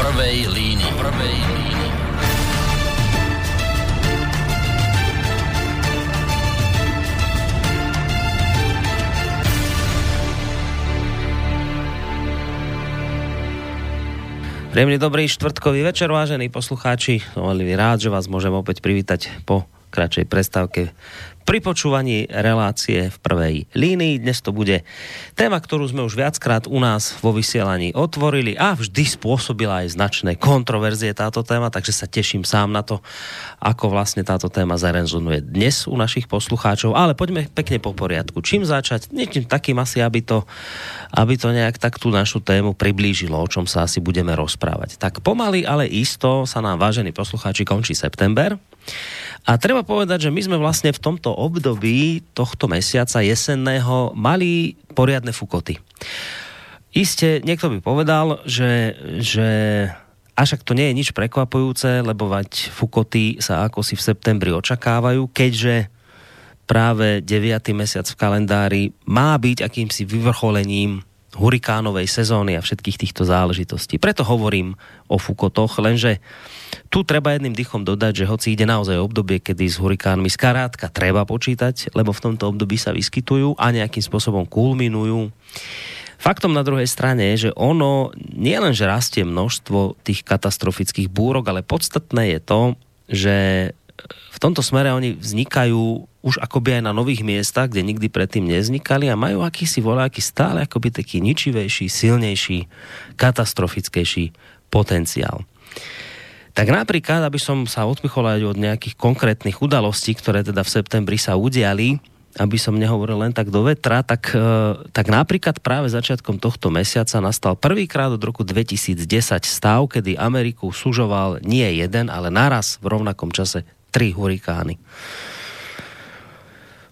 prvej línii. Prvej línii. Príjemný dobrý štvrtkový večer, vážení poslucháči. Som veľmi rád, že vás môžem opäť privítať po kratšej prestávke pri počúvaní relácie v prvej línii. Dnes to bude téma, ktorú sme už viackrát u nás vo vysielaní otvorili a vždy spôsobila aj značné kontroverzie táto téma, takže sa teším sám na to, ako vlastne táto téma zarezonuje dnes u našich poslucháčov. Ale poďme pekne po poriadku. Čím začať? Niečím takým asi, aby to, aby to nejak tak tú našu tému priblížilo, o čom sa asi budeme rozprávať. Tak pomaly, ale isto sa nám, vážení poslucháči, končí september. A treba povedať, že my sme vlastne v tomto období tohto mesiaca jesenného mali poriadne fukoty. Isté, niekto by povedal, že, že až ak to nie je nič prekvapujúce, lebo vať fukoty sa ako si v septembri očakávajú, keďže práve 9. mesiac v kalendári má byť akýmsi vyvrcholením hurikánovej sezóny a všetkých týchto záležitostí. Preto hovorím o fukotoch, lenže tu treba jedným dychom dodať, že hoci ide naozaj obdobie, kedy s hurikánmi skarátka treba počítať, lebo v tomto období sa vyskytujú a nejakým spôsobom kulminujú. Faktom na druhej strane je, že ono nie len, že rastie množstvo tých katastrofických búrok, ale podstatné je to, že v tomto smere oni vznikajú už akoby aj na nových miestach, kde nikdy predtým nevznikali a majú akýsi voláky stále akoby taký ničivejší, silnejší, katastrofickejší potenciál. Tak napríklad, aby som sa odpichol aj od nejakých konkrétnych udalostí, ktoré teda v septembri sa udiali, aby som nehovoril len tak do vetra, tak, e, tak napríklad práve začiatkom tohto mesiaca nastal prvýkrát od roku 2010 stav, kedy Ameriku sužoval nie jeden, ale naraz v rovnakom čase tri hurikány.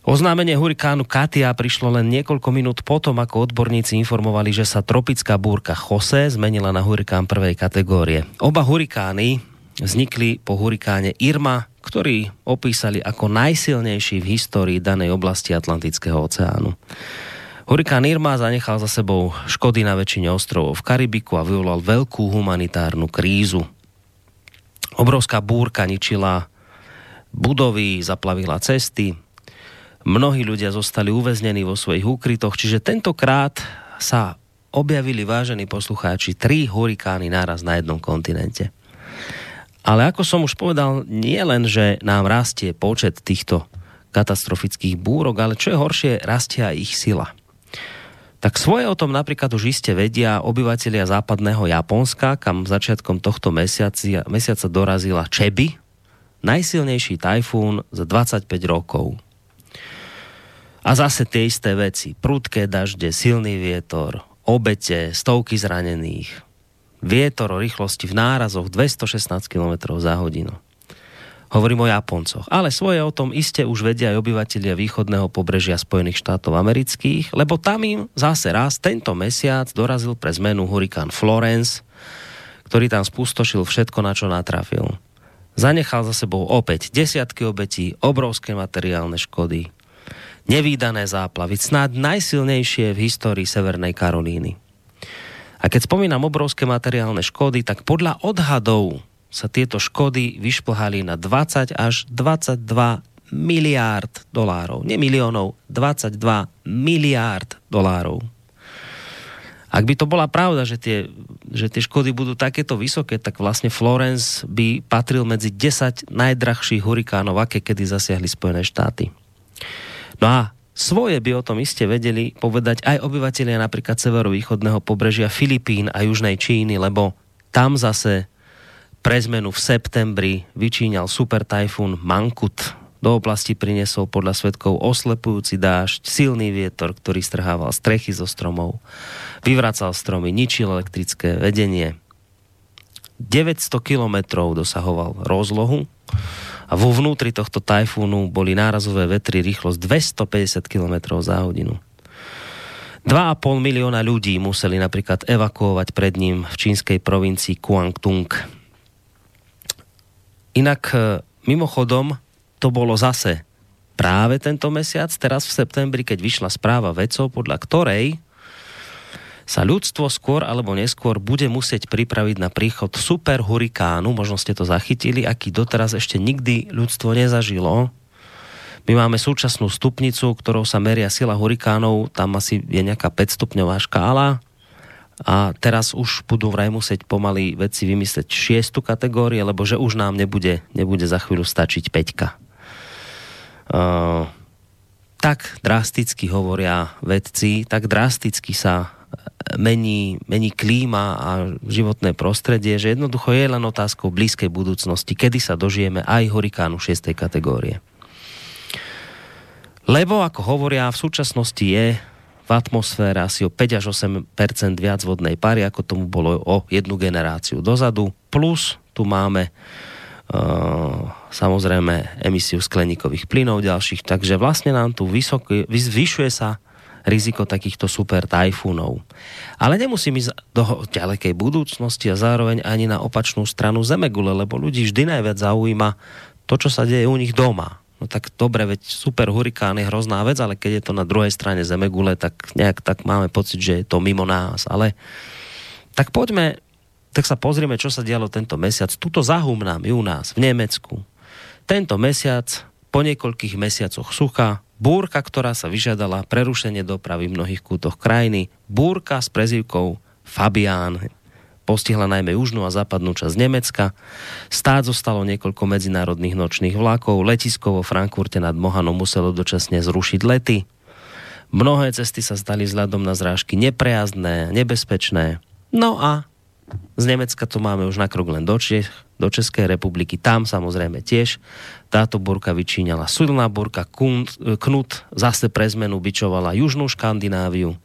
Oznámenie hurikánu Katia prišlo len niekoľko minút potom, ako odborníci informovali, že sa tropická búrka Jose zmenila na hurikán prvej kategórie. Oba hurikány vznikli po hurikáne Irma, ktorý opísali ako najsilnejší v histórii danej oblasti Atlantického oceánu. Hurikán Irma zanechal za sebou škody na väčšine ostrovov v Karibiku a vyvolal veľkú humanitárnu krízu. Obrovská búrka ničila budovy, zaplavila cesty, mnohí ľudia zostali uväznení vo svojich úkrytoch, čiže tentokrát sa objavili, vážení poslucháči, tri hurikány naraz na jednom kontinente. Ale ako som už povedal, nie len, že nám rastie počet týchto katastrofických búrok, ale čo je horšie, rastie aj ich sila. Tak svoje o tom napríklad už iste vedia obyvatelia západného Japonska, kam začiatkom tohto mesiaca, mesiaca dorazila Čeby, najsilnejší tajfún za 25 rokov. A zase tie isté veci. Prudké dažde, silný vietor, obete, stovky zranených, Vietor o rýchlosti v nárazoch 216 km za hodinu. Hovorím o Japoncoch. Ale svoje o tom iste už vedia aj obyvatelia východného pobrežia Spojených štátov amerických, lebo tam im zase raz tento mesiac dorazil pre zmenu hurikán Florence, ktorý tam spustošil všetko, na čo natrafil. Zanechal za sebou opäť desiatky obetí, obrovské materiálne škody, nevýdané záplavy, snáď najsilnejšie v histórii Severnej Karolíny. A keď spomínam obrovské materiálne škody, tak podľa odhadov sa tieto škody vyšplhali na 20 až 22 miliárd dolárov. Nie miliónov, 22 miliárd dolárov. Ak by to bola pravda, že tie, že tie škody budú takéto vysoké, tak vlastne Florence by patril medzi 10 najdrahších hurikánov, aké kedy zasiahli Spojené štáty. No a Svoje by o tom iste vedeli povedať aj obyvateľia napríklad severovýchodného pobrežia Filipín a južnej Číny, lebo tam zase pre zmenu v septembri vyčíňal super tajfún Mankut. Do oblasti priniesol podľa svetkov oslepujúci dážď, silný vietor, ktorý strhával strechy zo stromov, vyvracal stromy, ničil elektrické vedenie. 900 kilometrov dosahoval rozlohu a vo vnútri tohto tajfúnu boli nárazové vetry rýchlosť 250 km za hodinu. 2,5 milióna ľudí museli napríklad evakuovať pred ním v čínskej provincii Guangdong. Inak e, mimochodom to bolo zase práve tento mesiac, teraz v septembri, keď vyšla správa vecov, podľa ktorej sa ľudstvo skôr alebo neskôr bude musieť pripraviť na príchod super hurikánu, možno ste to zachytili, aký doteraz ešte nikdy ľudstvo nezažilo. My máme súčasnú stupnicu, ktorou sa meria sila hurikánov, tam asi je nejaká 5 stupňová škála a teraz už budú vraj musieť pomaly veci vymyslieť šiestu kategórie, lebo že už nám nebude, nebude za chvíľu stačiť peťka. Uh, tak drasticky hovoria vedci, tak drasticky sa mení, mení klíma a životné prostredie, že jednoducho je len otázkou blízkej budúcnosti, kedy sa dožijeme aj hurikánu 6. kategórie. Lebo, ako hovoria, v súčasnosti je v atmosfére asi o 5 až 8 viac vodnej pary, ako tomu bolo o jednu generáciu dozadu. Plus tu máme uh, samozrejme emisiu skleníkových plynov ďalších, takže vlastne nám tu vysoký, zvyšuje sa riziko takýchto super tajfúnov. Ale nemusím ísť do ďalekej budúcnosti a zároveň ani na opačnú stranu Zemegule, lebo ľudí vždy najviac zaujíma to, čo sa deje u nich doma. No tak dobre, veď super hurikán je hrozná vec, ale keď je to na druhej strane Zemegule, tak nejak tak máme pocit, že je to mimo nás. Ale tak poďme, tak sa pozrieme, čo sa dialo tento mesiac. Tuto zahumnám u nás, v Nemecku. Tento mesiac, po niekoľkých mesiacoch sucha, Búrka, ktorá sa vyžiadala prerušenie dopravy v mnohých kútoch krajiny. Búrka s prezývkou Fabián postihla najmä južnú a západnú časť Nemecka. Stát zostalo niekoľko medzinárodných nočných vlakov. Letisko vo Frankfurte nad Mohanom muselo dočasne zrušiť lety. Mnohé cesty sa stali vzhľadom na zrážky neprejazdné, nebezpečné. No a z Nemecka to máme už na krok len do Čech, do Českej republiky. Tam samozrejme tiež táto burka vyčíňala. Silná burka Knut zase pre zmenu bičovala Južnú Škandináviu.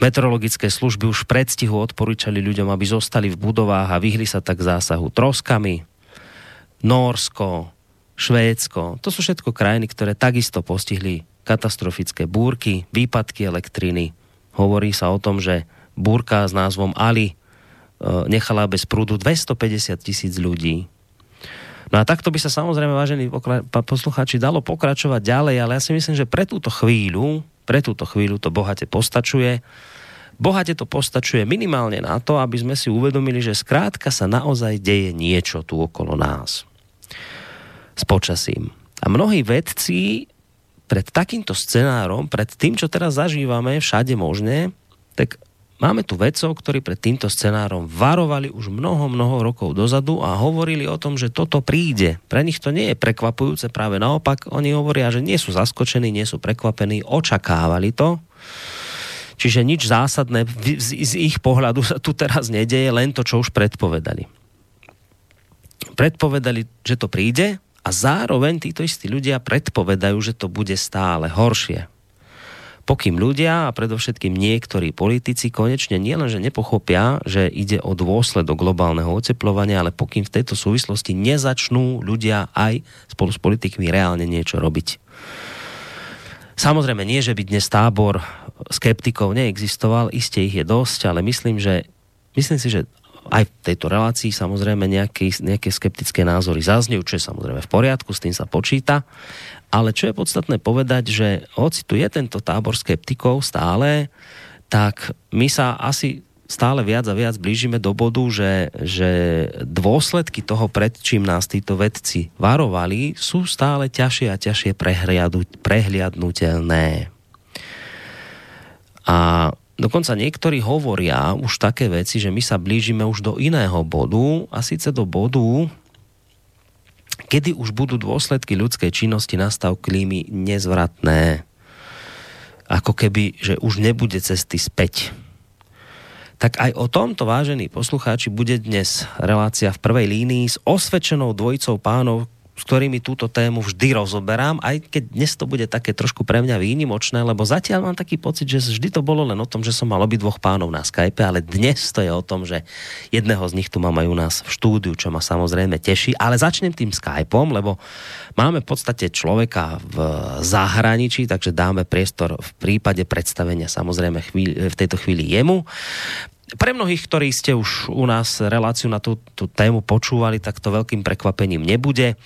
Meteorologické služby už v predstihu odporúčali ľuďom, aby zostali v budovách a vyhli sa tak zásahu troskami. Norsko, Švédsko, to sú všetko krajiny, ktoré takisto postihli katastrofické búrky, výpadky elektriny. Hovorí sa o tom, že búrka s názvom Ali E, nechala bez prúdu 250 tisíc ľudí. No a takto by sa samozrejme, vážení poslucháči, dalo pokračovať ďalej, ale ja si myslím, že pre túto chvíľu, pre túto chvíľu to bohate postačuje. Bohate to postačuje minimálne na to, aby sme si uvedomili, že skrátka sa naozaj deje niečo tu okolo nás. S počasím. A mnohí vedci pred takýmto scenárom, pred tým, čo teraz zažívame všade možné, tak Máme tu vedcov, ktorí pred týmto scenárom varovali už mnoho, mnoho rokov dozadu a hovorili o tom, že toto príde. Pre nich to nie je prekvapujúce, práve naopak. Oni hovoria, že nie sú zaskočení, nie sú prekvapení, očakávali to. Čiže nič zásadné z ich pohľadu sa tu teraz nedeje, len to, čo už predpovedali. Predpovedali, že to príde a zároveň títo istí ľudia predpovedajú, že to bude stále horšie pokým ľudia a predovšetkým niektorí politici konečne nielenže nepochopia, že ide o dôsledok globálneho oteplovania, ale pokým v tejto súvislosti nezačnú ľudia aj spolu s politikmi reálne niečo robiť. Samozrejme nie, že by dnes tábor skeptikov neexistoval, iste ich je dosť, ale myslím, že, myslím si, že aj v tejto relácii samozrejme nejaké, nejaké skeptické názory zaznejú, čo je samozrejme v poriadku, s tým sa počíta. Ale čo je podstatné povedať, že hoci tu je tento tábor skeptikov stále, tak my sa asi stále viac a viac blížime do bodu, že, že dôsledky toho, pred čím nás títo vedci varovali, sú stále ťažšie a ťažšie prehliadnutelné. A dokonca niektorí hovoria už také veci, že my sa blížime už do iného bodu, a síce do bodu, kedy už budú dôsledky ľudskej činnosti na stav klímy nezvratné. Ako keby, že už nebude cesty späť. Tak aj o tomto, vážení poslucháči, bude dnes relácia v prvej línii s osvedčenou dvojicou pánov, s ktorými túto tému vždy rozoberám, aj keď dnes to bude také trošku pre mňa výnimočné, lebo zatiaľ mám taký pocit, že vždy to bolo len o tom, že som mal obi dvoch pánov na Skype, ale dnes to je o tom, že jedného z nich tu mám aj u nás v štúdiu, čo ma samozrejme teší, ale začnem tým Skypeom, lebo máme v podstate človeka v zahraničí, takže dáme priestor v prípade predstavenia samozrejme chvíľ, v tejto chvíli jemu pre mnohých, ktorí ste už u nás reláciu na tú, tú tému počúvali, tak to veľkým prekvapením nebude,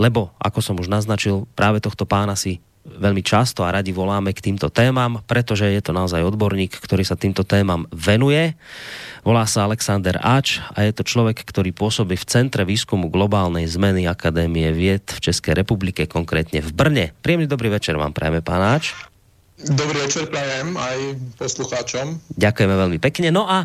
lebo, ako som už naznačil, práve tohto pána si veľmi často a radi voláme k týmto témam, pretože je to naozaj odborník, ktorý sa týmto témam venuje. Volá sa Alexander Ač a je to človek, ktorý pôsobí v Centre výskumu globálnej zmeny Akadémie vied v Českej republike, konkrétne v Brne. Príjemný dobrý večer vám prajeme, pán Ač. Dobrý večer prajem aj poslucháčom. Ďakujeme veľmi pekne. No a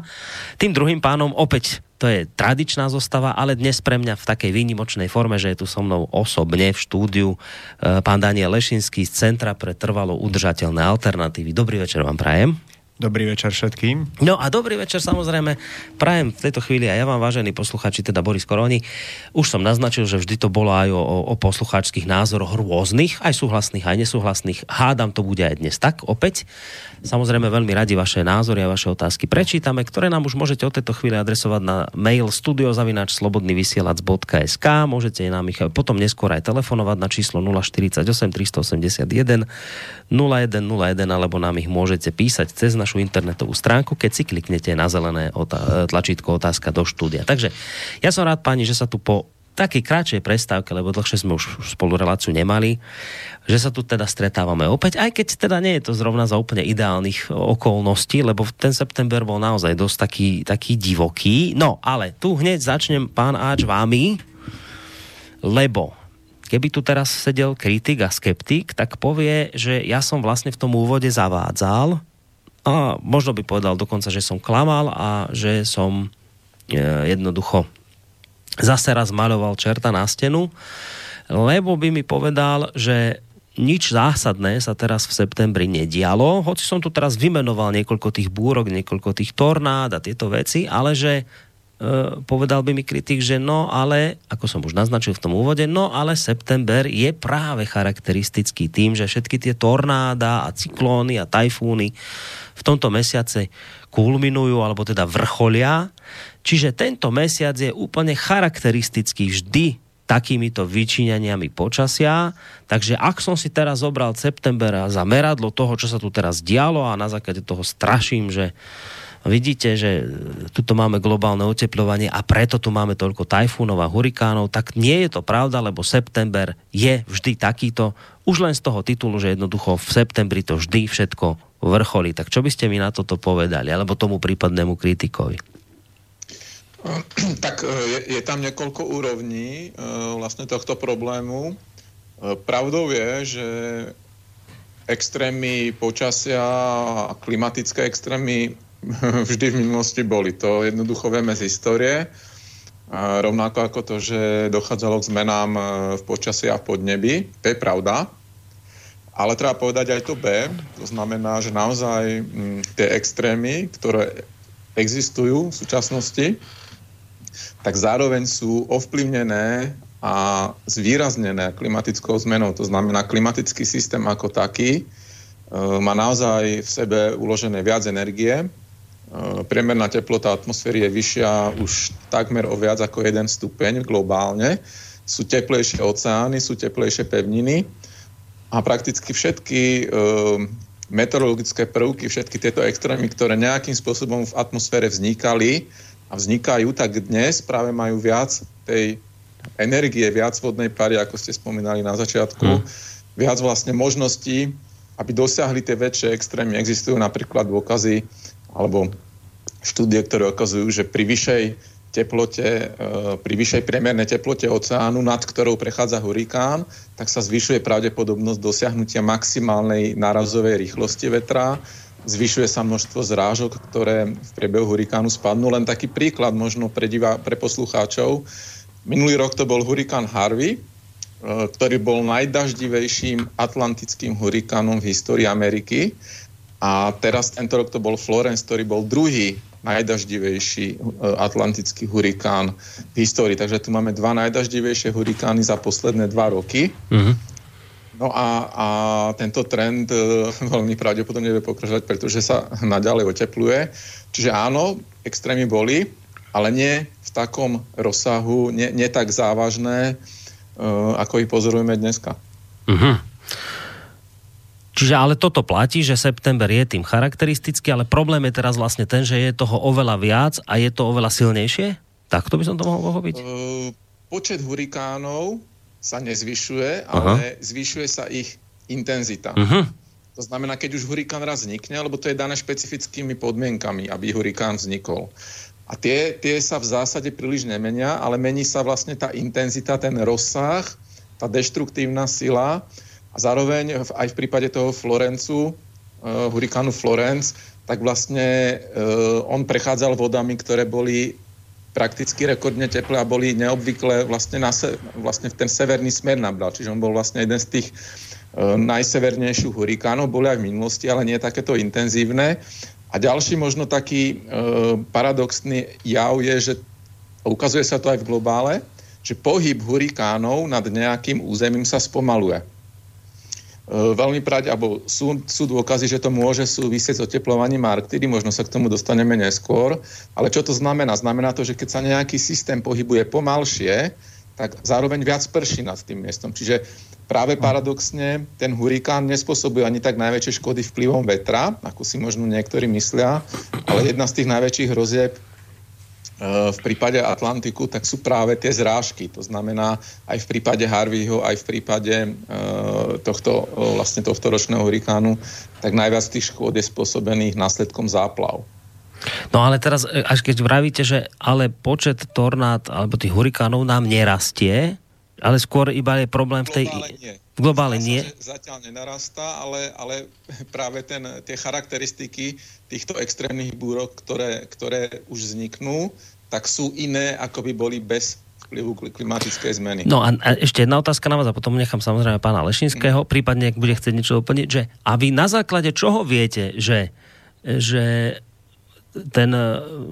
tým druhým pánom opäť to je tradičná zostava, ale dnes pre mňa v takej výnimočnej forme, že je tu so mnou osobne v štúdiu eh, pán Daniel Lešinský z Centra pre trvalo udržateľné alternatívy. Dobrý večer vám prajem. Dobrý večer všetkým. No a dobrý večer samozrejme prajem v tejto chvíli a ja vám, vážení posluchači, teda Boris Koroni. Už som naznačil, že vždy to bolo aj o, o poslucháčských názoroch rôznych, aj súhlasných, aj nesúhlasných. Hádam to bude aj dnes tak opäť. Samozrejme veľmi radi vaše názory a vaše otázky prečítame, ktoré nám už môžete od tejto chvíli adresovať na mail studiozavinačslobodnyvysielac.sk Môžete nám ich potom neskôr aj telefonovať na číslo 048 381 0101 alebo nám ich môžete písať cez našu internetovú stránku, keď si kliknete na zelené tlačítko otázka do štúdia. Takže ja som rád, pani, že sa tu po takej kratšej prestávke, lebo dlhšie sme už spolu reláciu nemali, že sa tu teda stretávame opäť, aj keď teda nie je to zrovna za úplne ideálnych okolností, lebo ten september bol naozaj dosť taký, taký divoký. No, ale tu hneď začnem, pán Áč, vámi, lebo keby tu teraz sedel kritik a skeptik, tak povie, že ja som vlastne v tom úvode zavádzal a možno by povedal dokonca, že som klamal a že som e, jednoducho zase raz maľoval čerta na stenu, lebo by mi povedal, že nič zásadné sa teraz v septembri nedialo, hoci som tu teraz vymenoval niekoľko tých búrok, niekoľko tých tornád a tieto veci, ale že povedal by mi kritik, že no ale, ako som už naznačil v tom úvode, no ale september je práve charakteristický tým, že všetky tie tornáda a cyklóny a tajfúny v tomto mesiace kulminujú alebo teda vrcholia Čiže tento mesiac je úplne charakteristický vždy takýmito vyčíňaniami počasia. Takže ak som si teraz zobral september za meradlo toho, čo sa tu teraz dialo a na základe toho straším, že vidíte, že tuto máme globálne oteplovanie a preto tu máme toľko tajfúnov a hurikánov, tak nie je to pravda, lebo september je vždy takýto, už len z toho titulu, že jednoducho v septembri to vždy všetko vrcholí. Tak čo by ste mi na toto povedali, alebo tomu prípadnému kritikovi? Tak e, je, je tam niekoľko úrovní e, vlastne tohto problému. E, pravdou je, že extrémy počasia a klimatické extrémy vždy v minulosti boli. To jednoducho vieme z histórie. A rovnako ako to, že dochádzalo k zmenám v počasí a v podnebi. To je pravda. Ale treba povedať aj to B. To znamená, že naozaj tie extrémy, ktoré existujú v súčasnosti, tak zároveň sú ovplyvnené a zvýraznené klimatickou zmenou. To znamená, klimatický systém ako taký e, má naozaj v sebe uložené viac energie. E, priemerná teplota atmosféry je vyššia už takmer o viac ako 1 stupeň globálne. Sú teplejšie oceány, sú teplejšie pevniny a prakticky všetky e, meteorologické prvky, všetky tieto extrémy, ktoré nejakým spôsobom v atmosfére vznikali, a vznikajú, tak dnes práve majú viac tej energie, viac vodnej pary, ako ste spomínali na začiatku, hmm. viac vlastne možností, aby dosiahli tie väčšie extrémy. Existujú napríklad dôkazy alebo štúdie, ktoré ukazujú, že pri vyššej teplote, e, pri vyššej priemernej teplote oceánu, nad ktorou prechádza hurikán, tak sa zvyšuje pravdepodobnosť dosiahnutia maximálnej nárazovej rýchlosti vetra zvyšuje sa množstvo zrážok, ktoré v priebehu hurikánu spadnú. Len taký príklad možno pre, diva, pre poslucháčov. Minulý rok to bol hurikán Harvey, e, ktorý bol najdaždivejším atlantickým hurikánom v histórii Ameriky. A teraz tento rok to bol Florence, ktorý bol druhý najdaždivejší e, atlantický hurikán v histórii. Takže tu máme dva najdaždivejšie hurikány za posledné dva roky. Uh-huh. No a, a tento trend e, veľmi pravdepodobne bude pokračovať, pretože sa naďalej otepluje. Čiže áno, extrémy boli, ale nie v takom rozsahu, nie, nie tak závažné, e, ako ich pozorujeme dneska. Uh-huh. Čiže ale toto platí, že september je tým charakteristický, ale problém je teraz vlastne ten, že je toho oveľa viac a je to oveľa silnejšie? Takto by som to mohol pochopiť? Uh, počet hurikánov sa nezvyšuje, ale Aha. zvyšuje sa ich intenzita. Uh-huh. To znamená, keď už hurikán raz vznikne, lebo to je dané špecifickými podmienkami, aby hurikán vznikol. A tie, tie sa v zásade príliš nemenia, ale mení sa vlastne tá intenzita, ten rozsah, tá deštruktívna sila a zároveň aj v prípade toho Florencu, uh, hurikánu Florence, tak vlastne uh, on prechádzal vodami, ktoré boli prakticky rekordne teplé a boli neobvykle vlastne, na se, vlastne v ten severný smer nabral. Čiže on bol vlastne jeden z tých uh, najsevernejších hurikánov, boli aj v minulosti, ale nie takéto intenzívne. A ďalší možno taký e, paradoxný jav je, že ukazuje sa to aj v globále, že pohyb hurikánov nad nejakým územím sa spomaluje. E, veľmi práť, alebo sú, sú dôkazy, že to môže súvisieť s oteplovaním Arktidy, možno sa k tomu dostaneme neskôr, ale čo to znamená? Znamená to, že keď sa nejaký systém pohybuje pomalšie, tak zároveň viac prší nad tým miestom. Čiže práve paradoxne ten hurikán nespôsobuje ani tak najväčšie škody vplyvom vetra, ako si možno niektorí myslia, ale jedna z tých najväčších hrozieb v prípade Atlantiku, tak sú práve tie zrážky. To znamená aj v prípade Harveyho, aj v prípade e, tohto, e, vlastne tohto ročného hurikánu, tak najviac tých škôd je spôsobených následkom záplav. No ale teraz, e, až keď vravíte, že ale počet tornád alebo tých hurikánov nám nerastie, ale skôr iba je problém v tej... Globále nie. Globále nie? Zatiaľ nenarastá, ale, ale práve ten, tie charakteristiky týchto extrémnych búrok, ktoré, ktoré už vzniknú, tak sú iné, ako by boli bez vplyvu klimatickej zmeny. No a, a ešte jedna otázka na vás a potom nechám samozrejme pána Lešinského, mm. prípadne ak bude chcieť niečo doplniť, že a vy na základe čoho viete, že, že ten,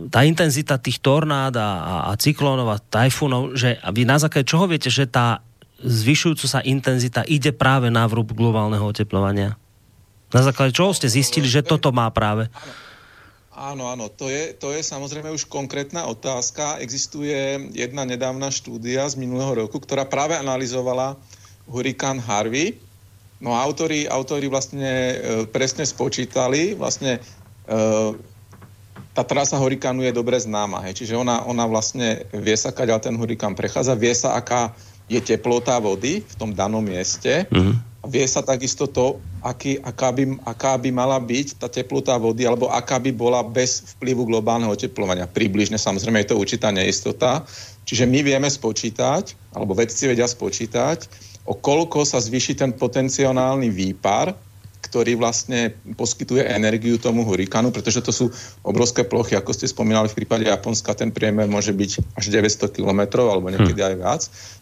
tá intenzita tých tornád a, a cyklónov a tajfúnov, že vy na základe čoho viete, že tá zvyšujúca sa intenzita ide práve na vrúb globálneho oteplovania? Na základe čoho ste zistili, že toto má práve? Áno, áno, to je, to je samozrejme už konkrétna otázka. Existuje jedna nedávna štúdia z minulého roku, ktorá práve analyzovala hurikán Harvey. No autori, autori vlastne e, presne spočítali, vlastne e, tá trasa hurikánu je dobre známa. Hej. Čiže ona, ona vlastne vie sa, kaďal ten hurikán prechádza, vie sa, aká je teplota vody v tom danom mieste. A vie sa takisto to, aký, aká, by, aká by mala byť tá teplota vody, alebo aká by bola bez vplyvu globálneho oteplovania. Približne, samozrejme, je to určitá neistota. Čiže my vieme spočítať, alebo vedci vedia spočítať, o koľko sa zvýši ten potenciálny výpar ktorý vlastne poskytuje energiu tomu hurikánu, pretože to sú obrovské plochy, ako ste spomínali v prípade Japonska, ten priemer môže byť až 900 km alebo niekedy aj viac.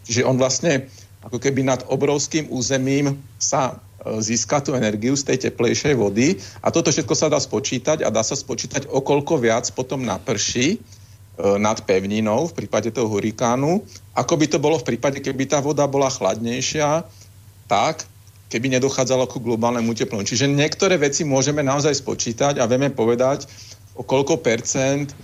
Čiže on vlastne ako keby nad obrovským územím sa e, získa tú energiu z tej teplejšej vody a toto všetko sa dá spočítať a dá sa spočítať, o koľko viac potom naprší e, nad pevninou v prípade toho hurikánu, ako by to bolo v prípade, keby tá voda bola chladnejšia, tak, keby nedochádzalo ku globálnemu teplomu. Čiže niektoré veci môžeme naozaj spočítať a vieme povedať, o koľko percent e,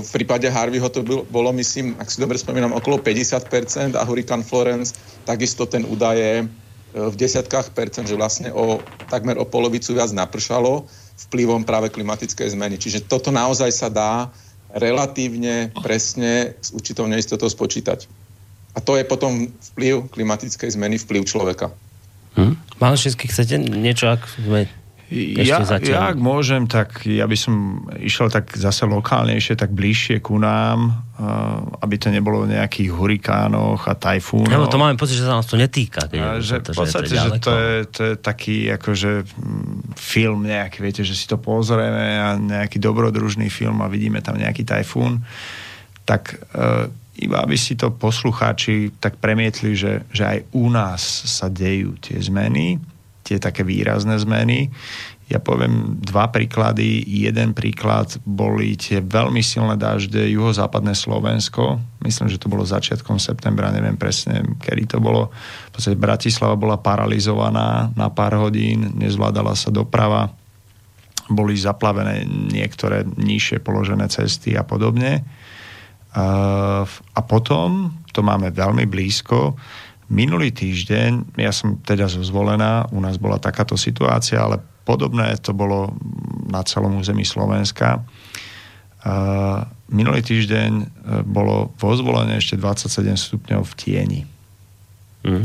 v prípade Harveyho to bolo, myslím, ak si dobre spomínam, okolo 50% a Hurricane Florence takisto ten údaj je e, v desiatkách percent, že vlastne o, takmer o polovicu viac napršalo vplyvom práve klimatickej zmeny. Čiže toto naozaj sa dá relatívne presne s určitou neistotou spočítať. A to je potom vplyv klimatickej zmeny, vplyv človeka. Hm? Šisky, chcete niečo, ak sme ja, ja, ak môžem, tak ja by som išiel tak zase lokálnejšie, tak bližšie ku nám, uh, aby to nebolo v nejakých hurikánoch a tajfúnoch. Lebo to máme pocit, že sa nás to netýka. A, že to, v podstate, že, to, je, to je taký akože mm, film nejaký, viete, že si to pozrieme a nejaký dobrodružný film a vidíme tam nejaký tajfún, tak uh, iba aby si to poslucháči tak premietli, že, že aj u nás sa dejú tie zmeny, tie také výrazné zmeny. Ja poviem dva príklady. Jeden príklad boli tie veľmi silné dažde juhozápadné Slovensko. Myslím, že to bolo začiatkom septembra, neviem presne, kedy to bolo. V podstate Bratislava bola paralizovaná na pár hodín, nezvládala sa doprava, boli zaplavené niektoré nižšie položené cesty a podobne a potom, to máme veľmi blízko, minulý týždeň, ja som teda zvolená, u nás bola takáto situácia, ale podobné to bolo na celom území Slovenska. Minulý týždeň e, bolo vo ešte 27 stupňov v tieni. Mm.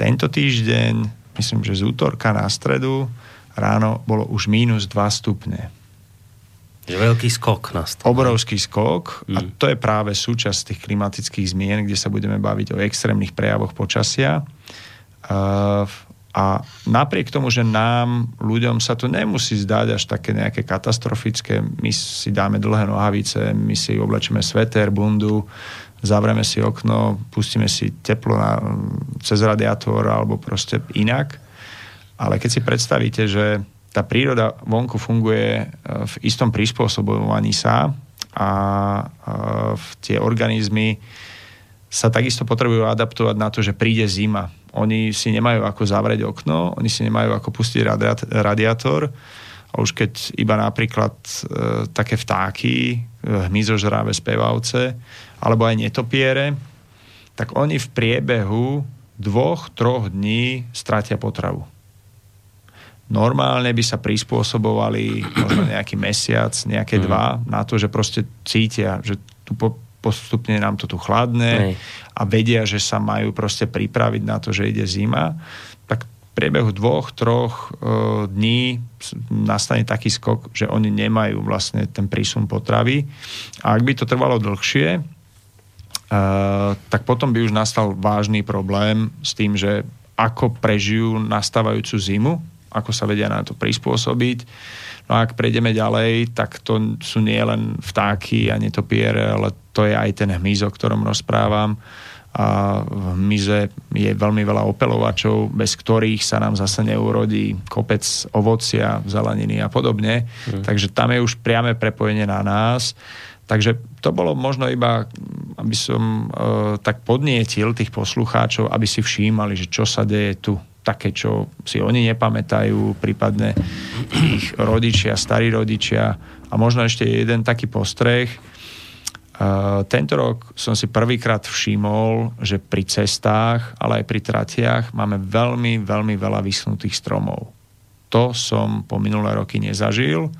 Tento týždeň myslím, že z útorka na stredu ráno bolo už mínus 2 stupne. Že veľký skok nastal. Obrovský skok mm. a to je práve súčasť tých klimatických zmien, kde sa budeme baviť o extrémnych prejavoch počasia. Uh, a napriek tomu, že nám, ľuďom sa to nemusí zdať až také nejaké katastrofické, my si dáme dlhé nohavice, my si oblečeme sveter, bundu, zavreme si okno, pustíme si teplo na, cez radiátor alebo proste inak. Ale keď si predstavíte, že tá príroda vonku funguje e, v istom prispôsobovaní sa a e, tie organizmy sa takisto potrebujú adaptovať na to, že príde zima oni si nemajú ako zavrieť okno, oni si nemajú ako pustiť radiátor a už keď iba napríklad e, také vtáky, e, hmyzožráve spevavce, alebo aj netopiere, tak oni v priebehu dvoch, troch dní stratia potravu. Normálne by sa prispôsobovali možno nejaký mesiac, nejaké mm. dva na to, že proste cítia, že tu po, postupne nám to tu chladne a vedia, že sa majú proste pripraviť na to, že ide zima, tak v priebehu dvoch, troch e, dní nastane taký skok, že oni nemajú vlastne ten prísun potravy. A ak by to trvalo dlhšie, e, tak potom by už nastal vážny problém s tým, že ako prežijú nastávajúcu zimu, ako sa vedia na to prispôsobiť No a ak prejdeme ďalej, tak to sú nie len vtáky a netopiere, ale to je aj ten hmyz, o ktorom rozprávam. A v hmyze je veľmi veľa opelovačov, bez ktorých sa nám zase neurodí kopec ovocia, zeleniny a podobne. Mm. Takže tam je už priame prepojenie na nás. Takže to bolo možno iba, aby som e, tak podnietil tých poslucháčov, aby si všímali, že čo sa deje tu také, čo si oni nepamätajú, prípadne ich rodičia, starí rodičia. A možno ešte jeden taký postreh. Uh, tento rok som si prvýkrát všimol, že pri cestách, ale aj pri tratiach máme veľmi, veľmi veľa vysnutých stromov. To som po minulé roky nezažil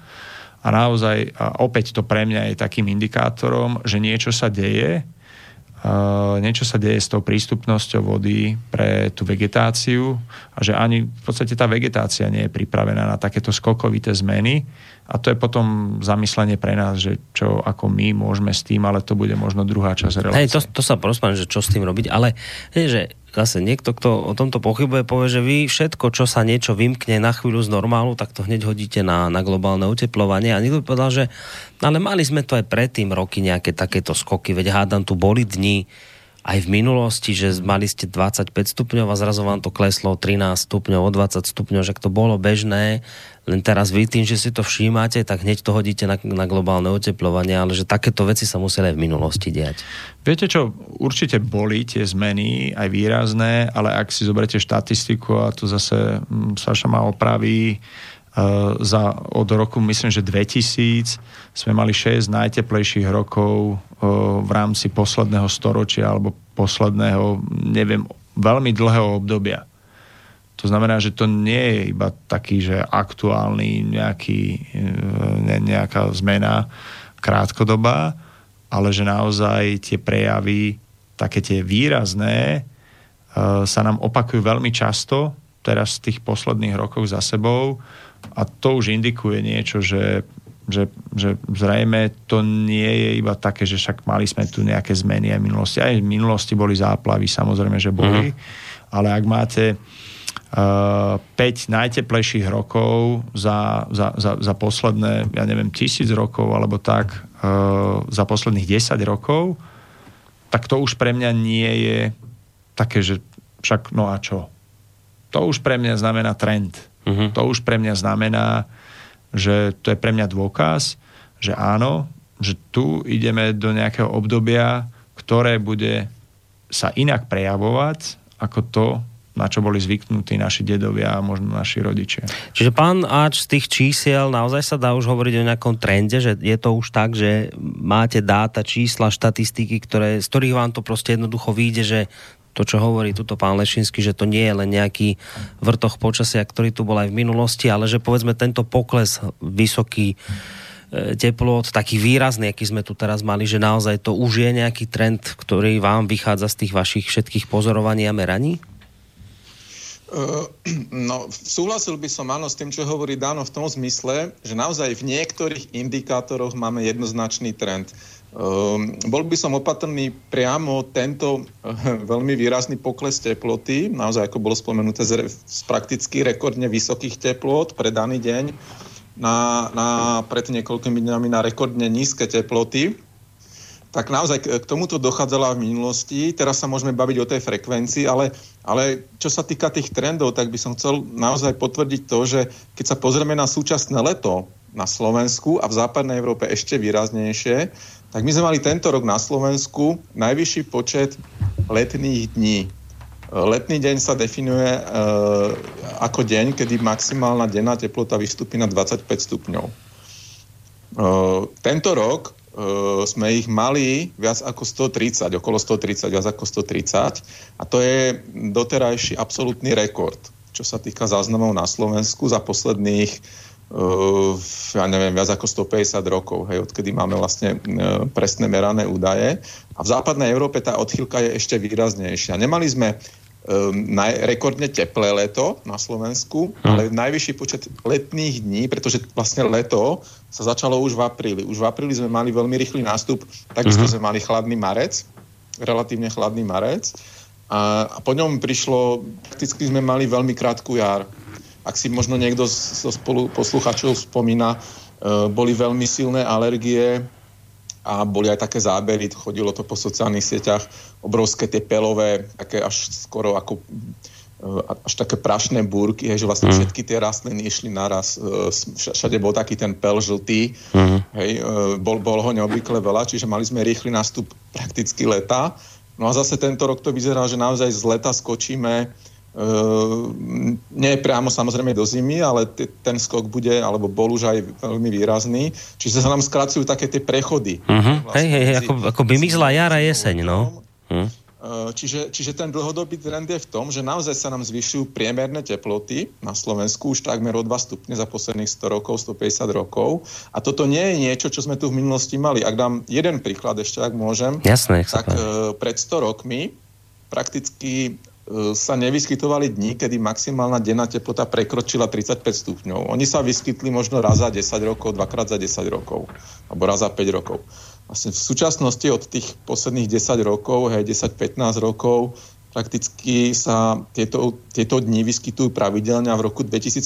a naozaj, a opäť to pre mňa je takým indikátorom, že niečo sa deje niečo sa deje s tou prístupnosťou vody pre tú vegetáciu a že ani v podstate tá vegetácia nie je pripravená na takéto skokovité zmeny a to je potom zamyslenie pre nás, že čo ako my môžeme s tým, ale to bude možno druhá časť relácie. Hej, to, to sa porozprávam, že čo s tým robiť, ale je, že zase niekto, kto o tomto pochybuje, povie, že vy všetko, čo sa niečo vymkne na chvíľu z normálu, tak to hneď hodíte na, na globálne uteplovanie. A niekto povedal, že ale mali sme to aj predtým roky nejaké takéto skoky, veď hádam tu boli dni, aj v minulosti, že mali ste 25 stupňov a zrazu vám to kleslo 13 stupňov, o 20 stupňov, že to bolo bežné, len teraz vy tým, že si to všímate, tak hneď to hodíte na, na globálne oteplovanie, ale že takéto veci sa museli aj v minulosti diať. Viete čo, určite boli tie zmeny aj výrazné, ale ak si zoberete štatistiku a tu zase mm, Saša ma opraví, za, od roku, myslím, že 2000 sme mali 6 najteplejších rokov uh, v rámci posledného storočia alebo posledného, neviem, veľmi dlhého obdobia. To znamená, že to nie je iba taký, že aktuálny nejaký, ne, nejaká zmena krátkodobá, ale že naozaj tie prejavy, také tie výrazné, sa nám opakujú veľmi často, teraz v tých posledných rokoch za sebou a to už indikuje niečo, že, že, že zrejme to nie je iba také, že však mali sme tu nejaké zmeny aj v minulosti. Aj v minulosti boli záplavy, samozrejme, že boli. Mm. Ale ak máte uh, 5 najteplejších rokov za, za, za, za posledné, ja neviem, tisíc rokov alebo tak, uh, za posledných 10 rokov, tak to už pre mňa nie je také, že však no a čo? To už pre mňa znamená trend Uh-huh. To už pre mňa znamená, že to je pre mňa dôkaz, že áno, že tu ideme do nejakého obdobia, ktoré bude sa inak prejavovať ako to, na čo boli zvyknutí naši dedovia a možno naši rodičia. Čiže pán Ač, z tých čísiel naozaj sa dá už hovoriť o nejakom trende, že je to už tak, že máte dáta, čísla, štatistiky, ktoré, z ktorých vám to proste jednoducho vyjde, že to, čo hovorí tuto pán Lešinsky, že to nie je len nejaký vrtoch počasia, ktorý tu bol aj v minulosti, ale že povedzme tento pokles vysoký e, teplot, taký výrazný, aký sme tu teraz mali, že naozaj to už je nejaký trend, ktorý vám vychádza z tých vašich všetkých pozorovaní a meraní? No, súhlasil by som áno s tým, čo hovorí Dano v tom zmysle, že naozaj v niektorých indikátoroch máme jednoznačný trend. Um, bol by som opatrný priamo tento uh, veľmi výrazný pokles teploty, naozaj ako bolo spomenuté z, z prakticky rekordne vysokých teplot pre daný deň na, na pred niekoľkými dňami na rekordne nízke teploty, tak naozaj k tomuto dochádzala v minulosti. Teraz sa môžeme baviť o tej frekvencii, ale, ale čo sa týka tých trendov, tak by som chcel naozaj potvrdiť to, že keď sa pozrieme na súčasné leto na Slovensku a v západnej Európe ešte výraznejšie, tak my sme mali tento rok na Slovensku najvyšší počet letných dní. Letný deň sa definuje e, ako deň, kedy maximálna denná teplota vystúpi na 25 stupňov. E, tento rok uh, sme ich mali viac ako 130, okolo 130, viac ako 130 a to je doterajší absolútny rekord, čo sa týka záznamov na Slovensku za posledných ja neviem, viac ako 150 rokov, hej, odkedy máme vlastne presné merané údaje. A v západnej Európe tá odchýlka je ešte výraznejšia. Nemali sme um, rekordne teplé leto na Slovensku, hm. ale najvyšší počet letných dní, pretože vlastne leto sa začalo už v apríli. Už v apríli sme mali veľmi rýchly nástup, takisto uh-huh. sme mali chladný marec, relatívne chladný marec a, a po ňom prišlo, prakticky sme mali veľmi krátku jar. Ak si možno niekto zo spolu posluchačov spomína, uh, boli veľmi silné alergie, a boli aj také zábery, chodilo to po sociálnych sieťach, obrovské tie pelové, také až skoro ako e, až také prašné búrky, že vlastne mm. všetky tie rastliny išli naraz. E, všade bol taký ten pel žltý, mm. hej, e, bol, bol ho neobvykle veľa, čiže mali sme rýchly nástup prakticky leta. No a zase tento rok to vyzerá, že naozaj z leta skočíme Ehm, nie priamo samozrejme do zimy, ale t- ten skok bude, alebo bol už aj veľmi výrazný. Čiže sa nám skracujú také tie prechody. Uh-huh. Vlastne hej, hej, ako, ako by mizla jara jeseň, no. Uh-huh. Čiže, čiže ten dlhodobý trend je v tom, že naozaj sa nám zvyšujú priemerné teploty na Slovensku už takmer o 2 stupne za posledných 100 rokov, 150 rokov. A toto nie je niečo, čo sme tu v minulosti mali. Ak dám jeden príklad ešte, ak môžem, Jasné, tak uh, pred 100 rokmi prakticky sa nevyskytovali dni, kedy maximálna denná teplota prekročila 35 stupňov. Oni sa vyskytli možno raz za 10 rokov, dvakrát za 10 rokov, alebo raz za 5 rokov. Vlastne v súčasnosti od tých posledných 10 rokov, hej, 10-15 rokov, prakticky sa tieto, tieto dni vyskytujú pravidelne a v roku 2015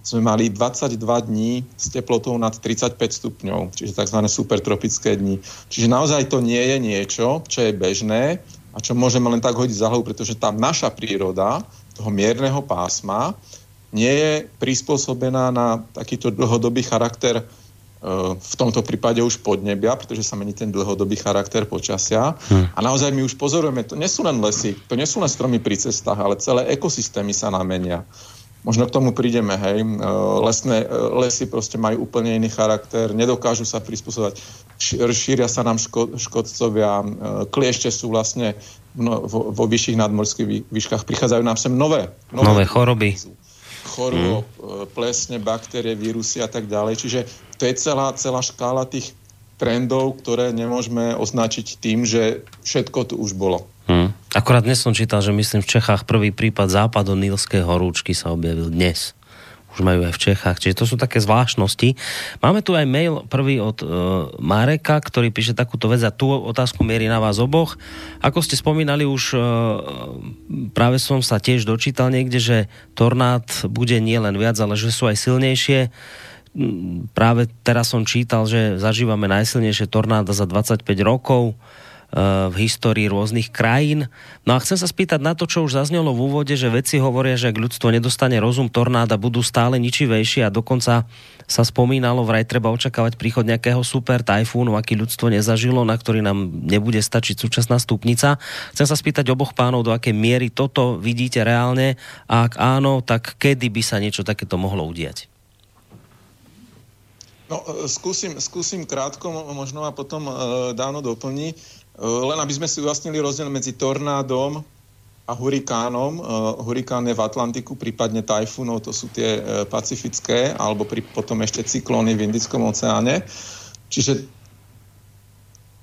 sme mali 22 dní s teplotou nad 35 stupňov, čiže tzv. supertropické dni. Čiže naozaj to nie je niečo, čo je bežné a čo môžeme len tak hodiť za hlavu, pretože tá naša príroda toho mierneho pásma nie je prispôsobená na takýto dlhodobý charakter e, v tomto prípade už podnebia, pretože sa mení ten dlhodobý charakter počasia. Hmm. A naozaj my už pozorujeme, to nie sú len lesy, to nie sú len stromy pri cestách, ale celé ekosystémy sa namenia. Možno k tomu prídeme, hej. E, lesné, e, lesy proste majú úplne iný charakter, nedokážu sa prispôsobovať, šíria sa nám ško, škodcovia, e, kliešte sú vlastne no, vo, vo vyšších nadmorských výškach, prichádzajú nám sem nové, nové, nové choroby. Chorôb, mm. plesne, baktérie, vírusy a tak ďalej. Čiže to je celá, celá škála tých trendov, ktoré nemôžeme označiť tým, že všetko tu už bolo. Hmm. Akorát dnes som čítal, že myslím v Čechách prvý prípad západonilskej horúčky sa objavil dnes. Už majú aj v Čechách, čiže to sú také zvláštnosti. Máme tu aj mail prvý od e, Mareka, ktorý píše takúto vec a tú otázku mierí na vás oboch. Ako ste spomínali už, e, práve som sa tiež dočítal niekde, že tornád bude nielen viac, ale že sú aj silnejšie práve teraz som čítal, že zažívame najsilnejšie tornáda za 25 rokov v histórii rôznych krajín. No a chcem sa spýtať na to, čo už zaznelo v úvode, že vedci hovoria, že ak ľudstvo nedostane rozum tornáda, budú stále ničivejšie a dokonca sa spomínalo, vraj treba očakávať príchod nejakého super tajfúnu, aký ľudstvo nezažilo, na ktorý nám nebude stačiť súčasná stupnica. Chcem sa spýtať oboch pánov, do akej miery toto vidíte reálne a ak áno, tak kedy by sa niečo takéto mohlo udiať? No, e, skúsim, skúsim krátko, možno a potom uh, dáno doplní. Eh, len aby sme si ujasnili rozdiel medzi tornádom a hurikánom. Uh, hurikán je v Atlantiku, prípadne tajfúnov, to sú tie uh, pacifické, alebo pri, potom ešte cyklóny v Indickom oceáne. Čiže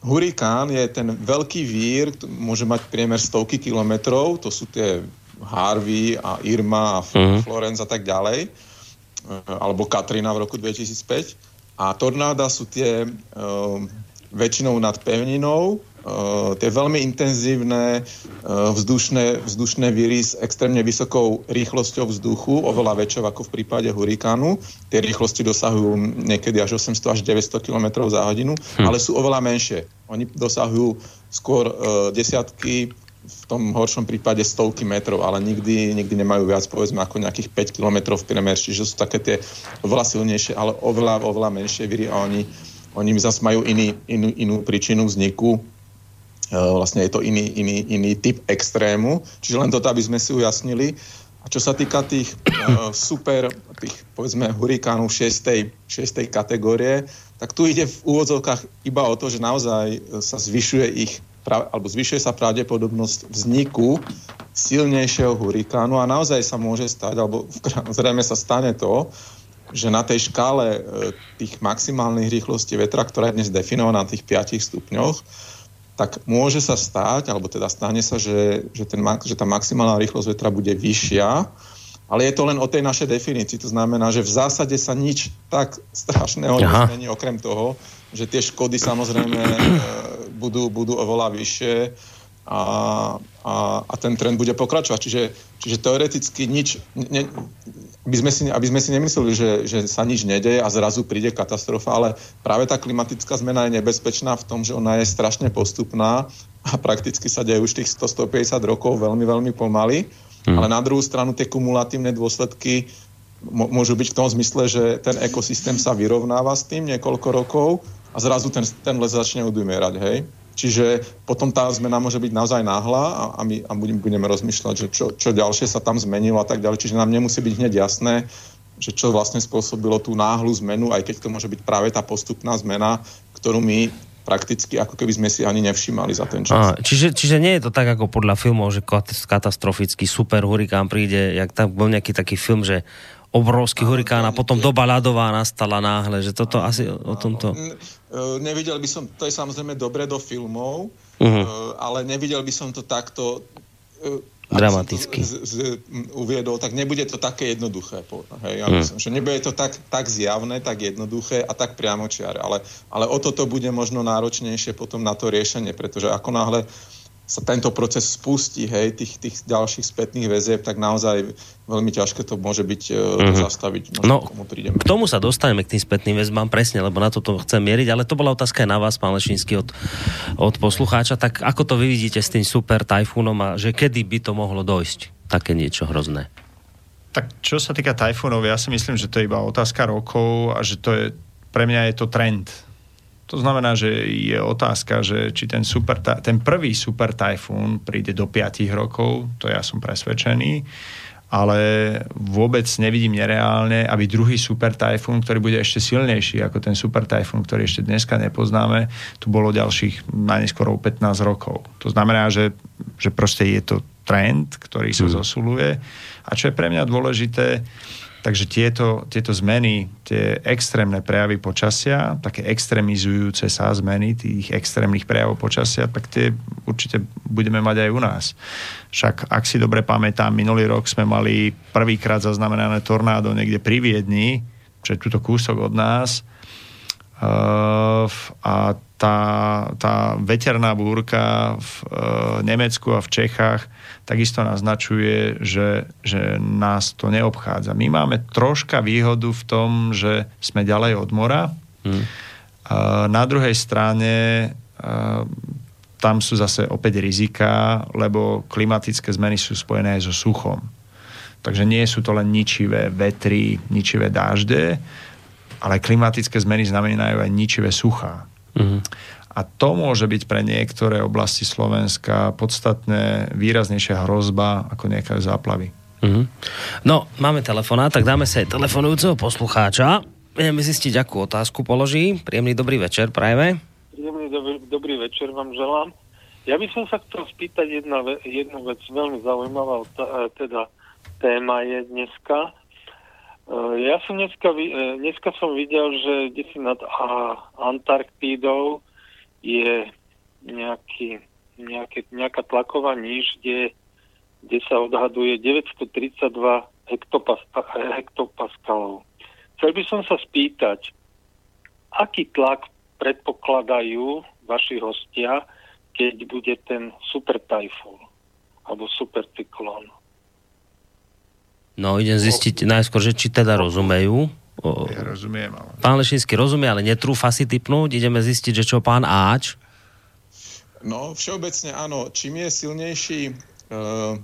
hurikán je ten veľký vír, môže mať priemer stovky kilometrov, to sú tie Harvey a Irma a uh-huh. Florence a tak ďalej, alebo Katrina v roku 2005. A tornáda sú tie väčšinou nad pevninou, tie veľmi intenzívne uh, vzdušné, vzdušné víry s extrémne vysokou rýchlosťou vzduchu, oveľa väčšou ako v prípade hurikánu. Tie rýchlosti dosahujú niekedy až 800 až 900 km za hodinu, hm. ale sú oveľa menšie. Oni dosahujú skôr uh, desiatky, v tom horšom prípade stovky metrov, ale nikdy, nikdy nemajú viac, povedzme, ako nejakých 5 km v priemer, čiže sú také tie oveľa silnejšie, ale oveľa, oveľa menšie víry a oni, oni zase majú iný, inú, inú príčinu vzniku vlastne je to iný, iný, iný typ extrému. Čiže len toto, aby sme si ujasnili. A čo sa týka tých uh, super, tých povedzme hurikánov 6. 6. kategórie, tak tu ide v úvodzovkách iba o to, že naozaj sa zvyšuje ich alebo zvyšuje sa pravdepodobnosť vzniku silnejšieho hurikánu a naozaj sa môže stať, alebo zrejme sa stane to, že na tej škále e, tých maximálnych rýchlostí vetra, ktorá je dnes definovaná na tých 5 stupňoch, tak môže sa stať, alebo teda stane sa, že, že, ten, že tá maximálna rýchlosť vetra bude vyššia, ale je to len o tej našej definícii. To znamená, že v zásade sa nič tak strašného nezmení, okrem toho, že tie škody samozrejme e, budú, budú oveľa vyššie a, a, a ten trend bude pokračovať. Čiže, čiže teoreticky nič, ne, aby, sme si, aby sme si nemysleli, že, že sa nič nedeje a zrazu príde katastrofa, ale práve tá klimatická zmena je nebezpečná v tom, že ona je strašne postupná a prakticky sa deje už tých 100-150 rokov veľmi, veľmi pomaly. Hmm. Ale na druhú stranu tie kumulatívne dôsledky môžu byť v tom zmysle, že ten ekosystém sa vyrovnáva s tým niekoľko rokov a zrazu ten, ten les začne odumierať, hej? Čiže potom tá zmena môže byť naozaj náhla a, a my a budeme rozmýšľať, že čo, čo ďalšie sa tam zmenilo a tak ďalej. Čiže nám nemusí byť hneď jasné, že čo vlastne spôsobilo tú náhlu zmenu, aj keď to môže byť práve tá postupná zmena, ktorú my prakticky ako keby sme si ani nevšimali za ten čas. A, čiže, čiže nie je to tak ako podľa filmov, že katastrofický super hurikán príde, jak tam bol nejaký taký film, že obrovský hurikán a potom doba ľadová nastala náhle, že toto asi o tomto... E, nevidel by som, to je samozrejme dobre do filmov, uh-huh. ale nevidel by som to takto e, dramaticky z, z, uviedol, tak nebude to také jednoduché. Hej, ja uh-huh. myslím, že nebude to tak, tak zjavné, tak jednoduché a tak priamočiare, ale, ale o toto bude možno náročnejšie potom na to riešenie, pretože ako náhle uh, sa tento proces spustí, hej, tých, tých ďalších spätných väzieb, tak naozaj veľmi ťažké to môže byť mm-hmm. zastaviť. No, k tomu, prídeme. k tomu sa dostaneme, k tým spätným väzbám presne, lebo na toto chcem mieriť, ale to bola otázka aj na vás, pán Lešinský, od, od poslucháča. Tak ako to vy vidíte s tým super tajfúnom a že kedy by to mohlo dojsť? Také niečo hrozné. Tak čo sa týka tajfúnov, ja si myslím, že to je iba otázka rokov a že to je, pre mňa je to trend to znamená, že je otázka, že či ten, super, ten prvý super tajfún príde do 5 rokov, to ja som presvedčený, ale vôbec nevidím nereálne, aby druhý super tajfún, ktorý bude ešte silnejší ako ten super tajfún, ktorý ešte dneska nepoznáme, tu bolo ďalších najneskôr 15 rokov. To znamená, že, že proste je to trend, ktorý sa mm. zosuluje. A čo je pre mňa dôležité, Takže tieto, tieto zmeny, tie extrémne prejavy počasia, také extrémizujúce sa zmeny tých extrémnych prejavov počasia, tak tie určite budeme mať aj u nás. Však, ak si dobre pamätám, minulý rok sme mali prvýkrát zaznamenané tornádo niekde pri Viedni, čo je tuto kúsok od nás. A tá, tá veterná búrka v uh, Nemecku a v Čechách takisto naznačuje, že, že nás to neobchádza. My máme troška výhodu v tom, že sme ďalej od mora. Hmm. Na druhej strane tam sú zase opäť rizika, lebo klimatické zmeny sú spojené aj so suchom. Takže nie sú to len ničivé vetry, ničivé dážde, ale klimatické zmeny znamenajú aj ničivé suchá. Mm-hmm. A to môže byť pre niektoré oblasti Slovenska podstatne výraznejšia hrozba ako nejaké záplavy. Mm-hmm. No, máme telefonát, tak dáme sa aj telefonujúceho poslucháča. Ideme zistiť, akú otázku položí. Príjemný dobrý večer, prajeme. Príjemný dobrý, dobrý večer vám želám. Ja by som sa chcel spýtať jedna, jednu vec, veľmi zaujímavá, e, teda téma je dneska. E, ja som dneska, e, dneska som videl, že kde si nad Antarktídou je nejaký, nejaké, nejaká tlaková níž, kde kde sa odhaduje 932 hektopaskalov. Chcel by som sa spýtať, aký tlak predpokladajú vaši hostia, keď bude ten super tajfún alebo super cyklón? No, idem zistiť najskôr, že či teda rozumejú. Ja rozumiem, ale... Pán Lešinsky rozumie, ale netrúfa si typnúť. Ideme zistiť, že čo pán Áč? No, všeobecne áno. Čím je silnejší uh,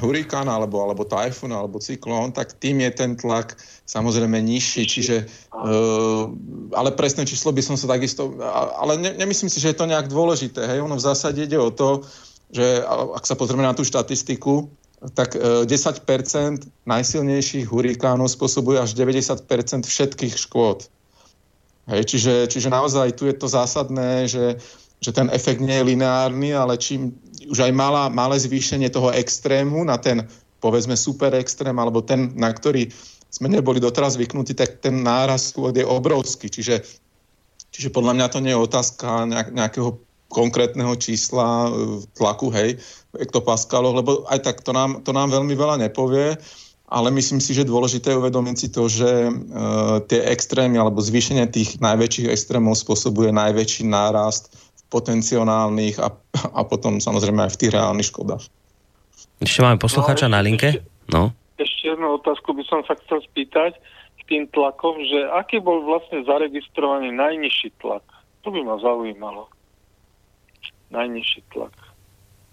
hurikán alebo, alebo tajfún alebo cyklón, tak tým je ten tlak samozrejme nižší. Čiže, uh, ale presné číslo by som sa takisto... Ale ne, nemyslím si, že je to nejak dôležité. Hej? Ono v zásade ide o to, že ak sa pozrieme na tú štatistiku, tak 10% e, najsilnejších hurikánov spôsobuje až 90% všetkých škôd. Hej, čiže, čiže naozaj tu je to zásadné, že, že ten efekt nie je lineárny, ale čím už aj malá, malé zvýšenie toho extrému na ten, povedzme, super extrém, alebo ten, na ktorý sme neboli doteraz zvyknutí, tak ten náraz je obrovský. Čiže, čiže podľa mňa to nie je otázka nejakého konkrétneho čísla e, tlaku, hej, hektopaskalov, lebo aj tak to nám, to nám veľmi veľa nepovie, ale myslím si, že dôležité je uvedomiť si to, že e, tie extrémy alebo zvýšenie tých najväčších extrémov spôsobuje najväčší nárast v potenciálnych a, a potom samozrejme aj v tých reálnych škodách. Ešte máme poslucháča no, na linke. No. Ešte jednu otázku by som sa chcel spýtať k tým tlakom, že aký bol vlastne zaregistrovaný najnižší tlak? To by ma zaujímalo. Najnižší tlak.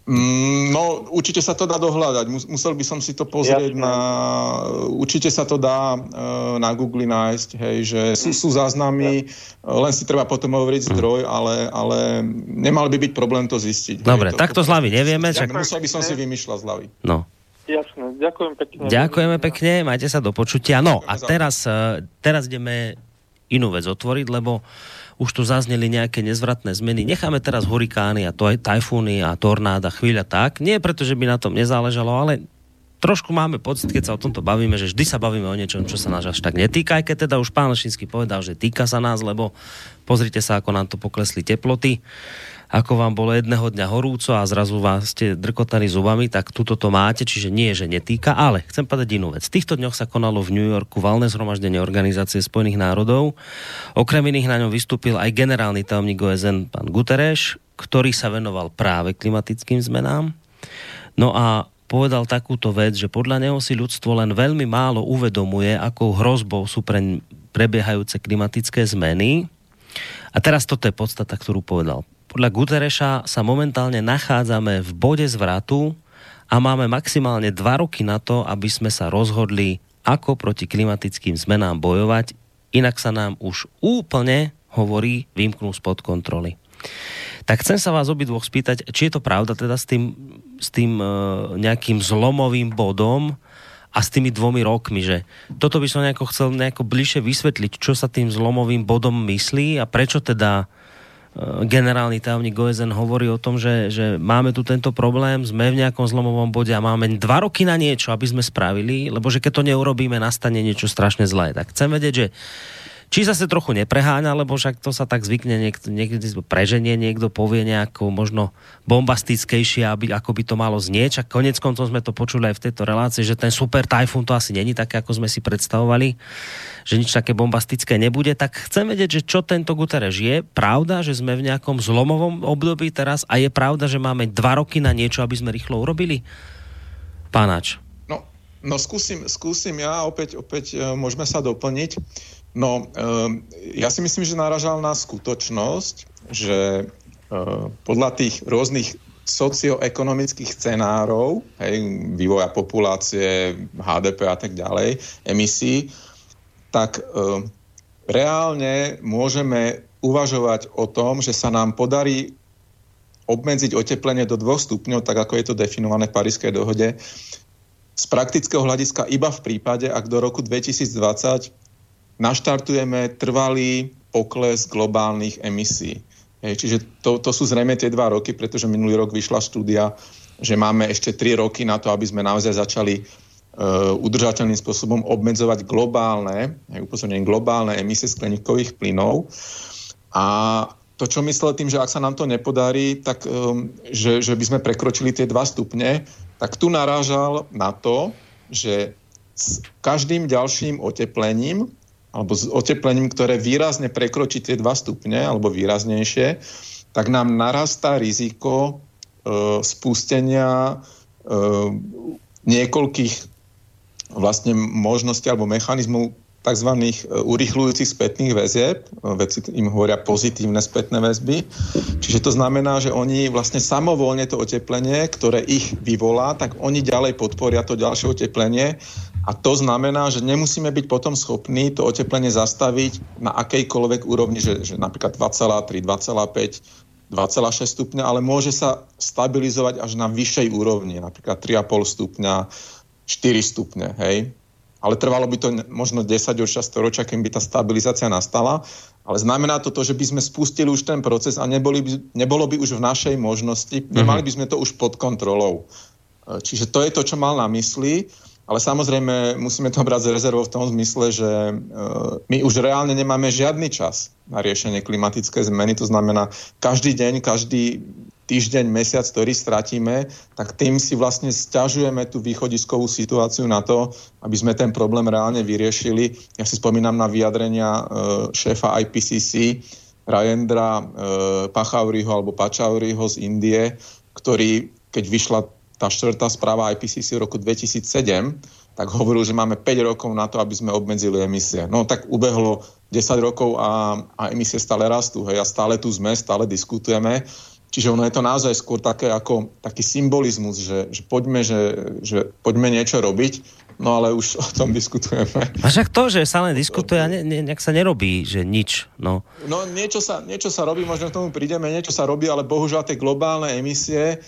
Mm, no, určite sa to dá dohľadať. Musel by som si to pozrieť Jasne. na... Určite sa to dá uh, na Google nájsť, hej, že sú, sú záznamy, ja. len si treba potom hovoriť zdroj, ale, ale nemal by byť problém to zistiť. Dobre, hej, tak to z hlavy nevieme. Čak... Musel by som si vymýšľať z hlavy. No. Jasné, ďakujem pekne. Ďakujeme pekne, majte sa do počutia. No a teraz, e, teraz ideme inú vec otvoriť, lebo uh, už tu zazneli nejaké nezvratné zmeny. Necháme teraz hurikány a to aj tajfúny a tornáda chvíľa tak. Nie preto, že by na tom nezáležalo, ale trošku máme pocit, keď sa o tomto bavíme, že vždy sa bavíme o niečom, čo sa nás až tak netýka, aj keď teda už pán Lešinsky povedal, že týka sa nás, lebo pozrite sa, ako nám to poklesli teploty ako vám bolo jedného dňa horúco a zrazu vás ste drkotali zubami, tak tuto to máte, čiže nie, že netýka, ale chcem povedať inú vec. V týchto dňoch sa konalo v New Yorku valné zhromaždenie Organizácie Spojených národov. Okrem iných na ňom vystúpil aj generálny tajomník OSN pán Guterres, ktorý sa venoval práve klimatickým zmenám. No a povedal takúto vec, že podľa neho si ľudstvo len veľmi málo uvedomuje, akou hrozbou sú pre prebiehajúce klimatické zmeny. A teraz toto je podstata, ktorú povedal podľa Gutereša sa momentálne nachádzame v bode zvratu a máme maximálne dva roky na to, aby sme sa rozhodli, ako proti klimatickým zmenám bojovať, inak sa nám už úplne, hovorí, vymknú spod kontroly. Tak chcem sa vás obidvoch spýtať, či je to pravda teda s tým, s tým e, nejakým zlomovým bodom a s tými dvomi rokmi, že toto by som nejako chcel nejako bližšie vysvetliť, čo sa tým zlomovým bodom myslí a prečo teda generálny tajomník OSN hovorí o tom, že, že máme tu tento problém, sme v nejakom zlomovom bode a máme dva roky na niečo, aby sme spravili, lebo že keď to neurobíme, nastane niečo strašne zlé. Tak chcem vedieť, že či zase trochu nepreháňa, lebo však to sa tak zvykne, niekto, niekto preženie, niekto povie nejako možno bombastickejšie, aby, ako by to malo znieť. A konec koncov sme to počuli aj v tejto relácii, že ten super tajfún to asi není také, ako sme si predstavovali, že nič také bombastické nebude. Tak chcem vedieť, že čo tento Guterres je. Pravda, že sme v nejakom zlomovom období teraz a je pravda, že máme dva roky na niečo, aby sme rýchlo urobili? Pánač. No, no skúsim, skúsim ja, opäť, opäť e, môžeme sa doplniť. No, ehm, ja si myslím, že naražal na skutočnosť, že ehm, podľa tých rôznych socioekonomických scenárov, hej, vývoja populácie, HDP a tak ďalej, emisí, tak ehm, reálne môžeme uvažovať o tom, že sa nám podarí obmedziť oteplenie do 2 stupňov, tak ako je to definované v Parískej dohode, z praktického hľadiska iba v prípade, ak do roku 2020 naštartujeme trvalý pokles globálnych emisí. Hej, čiže to, to sú zrejme tie dva roky, pretože minulý rok vyšla štúdia, že máme ešte tri roky na to, aby sme naozaj začali uh, udržateľným spôsobom obmedzovať globálne, upozorňujem, globálne emisie skleníkových plynov. A to, čo myslel tým, že ak sa nám to nepodarí, tak um, že, že by sme prekročili tie dva stupne, tak tu narážal na to, že s každým ďalším oteplením alebo s oteplením, ktoré výrazne prekročí tie 2 stupne alebo výraznejšie, tak nám narastá riziko e, spustenia e, niekoľkých vlastne možností alebo mechanizmov tzv. E, urychľujúcich spätných väzieb, veci im hovoria pozitívne spätné väzby. Čiže to znamená, že oni vlastne samovolne to oteplenie, ktoré ich vyvolá, tak oni ďalej podporia to ďalšie oteplenie a to znamená, že nemusíme byť potom schopní to oteplenie zastaviť na akejkoľvek úrovni, že, že napríklad 2,3, 2,5, 2,6 stupňa, ale môže sa stabilizovať až na vyššej úrovni, napríklad 3,5 stupňa, 4 stupne, hej ale trvalo by to možno 10 už storočia, kým by tá stabilizácia nastala. Ale znamená to to, že by sme spustili už ten proces a neboli by, nebolo by už v našej možnosti, nemali by sme to už pod kontrolou. E, čiže to je to, čo mal na mysli. Ale samozrejme musíme to brať z rezervou v tom zmysle, že e, my už reálne nemáme žiadny čas na riešenie klimatické zmeny. To znamená, každý deň, každý týždeň, mesiac, ktorý stratíme, tak tým si vlastne stiažujeme tú východiskovú situáciu na to, aby sme ten problém reálne vyriešili. Ja si spomínam na vyjadrenia e, šéfa IPCC, Rajendra e, Pachauriho alebo Pachauriho z Indie, ktorý, keď vyšla tá štvrtá správa IPCC v roku 2007, tak hovoril, že máme 5 rokov na to, aby sme obmedzili emisie. No tak ubehlo 10 rokov a, a emisie stále rastú. Hej, a stále tu sme, stále diskutujeme. Čiže ono je to naozaj skôr také ako taký symbolizmus, že, že, poďme, že, že poďme niečo robiť, no ale už o tom diskutujeme. A však to, že sa len diskutuje a ne, ne, nejak sa nerobí, že nič. No, no niečo, sa, niečo sa robí, možno k tomu prídeme, niečo sa robí, ale bohužiaľ tie globálne emisie,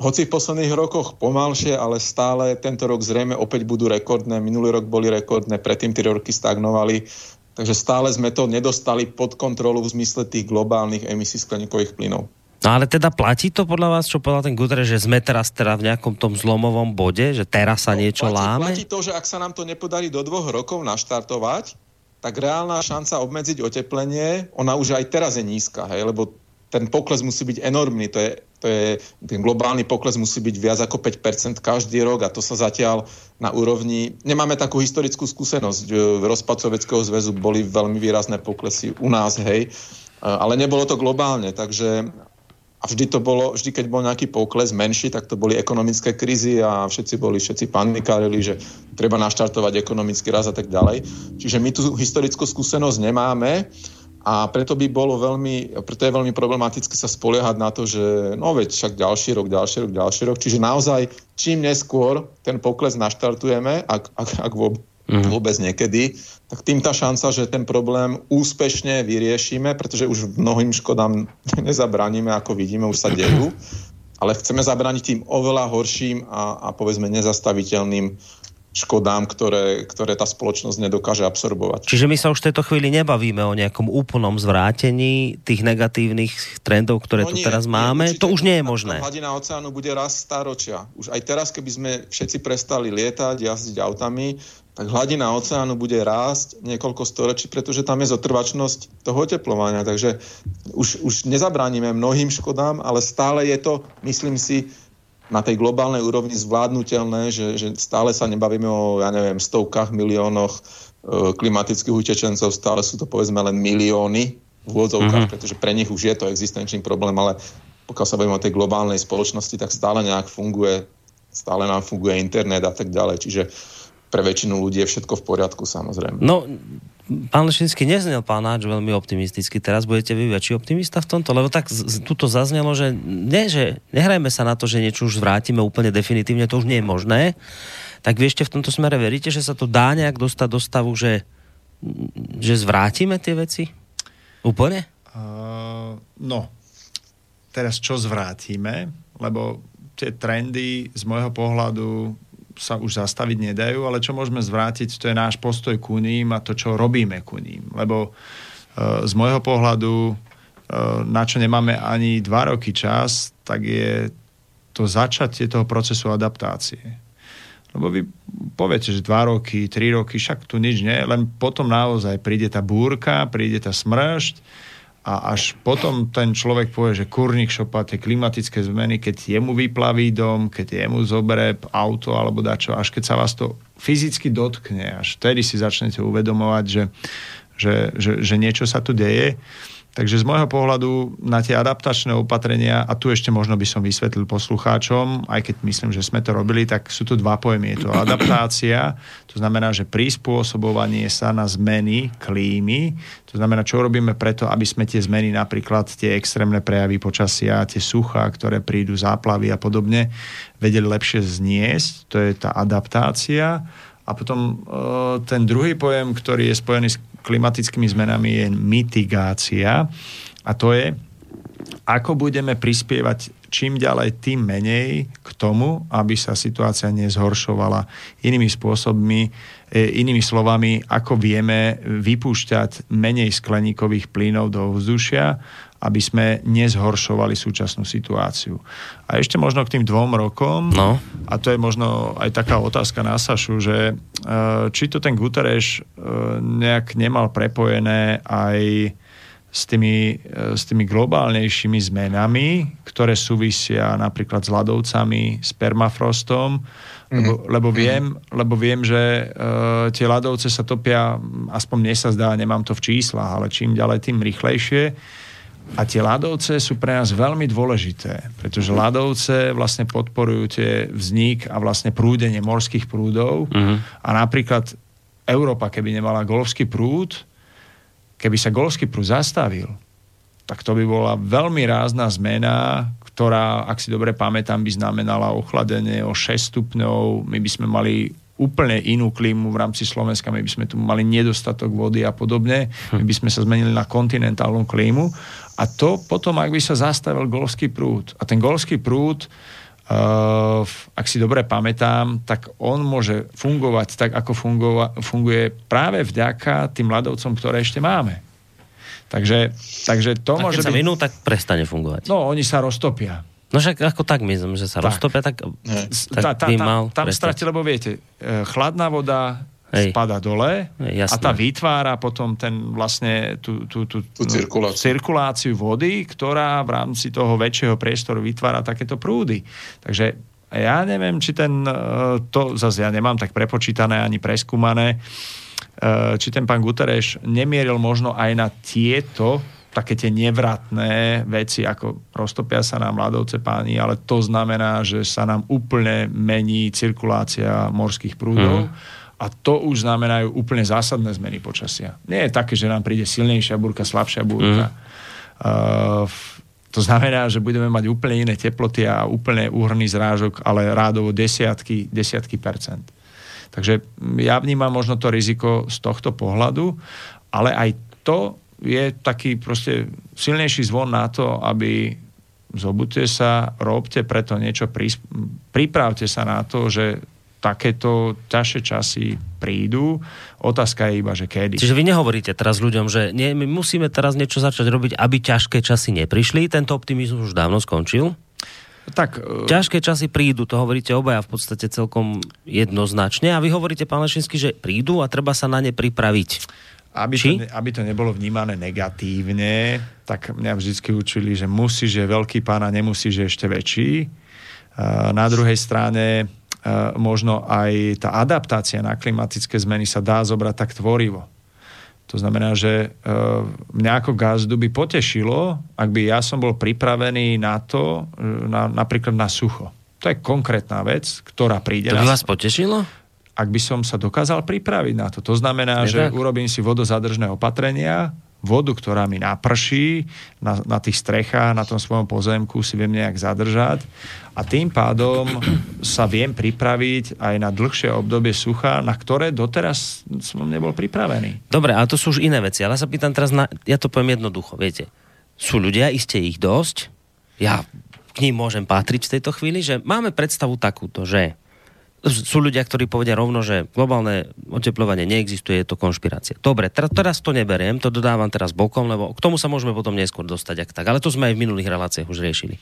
hoci v posledných rokoch pomalšie, ale stále tento rok zrejme opäť budú rekordné. Minulý rok boli rekordné, predtým tie roky stagnovali. Takže stále sme to nedostali pod kontrolu v zmysle tých globálnych emisí skleníkových plynov. No ale teda platí to podľa vás, čo povedal ten Guterres, že sme teraz teda v nejakom tom zlomovom bode, že teraz sa no, niečo platí, láme? Platí to, že ak sa nám to nepodarí do dvoch rokov naštartovať, tak reálna šanca obmedziť oteplenie, ona už aj teraz je nízka, hej, lebo ten pokles musí byť enormný, to je, to je, ten globálny pokles musí byť viac ako 5% každý rok a to sa zatiaľ na úrovni, nemáme takú historickú skúsenosť, v rozpad Sovietskeho zväzu boli veľmi výrazné poklesy u nás, hej, ale nebolo to globálne, takže a vždy to bolo, vždy keď bol nejaký pokles menší, tak to boli ekonomické krízy a všetci boli, všetci panikárili, že treba naštartovať ekonomický raz a tak ďalej. Čiže my tú historickú skúsenosť nemáme a preto by bolo veľmi, preto je veľmi problematické sa spoliehať na to, že no veď však ďalší rok, ďalší rok, ďalší rok. Čiže naozaj čím neskôr ten pokles naštartujeme, ak, ak, ak vôbec, mm. vôbec niekedy, tak tým tá šanca, že ten problém úspešne vyriešime, pretože už mnohým škodám nezabraníme, ako vidíme, už sa dejú, ale chceme zabrániť tým oveľa horším a, a povedzme nezastaviteľným škodám, ktoré, ktoré tá spoločnosť nedokáže absorbovať. Čiže my sa už v tejto chvíli nebavíme o nejakom úplnom zvrátení tých negatívnych trendov, ktoré no tu nie, teraz máme. Nie, to už nie je možné. Hladina oceánu bude raz stáročia. Už aj teraz, keby sme všetci prestali lietať, jazdiť autami, tak hladina oceánu bude rásť niekoľko storočí, pretože tam je zotrvačnosť toho oteplovania. Takže už, už nezabránime mnohým škodám, ale stále je to, myslím si, na tej globálnej úrovni zvládnutelné, že, že stále sa nebavíme o, ja neviem, stovkách miliónoch e, klimatických utečencov, stále sú to povedzme len milióny v úvodzovkách, mm-hmm. pretože pre nich už je to existenčný problém, ale pokiaľ sa bavíme o tej globálnej spoločnosti, tak stále nejak funguje, stále nám funguje internet a tak ďalej. Čiže pre väčšinu ľudí je všetko v poriadku, samozrejme. No, pán Lešinsky neznel pán Náč veľmi optimisticky. Teraz budete vy väčší optimista v tomto? Lebo tak z, tuto zaznelo, že, ne, že nehrajme sa na to, že niečo už vrátime úplne definitívne, to už nie je možné. Tak vy ešte v tomto smere veríte, že sa to dá nejak dostať do stavu, že, že zvrátime tie veci? Úplne? Uh, no, teraz čo zvrátime? Lebo tie trendy z môjho pohľadu sa už zastaviť nedajú, ale čo môžeme zvrátiť, to je náš postoj ku ním a to, čo robíme ku ním. Lebo e, z môjho pohľadu, e, na čo nemáme ani dva roky čas, tak je to začatie toho procesu adaptácie. Lebo vy poviete, že dva roky, tri roky, však tu nič nie, len potom naozaj príde tá búrka, príde tá smršť a až potom ten človek povie, že kurník šopa, tie klimatické zmeny, keď jemu vyplaví dom, keď jemu zoberie auto alebo dačo, až keď sa vás to fyzicky dotkne, až vtedy si začnete uvedomovať, že, že, že, že niečo sa tu deje. Takže z môjho pohľadu na tie adaptačné opatrenia, a tu ešte možno by som vysvetlil poslucháčom, aj keď myslím, že sme to robili, tak sú tu dva pojmy. Je to adaptácia, to znamená, že prispôsobovanie sa na zmeny klímy, to znamená, čo robíme preto, aby sme tie zmeny, napríklad tie extrémne prejavy počasia, tie suchá, ktoré prídu, záplavy a podobne, vedeli lepšie zniesť, to je tá adaptácia. A potom e, ten druhý pojem, ktorý je spojený s klimatickými zmenami je mitigácia. A to je, ako budeme prispievať čím ďalej, tým menej k tomu, aby sa situácia nezhoršovala. Inými spôsobmi, e, inými slovami, ako vieme vypúšťať menej skleníkových plynov do vzdušia, aby sme nezhoršovali súčasnú situáciu. A ešte možno k tým dvom rokom, no. a to je možno aj taká otázka na Sašu, že e, či to ten Guterres e, nejak nemal prepojené aj s tými, e, s tými globálnejšími zmenami, ktoré súvisia napríklad s ľadovcami, s permafrostom, mm-hmm. lebo, lebo, mhm. viem, lebo viem, že uh, tie ľadovce sa topia, aspoň mne sa zdá, nemám to v číslach, ale čím ďalej, tým rýchlejšie. A tie ľadovce sú pre nás veľmi dôležité, pretože ľadovce vlastne podporujú tie vznik a vlastne prúdenie morských prúdov. Uh-huh. A napríklad Európa, keby nemala golfský prúd, keby sa golfský prúd zastavil, tak to by bola veľmi rázna zmena, ktorá, ak si dobre pamätám, by znamenala ochladenie o 6 stupňov. My by sme mali úplne inú klímu v rámci Slovenska, my by sme tu mali nedostatok vody a podobne, my by sme sa zmenili na kontinentálnu klímu a to potom, ak by sa zastavil golfský prúd. A ten golfský prúd, uh, ak si dobre pamätám, tak on môže fungovať tak, ako fungova- funguje práve vďaka tým ľadovcom, ktoré ešte máme. Takže, takže to tak môže byť... minú, tak prestane fungovať. No, oni sa roztopia. No však ako tak myslím, že sa tak. roztopia, tak, tak tá, tá, by mal Tam stratí, lebo viete, e, chladná voda Hej. spada dole Hej, a tá vytvára potom ten vlastne tú, tú, tú, tú cirkuláciu. cirkuláciu vody, ktorá v rámci toho väčšieho priestoru vytvára takéto prúdy. Takže ja neviem, či ten, e, to zase ja nemám tak prepočítané ani preskúmané, e, či ten pán Guterres nemieril možno aj na tieto také tie nevratné veci, ako roztopia sa nám ľadovce páni, ale to znamená, že sa nám úplne mení cirkulácia morských prúdov. Mm a to už znamenajú úplne zásadné zmeny počasia. Nie je také, že nám príde silnejšia búrka, slabšia búrka. Mm. Uh, to znamená, že budeme mať úplne iné teploty a úplne úhrný zrážok, ale rádovo desiatky, desiatky percent. Takže ja vnímam možno to riziko z tohto pohľadu, ale aj to je taký proste silnejší zvon na to, aby zobudte sa, robte preto niečo, pripravte sa na to, že takéto ťažšie časy prídu. Otázka je iba, že kedy. Čiže vy nehovoríte teraz ľuďom, že nie, my musíme teraz niečo začať robiť, aby ťažké časy neprišli. Tento optimizmus už dávno skončil. Tak, uh... Ťažké časy prídu, to hovoríte obaja v podstate celkom jednoznačne a vy hovoríte, pán Lešinsky, že prídu a treba sa na ne pripraviť. Aby to, aby to nebolo vnímané negatívne, tak mňa vždy učili, že musí, že veľký pán a nemusí, že ešte väčší. Na druhej strane E, možno aj tá adaptácia na klimatické zmeny sa dá zobrať tak tvorivo. To znamená, že e, mňa ako gazdu by potešilo, ak by ja som bol pripravený na to, e, na, napríklad na sucho. To je konkrétna vec, ktorá príde. To by vás potešilo? Ak by som sa dokázal pripraviť na to. To znamená, je že tak? urobím si vodozadržné opatrenia, vodu, ktorá mi naprší na, na tých strechách, na tom svojom pozemku si viem nejak zadržať a tým pádom sa viem pripraviť aj na dlhšie obdobie sucha, na ktoré doteraz som nebol pripravený. Dobre, ale to sú už iné veci. Ale ja sa pýtam teraz na... Ja to poviem jednoducho, viete. Sú ľudia, iste ich dosť. Ja k ním môžem patriť v tejto chvíli, že máme predstavu takúto, že sú ľudia, ktorí povedia rovno, že globálne oteplovanie neexistuje, je to konšpirácia. Dobre, teraz, to neberiem, to dodávam teraz bokom, lebo k tomu sa môžeme potom neskôr dostať, ak tak. Ale to sme aj v minulých reláciách už riešili.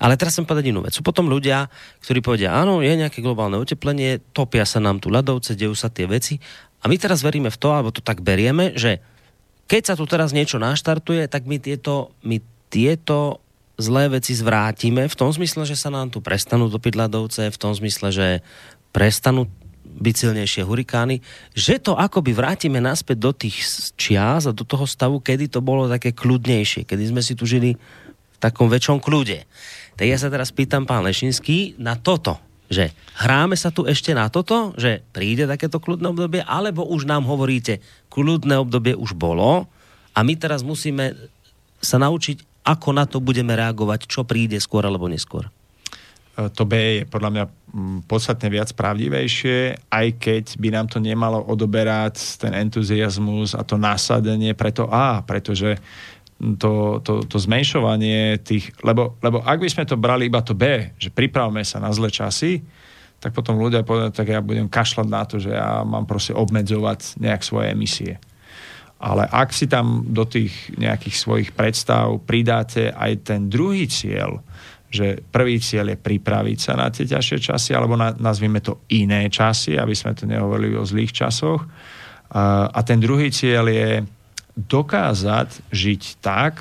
Ale teraz chcem povedať inú vec. Sú potom ľudia, ktorí povedia, áno, je nejaké globálne oteplenie, topia sa nám tu ľadovce, dejú sa tie veci. A my teraz veríme v to, alebo to tak berieme, že keď sa tu teraz niečo naštartuje, tak my tieto, my tieto zlé veci zvrátime v tom zmysle, že sa nám tu prestanú topiť ľadovce, v tom zmysle, že prestanú byť silnejšie hurikány, že to akoby vrátime naspäť do tých čias a do toho stavu, kedy to bolo také kľudnejšie, kedy sme si tu žili v takom väčšom kľude. Tak ja sa teraz pýtam, pán Lešinský, na toto, že hráme sa tu ešte na toto, že príde takéto kľudné obdobie, alebo už nám hovoríte, kľudné obdobie už bolo a my teraz musíme sa naučiť, ako na to budeme reagovať, čo príde skôr alebo neskôr. E, to B je podľa mňa podstatne viac pravdivejšie, aj keď by nám to nemalo odoberať ten entuziasmus a to nasadenie preto A, pretože to, to, to zmenšovanie tých, lebo, lebo ak by sme to brali iba to B, že pripravme sa na zlé časy, tak potom ľudia povedajú, tak ja budem kašľať na to, že ja mám proste obmedzovať nejak svoje emisie. Ale ak si tam do tých nejakých svojich predstav pridáte aj ten druhý cieľ, že prvý cieľ je pripraviť sa na tie ťažšie časy, alebo na, nazvime to iné časy, aby sme to nehovorili o zlých časoch. A, a ten druhý cieľ je dokázať žiť tak,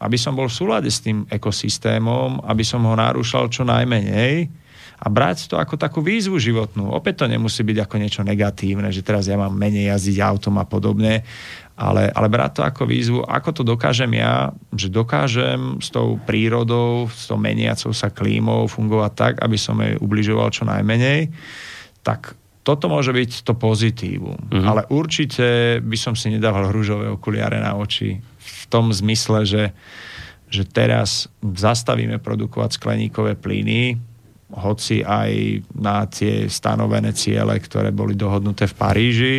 aby som bol v súlade s tým ekosystémom, aby som ho narúšal čo najmenej a brať to ako takú výzvu životnú. Opäť to nemusí byť ako niečo negatívne, že teraz ja mám menej jazdiť autom a podobne, ale, ale brať to ako výzvu, ako to dokážem ja, že dokážem s tou prírodou, s tou meniacou sa klímou fungovať tak, aby som jej ubližoval čo najmenej, tak toto môže byť to pozitívum. Mm-hmm. Ale určite by som si nedával hružové okuliare na oči v tom zmysle, že, že teraz zastavíme produkovať skleníkové plyny, hoci aj na tie stanovené ciele, ktoré boli dohodnuté v Paríži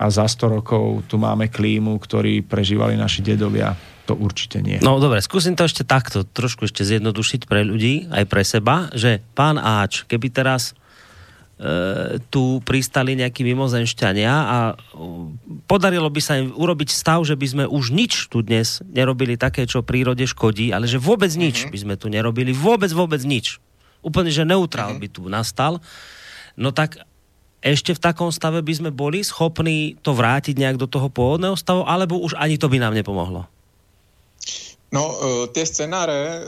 a za 100 rokov tu máme klímu, ktorý prežívali naši dedovia. To určite nie. No dobre, skúsim to ešte takto, trošku ešte zjednodušiť pre ľudí, aj pre seba, že pán Áč, keby teraz e, tu pristali nejakí mimozenšťania a e, podarilo by sa im urobiť stav, že by sme už nič tu dnes nerobili také, čo prírode škodí, ale že vôbec nič mm-hmm. by sme tu nerobili, vôbec, vôbec nič. Úplne, že neutrál mm-hmm. by tu nastal. No tak ešte v takom stave by sme boli schopní to vrátiť nejak do toho pôvodného stavu, alebo už ani to by nám nepomohlo? No, e, tie scenáre e,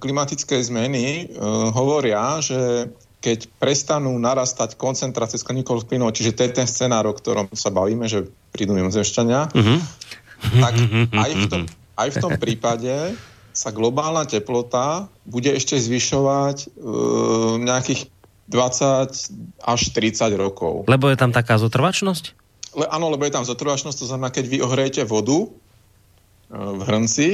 klimatickej zmeny e, hovoria, že keď prestanú narastať koncentrácie skleníkových plynov, čiže to je ten scenár, o ktorom sa bavíme, že prídu mimozemšťania, uh-huh. tak aj v, tom, aj v tom prípade sa globálna teplota bude ešte zvyšovať uh, nejakých 20 až 30 rokov. Lebo je tam taká zotrvačnosť? Le, áno, lebo je tam zotrvačnosť, to znamená, keď vy ohrejete vodu e, v hrnci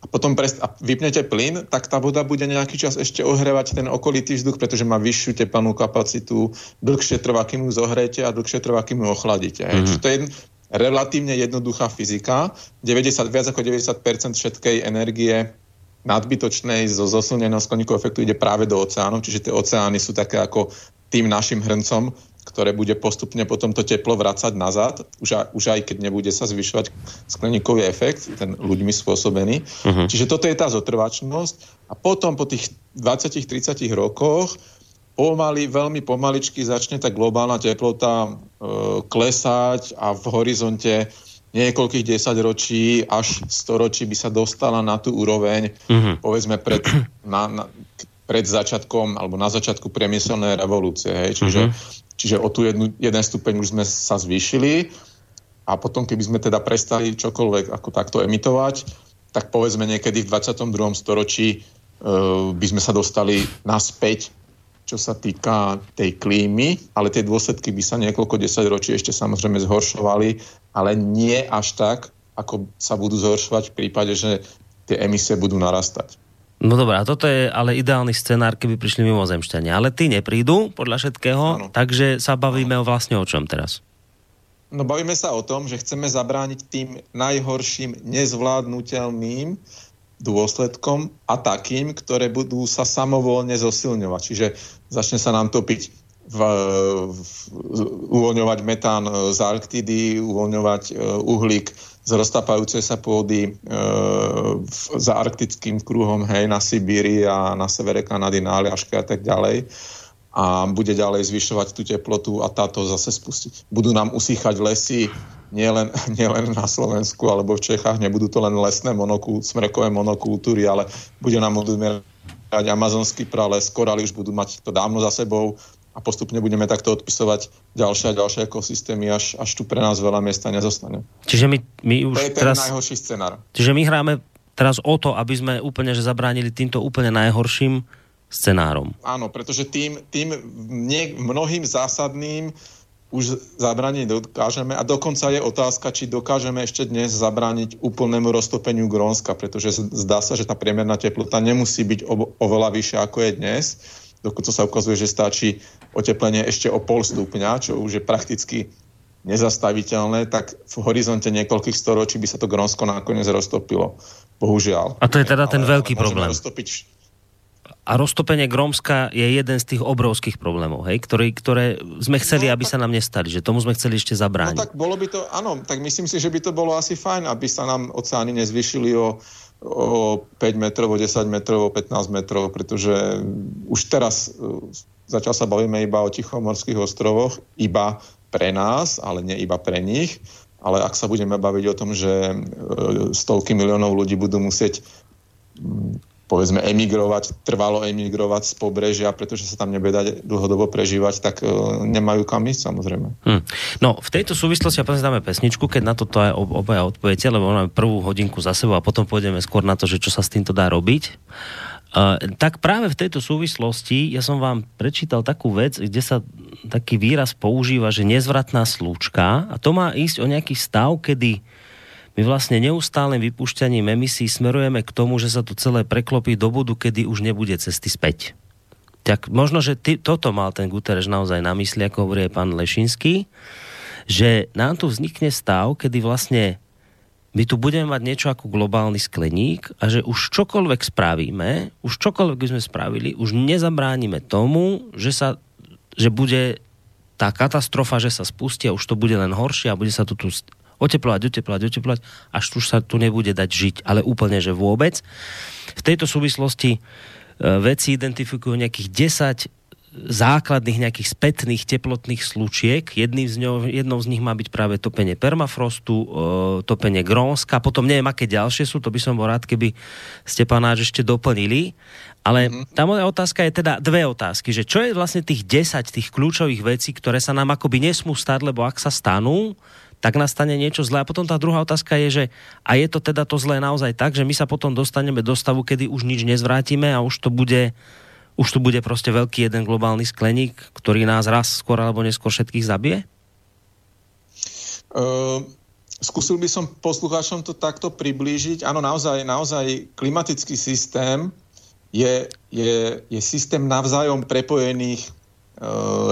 a potom prest- a vypnete plyn, tak tá voda bude nejaký čas ešte ohrevať ten okolitý vzduch, pretože má vyššiu tepelnú kapacitu, dlhšie trvá, kým ju zohrejete a dlhšie trvá, kým ju ochladíte. Mm-hmm. Čiže to je relatívne jednoduchá fyzika. 90, viac ako 90% všetkej energie nadbytočnej zo zosilneného skleníkového efektu ide práve do oceánov, čiže tie oceány sú také ako tým našim hrncom, ktoré bude postupne potom to teplo vracať nazad, už, aj, už aj keď nebude sa zvyšovať skleníkový efekt, ten ľuďmi spôsobený. Uh-huh. Čiže toto je tá zotrvačnosť a potom po tých 20-30 rokoch pomaly, veľmi pomaličky začne tá globálna teplota e, klesať a v horizonte niekoľkých desaťročí až storočí by sa dostala na tú úroveň, mm-hmm. povedzme pred, na, na, pred začiatkom alebo na začiatku priemyselnej revolúcie. Hej. Čiže, mm-hmm. čiže o tú jednu, jeden stupeň už sme sa zvýšili a potom, keby sme teda prestali čokoľvek ako takto emitovať, tak povedzme niekedy v 22. storočí uh, by sme sa dostali naspäť čo sa týka tej klímy, ale tie dôsledky by sa niekoľko desaťročí ešte samozrejme zhoršovali, ale nie až tak, ako sa budú zhoršovať v prípade, že tie emisie budú narastať. No dobré, a toto je ale ideálny scenár, keby prišli mimozemšťania. Ale ty neprídu, podľa všetkého, ano. takže sa bavíme ano. vlastne o čom teraz? No bavíme sa o tom, že chceme zabrániť tým najhorším nezvládnutelným dôsledkom a takým, ktoré budú sa samovolne zosilňovať. Čiže začne sa nám topiť v, v, uvoľňovať metán z Arktidy, uvoľňovať e, uhlík z roztapajúcej sa pôdy e, v, za arktickým kruhom, hej, na Sibíri a na severe Kanady, na Aliaške a tak ďalej a bude ďalej zvyšovať tú teplotu a táto zase spustiť. Budú nám usýchať lesy, nielen nie na Slovensku alebo v Čechách, nebudú to len lesné monokul, smrekové monokultúry, ale bude nám odumierať amazonský prales, korály už budú mať to dávno za sebou a postupne budeme takto odpisovať ďalšie a ďalšie ekosystémy, až, až tu pre nás veľa miesta nezostane. Čiže my, my už to je ten teraz, najhorší scenár. Čiže my hráme teraz o to, aby sme úplne že zabránili týmto úplne najhorším scenárom. Áno, pretože tým, tým nie, mnohým zásadným už zabrániť dokážeme a dokonca je otázka, či dokážeme ešte dnes zabrániť úplnému roztopeniu Grónska, pretože zdá sa, že tá priemerná teplota nemusí byť oveľa vyššia ako je dnes. Dokonca sa ukazuje, že stačí oteplenie ešte o pol stupňa, čo už je prakticky nezastaviteľné, tak v horizonte niekoľkých storočí by sa to Grónsko nakoniec roztopilo. Bohužiaľ. A to je teda ten Ale veľký problém. Roztopiť a roztopenie Grómska je jeden z tých obrovských problémov, hej, ktoré, ktoré sme chceli, no, aby tak, sa nám nestali, že tomu sme chceli ešte zabrániť. No tak bolo by to, áno, tak myslím si, že by to bolo asi fajn, aby sa nám oceány nezvyšili o, o 5 metrov, o 10 metrov, o 15 metrov, pretože už teraz uh, začal sa bavíme iba o Tichomorských ostrovoch, iba pre nás, ale nie iba pre nich. Ale ak sa budeme baviť o tom, že uh, stovky miliónov ľudí budú musieť povedzme emigrovať, trvalo emigrovať z pobrežia, pretože sa tam nebude dať dlhodobo prežívať, tak uh, nemajú kam ísť samozrejme. Hm. No v tejto súvislosti a dáme pesničku, keď na toto aj obaja odpoviete, lebo máme prvú hodinku za sebou a potom pôjdeme skôr na to, že čo sa s týmto dá robiť. Uh, tak práve v tejto súvislosti ja som vám prečítal takú vec, kde sa taký výraz používa, že nezvratná slúčka a to má ísť o nejaký stav, kedy my vlastne neustálym vypúšťaním emisí smerujeme k tomu, že sa to celé preklopí do bodu, kedy už nebude cesty späť. Tak možno, že ty, toto mal ten Guterres naozaj na mysli, ako hovorí pán Lešinský, že nám tu vznikne stav, kedy vlastne my tu budeme mať niečo ako globálny skleník a že už čokoľvek spravíme, už čokoľvek by sme spravili, už nezabránime tomu, že sa že bude tá katastrofa, že sa spustia, už to bude len horšie a bude sa to tu oteplovať, oteplovať, oteplovať, až už sa tu nebude dať žiť, ale úplne, že vôbec. V tejto súvislosti e, veci identifikujú nejakých 10 základných nejakých spätných teplotných slučiek. Jedným z ňou, jednou z nich má byť práve topenie permafrostu, e, topenie Grónska, potom neviem, aké ďalšie sú, to by som bol rád, keby ste panáč ešte doplnili. Ale mm-hmm. tá moja otázka je teda dve otázky, že čo je vlastne tých 10 tých kľúčových vecí, ktoré sa nám akoby nesmú stať, lebo ak sa stanú, tak nastane niečo zlé. A potom tá druhá otázka je, že a je to teda to zlé naozaj tak, že my sa potom dostaneme do stavu, kedy už nič nezvrátime a už to bude už tu bude proste veľký jeden globálny skleník, ktorý nás raz skôr alebo neskôr všetkých zabije? Uh, skúsil by som poslucháčom to takto priblížiť. Áno, naozaj, naozaj klimatický systém je, je, je systém navzájom prepojených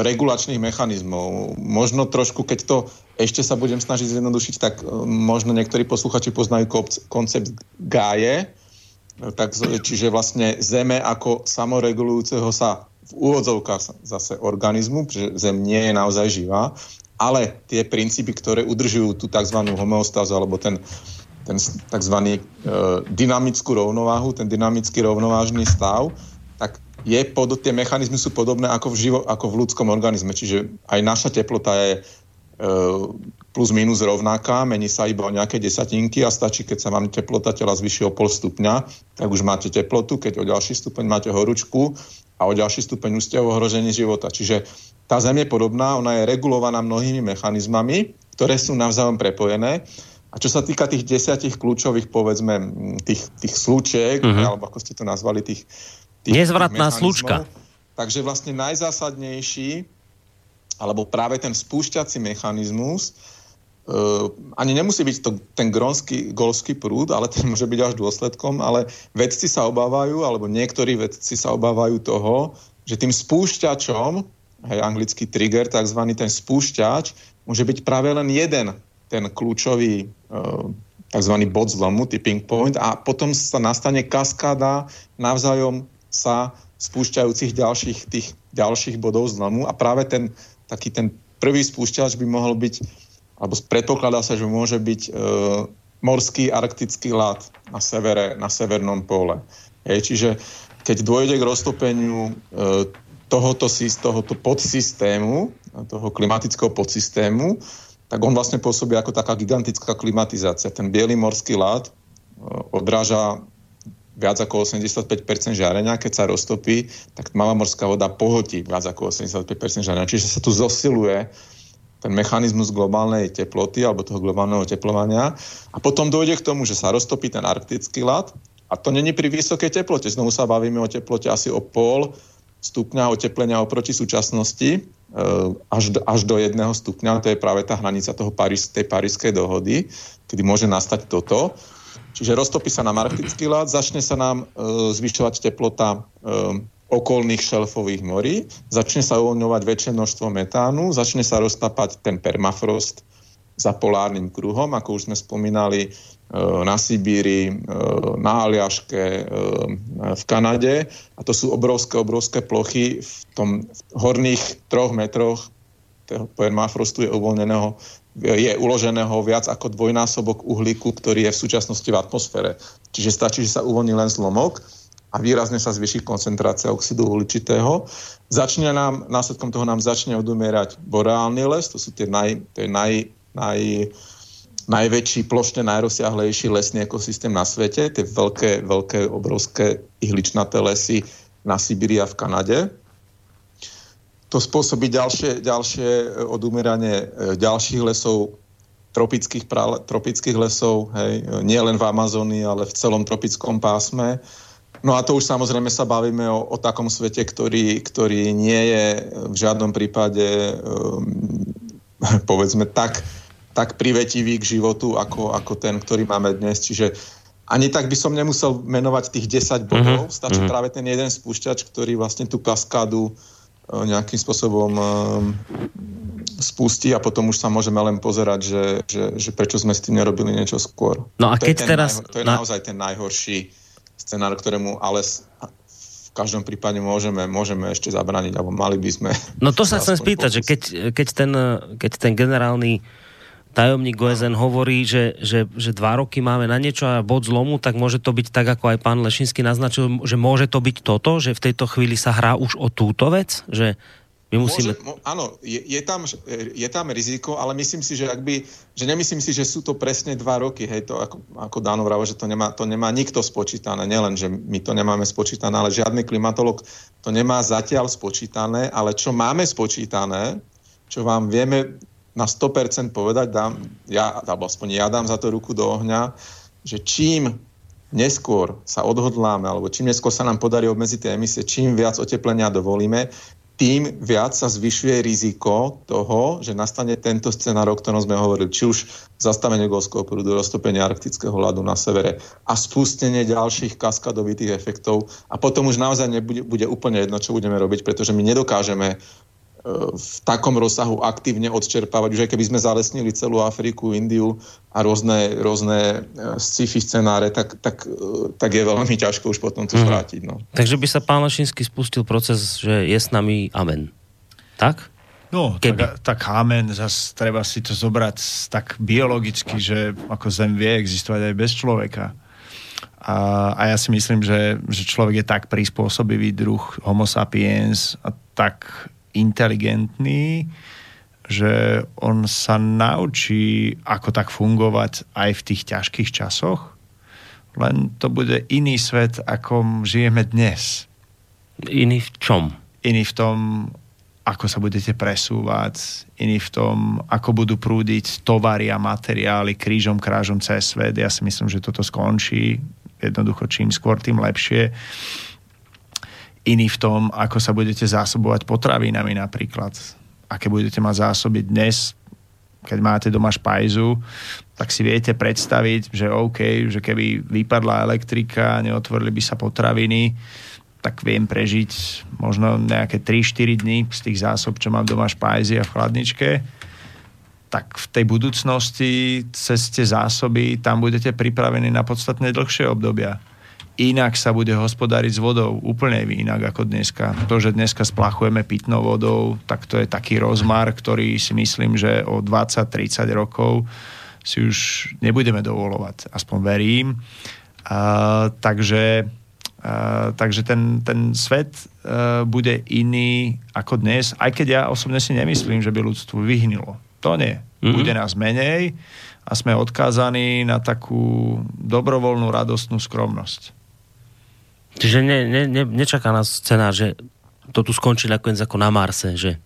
regulačných mechanizmov. Možno trošku, keď to ešte sa budem snažiť zjednodušiť, tak e, možno niektorí posluchači poznajú koncept Gáje, tak, čiže vlastne Zeme ako samoregulujúceho sa v úvodzovkách zase organizmu, pretože Zem nie je naozaj živá, ale tie princípy, ktoré udržujú tú tzv. homeostázu alebo ten, ten tzv. E, dynamickú rovnováhu, ten dynamický rovnovážny stav, je pod, tie mechanizmy sú podobné ako v, živo, ako v ľudskom organizme. Čiže aj naša teplota je E, plus minus rovnaká, mení sa iba o nejaké desatinky a stačí, keď sa vám teplota tela zvyší o pol stupňa, tak už máte teplotu, keď o ďalší stupeň máte horúčku a o ďalší stupeň už ste ohrození života. Čiže tá Zem je podobná, ona je regulovaná mnohými mechanizmami, ktoré sú navzájom prepojené. A čo sa týka tých desiatich kľúčových, povedzme, tých, tých slučiek, uh-huh. alebo ako ste to nazvali, tých, tých Nezvratná tých slučka. Takže vlastne najzásadnejší alebo práve ten spúšťací mechanizmus, Uh, ani nemusí byť to, ten grónsky golský prúd, ale ten môže byť až dôsledkom, ale vedci sa obávajú, alebo niektorí vedci sa obávajú toho, že tým spúšťačom, hej, anglický trigger, takzvaný ten spúšťač, môže byť práve len jeden ten kľúčový uh, tzv. bod zlomu, tipping point a potom sa nastane kaskáda navzájom sa spúšťajúcich ďalších, tých ďalších bodov zlomu a práve ten taký ten prvý spúšťač by mohol byť, alebo predpokladá sa, že môže byť e, morský arktický ľad na severe, na severnom pole. Hej, čiže keď dôjde k roztopeniu e, tohoto, tohoto podsystému, toho klimatického podsystému, tak on vlastne pôsobí ako taká gigantická klimatizácia. Ten biely morský lát e, odráža viac ako 85% žiarenia, keď sa roztopí, tak tmavá morská voda pohotí viac ako 85% žiarenia. Čiže sa tu zosiluje ten mechanizmus globálnej teploty alebo toho globálneho teplovania a potom dojde k tomu, že sa roztopí ten arktický lad a to není pri vysokej teplote. Znovu sa bavíme o teplote asi o pol stupňa oteplenia oproti súčasnosti eh, až do, až do jedného stupňa. To je práve tá hranica toho Paris, tej parískej dohody, kedy môže nastať toto. Čiže roztopí sa nám arktický ľad, začne sa nám e, zvyšovať teplota e, okolných šelfových morí, začne sa uvoľňovať väčšie množstvo metánu, začne sa roztapať ten permafrost za polárnym kruhom, ako už sme spomínali, E, na Sibíri, e, na Aliaške, e, v Kanade. A to sú obrovské, obrovské plochy v tom horných troch metroch toho permafrostu je uvoľneného, je uloženého viac ako dvojnásobok uhlíku, ktorý je v súčasnosti v atmosfére. Čiže stačí, že sa uvoľní len zlomok a výrazne sa zvýši koncentrácia oxidu uhličitého. Začne nám, následkom toho nám začne odumierať boreálny les, to sú tie naj, to je naj, naj najväčší, plošne najrozsiahlejší lesný ekosystém na svete, tie veľké, veľké, obrovské ihličnaté lesy na Sibíri a v Kanade. To spôsobí ďalšie, ďalšie odumieranie e, ďalších lesov, tropických, tropických lesov, hej, nie len v Amazónii, ale v celom tropickom pásme. No a to už samozrejme sa bavíme o, o takom svete, ktorý, ktorý nie je v žiadnom prípade um, povedzme tak tak privetivý k životu, ako, ako ten, ktorý máme dnes. Čiže ani tak by som nemusel menovať tých 10 bodov, mm-hmm. stačí mm-hmm. práve ten jeden spúšťač, ktorý vlastne tú kaskádu e, nejakým spôsobom um, spustí a potom už sa môžeme len pozerať, že, že, že prečo sme s tým nerobili niečo skôr. No a to keď teraz... Najho- to je na... naozaj ten najhorší scenár, ktorému ale v každom prípade môžeme, môžeme ešte zabrániť, alebo mali by sme... No to sa chcem spýtať, že keď, keď, ten, keď ten generálny tajomník OSN hovorí, že, že, že dva roky máme na niečo a bod zlomu, tak môže to byť tak, ako aj pán Lešinsky naznačil, že môže to byť toto, že v tejto chvíli sa hrá už o túto vec, že my musíme... Môže, áno, je, je, tam, je tam riziko, ale myslím si, že ak by, že nemyslím si, že sú to presne dva roky, hej, to ako, ako Dano vravo, že to nemá, to nemá nikto spočítané, nielen, že my to nemáme spočítané, ale žiadny klimatolog to nemá zatiaľ spočítané, ale čo máme spočítané, čo vám vieme na 100% povedať, dám, ja, alebo aspoň ja dám za to ruku do ohňa, že čím neskôr sa odhodláme, alebo čím neskôr sa nám podarí obmedziť tie emisie, čím viac oteplenia dovolíme, tým viac sa zvyšuje riziko toho, že nastane tento scenár, o ktorom sme hovorili, či už zastavenie golského prúdu, roztopenie arktického ľadu na severe a spustenie ďalších kaskadovitých efektov. A potom už naozaj nebude, bude úplne jedno, čo budeme robiť, pretože my nedokážeme v takom rozsahu aktívne odčerpávať. Už aj keby sme zalesnili celú Afriku, Indiu a rôzne, rôzne e, sci-fi scenáre, tak, tak, e, tak je veľmi ťažko už potom to zvrátiť. No. Takže by sa pán Lašinsky spustil proces, že je s nami amen. Tak? No, tak, tak amen, zase treba si to zobrať tak biologicky, že ako Zem vie existovať aj bez človeka. A, a ja si myslím, že, že človek je tak prispôsobivý druh homo sapiens a tak inteligentný, že on sa naučí, ako tak fungovať aj v tých ťažkých časoch, len to bude iný svet, ako žijeme dnes. Iný v čom? Iný v tom, ako sa budete presúvať, iný v tom, ako budú prúdiť tovary a materiály krížom, krážom cez svet. Ja si myslím, že toto skončí. Jednoducho, čím skôr, tým lepšie iný v tom, ako sa budete zásobovať potravinami napríklad. Aké budete mať zásoby dnes, keď máte doma špajzu, tak si viete predstaviť, že OK, že keby vypadla elektrika, neotvorili by sa potraviny, tak viem prežiť možno nejaké 3-4 dní z tých zásob, čo mám doma špajzy a v chladničke tak v tej budúcnosti cez tie zásoby tam budete pripravení na podstatne dlhšie obdobia inak sa bude hospodáriť s vodou, úplne inak ako dneska. To, že dneska splachujeme pitnou vodou, tak to je taký rozmar, ktorý si myslím, že o 20-30 rokov si už nebudeme dovolovať. Aspoň verím. A, takže a, takže ten, ten svet a, bude iný ako dnes, aj keď ja osobne si nemyslím, že by ľudstvo vyhnulo. To nie. Mm-hmm. Bude nás menej a sme odkázaní na takú dobrovoľnú, radostnú skromnosť. Čiže ne, ne, ne, nečaká nás scenár, že to tu skončí nakoniec ako na Marse, že